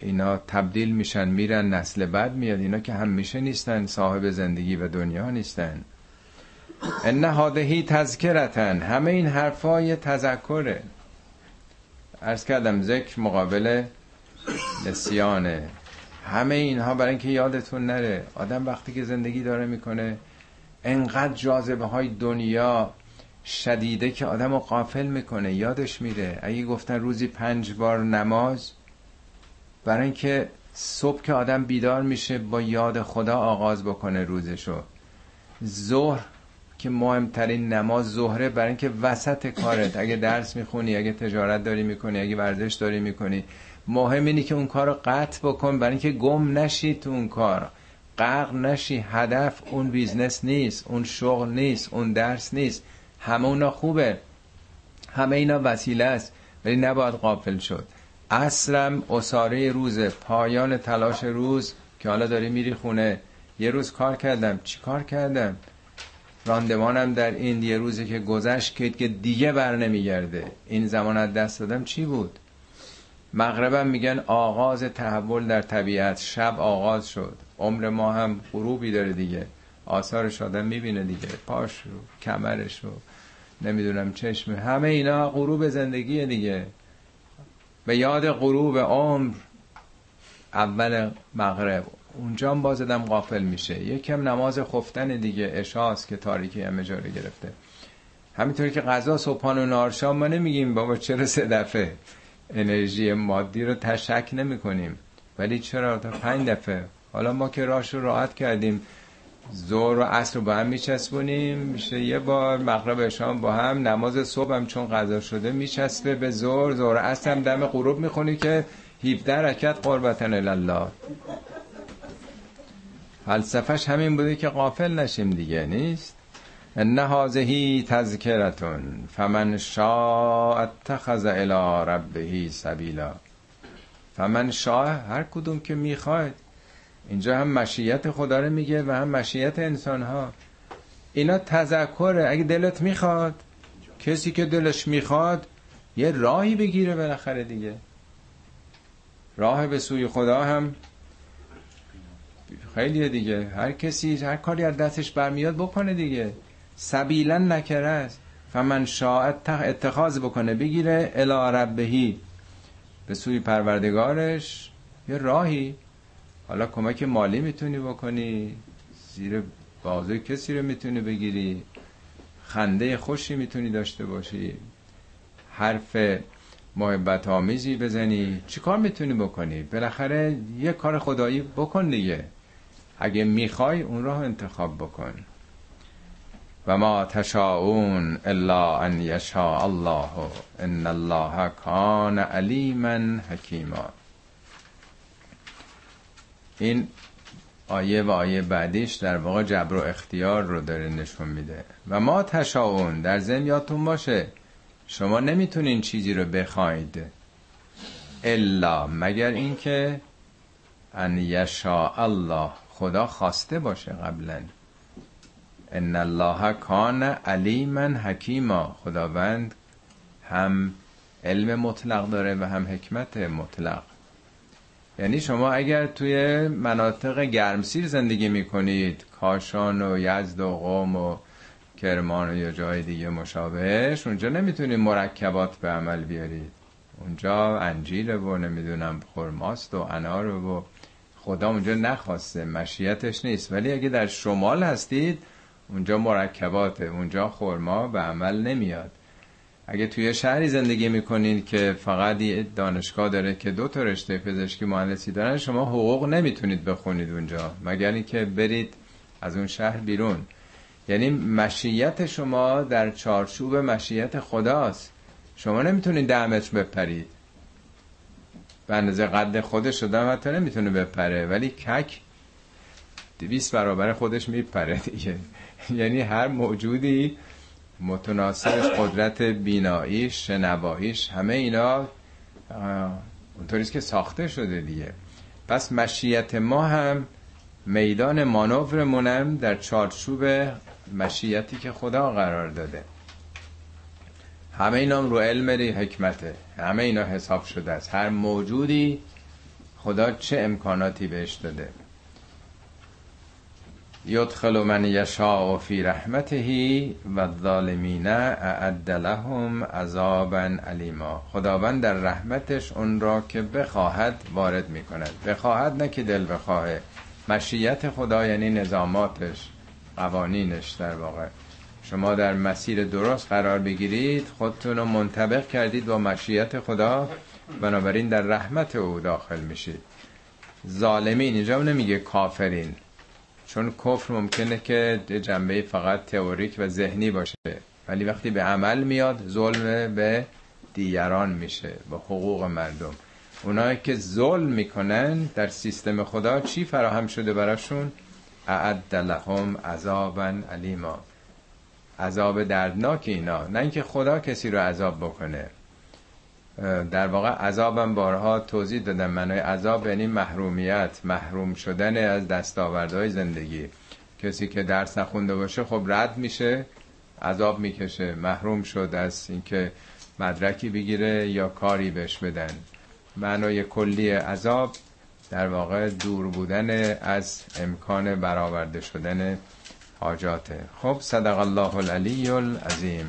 S1: اینا تبدیل میشن میرن نسل بعد میاد. اینا که همیشه نیستن صاحب زندگی و دنیا نیستن. ان هادهی تذکرتن. همه این حرفای تذکره. ارز کردم ذکر مقابل نسیانه. همه اینها برای اینکه یادتون نره. آدم وقتی که زندگی داره می‌کنه انقدر جاذبه های دنیا شدیده که آدم رو قافل می‌کنه یادش میره. اگه گفتن روزی پنج بار نماز برای اینکه صبح که آدم بیدار میشه با یاد خدا آغاز بکنه روزشو. ظهر که مهمترین نماز ظهره برای اینکه وسط کارت اگه درس می‌خونی اگه تجارت داری می‌کنی اگه ورزش داری می‌کنی مهم اینه که اون کار رو قطع بکن برای اینکه گم نشی تو اون کار. غرق نشی هدف اون business نیست اون شغل نیست اون درس نیست. همه اونا خوبه. همه اینا وسیله است ولی نباید غافل شد. عصرم عصاره روز پایان تلاش روز که حالا داری میری خونه. یه روز کار کردم. چی کار کردم؟ راندمانم در این یه روزی که گذشت که دیگه بر نمیگرده. این زمان از دست دادم چی بود؟ مغربم میگن آغاز تحول در طبیعت. شب آغاز شد. عمر ما هم غروبی داره دیگه. آثارش آدم می‌بینه دیگه. پاش و کمرش و نمی‌دونم چشم. همه اینا غروب زندگی دیگه. به یاد غروب عمر اول مغرب. اونجا هم بازدم غافل میشه. یکم نماز خفتن دیگه. اشاست که تاریکی همه جا گرفته. همینطوری که غذا صبحان و نارشام ما نمیگیم. بابا چرا سه دفعه انرژی مادی رو تشک نمی کنیم ولی چرا تا پنج دفعه؟ حالا ما که راش رو راحت کردیم زور و عصر رو با هم میچسبونیم میشه یه بار مغرب شام با هم نماز صبح هم چون غذا شده میچسبه به زور زور عصر هم دم غروب می‌خونی که 17 رکت قربتن الله فلسفهش همین بوده که قافل نشیم دیگه نیست؟ ان هذه تذکرتون فمن شاء اتخذ الى ربه سبیلا. فمن شاء هر کدوم که می‌خواد اینجا هم مشیت خدا رو میگه و هم مشیت انسان ها اینا تذکره. اگه دلت می‌خواد کسی که دلش می‌خواد یه راهی بگیره بالاخره دیگه. راه به سوی خدا هم خیلی دیگه. هر کسی هر کاری از دستش برمیاد بکنه دیگه. سبیلا نکره است. فمن شاء اتخاذ بکنه بگیره الی ربهی. به سوی پروردگارش یه راهی. حالا کمک مالی می‌تونی بکنی زیر بازوی کسی رو می‌تونی بگیری خنده خوشی می‌تونی داشته باشی حرف محبت آمیزی بزنی چیکار می‌تونی بکنی؟ بالاخره یه کار خدایی بکن دیگه. اگه می‌خوای اون راه انتخاب بکن. و ما تشاؤون الا ان یشاء الله ان الله کان علیما حکیما. این آیه و آیه بعدیش در واقع جبر و اختیار رو داره نشون میده. و ما تشاؤون در ذهن یادتون باشه شما نمی‌تونین چیزی رو بخواید الا مگر اینکه ان یشاء الله خدا خواسته باشه قبلا. ان الله کان علیما حکیما خداوند هم علم مطلق داره و هم حکمت مطلق. یعنی شما اگر توی مناطق گرمسیر زندگی می‌کنید کاشان و یزد و قوم و کرمان و یا جای دیگه مشابهش اونجا نمی‌تونید مرکبات به عمل بیارید اونجا انجیل و نمی‌دونم خرماست و انار و خدا اونجا نخواسته مشیتش نیست. ولی اگه در شمال هستید اونجا مرکباته. اونجا خورما به عمل نمیاد. اگه توی شهری زندگی می‌کنید که فقط یه دانشگاه داره که دو تا رشته پزشکی مهندسی دارن شما حقوق نمی‌تونید بخونید اونجا. مگر اینکه برید از اون شهر بیرون. یعنی مشیت شما در چارچوب مشیت خداست. شما نمی‌تونید متر بپرید. به اندازه قد خودش شدم حتی نمی‌تونه بپره ولی کک دویست برابر خودش میپره دیگه. یعنی هر موجودی متناسبش قدرت بیناییش شنواییش همه اینا اونطوریست که ساخته شده دیگه. پس مشیت ما هم میدان مانورمونم در چارچوب مشیتی که خدا قرار داده. همه اینا رو علم حکمته. همه اینا حساب شده است. هر موجودی خدا چه امکاناتی بهش داده. یدخل من یشاء فی رحمته و الظالمین اعد لهم عذابا علیما خداوند در رحمتش اون را که بخواهد وارد می کند بخواهد نه که دل بخواهه مشیت خدا یعنی نظاماتش قوانینش در واقع. شما در مسیر درست قرار بگیرید خودتون رو منطبق کردید با مشیت خدا بنابراین در رحمت او داخل میشید. ظالمین اینجا نمیگه کافرین. چون کفر ممکنه که جنبه فقط تئوریک و ذهنی باشه ولی وقتی به عمل میاد ظلم به دیگران میشه با حقوق مردم. اونایی که ظلم می‌کنن در سیستم خدا چی فراهم شده براشون؟ اعد لهم عذابا علیما عذاب دردناک اینا. نه اینکه خدا کسی رو عذاب بکنه. در واقع عذابم بارها توضیح دادم منای عذاب یعنی محرومیت محروم شدن از دستاوردهای زندگی. کسی که درس نخونده باشه خب رد میشه عذاب می‌کشه محروم شد از اینکه مدرکی بگیره یا کاری بهش بدن. معنای کلی عذاب در واقع دور بودن از امکان برآورده شدن حاجاته. خب صدق الله العلی العظیم.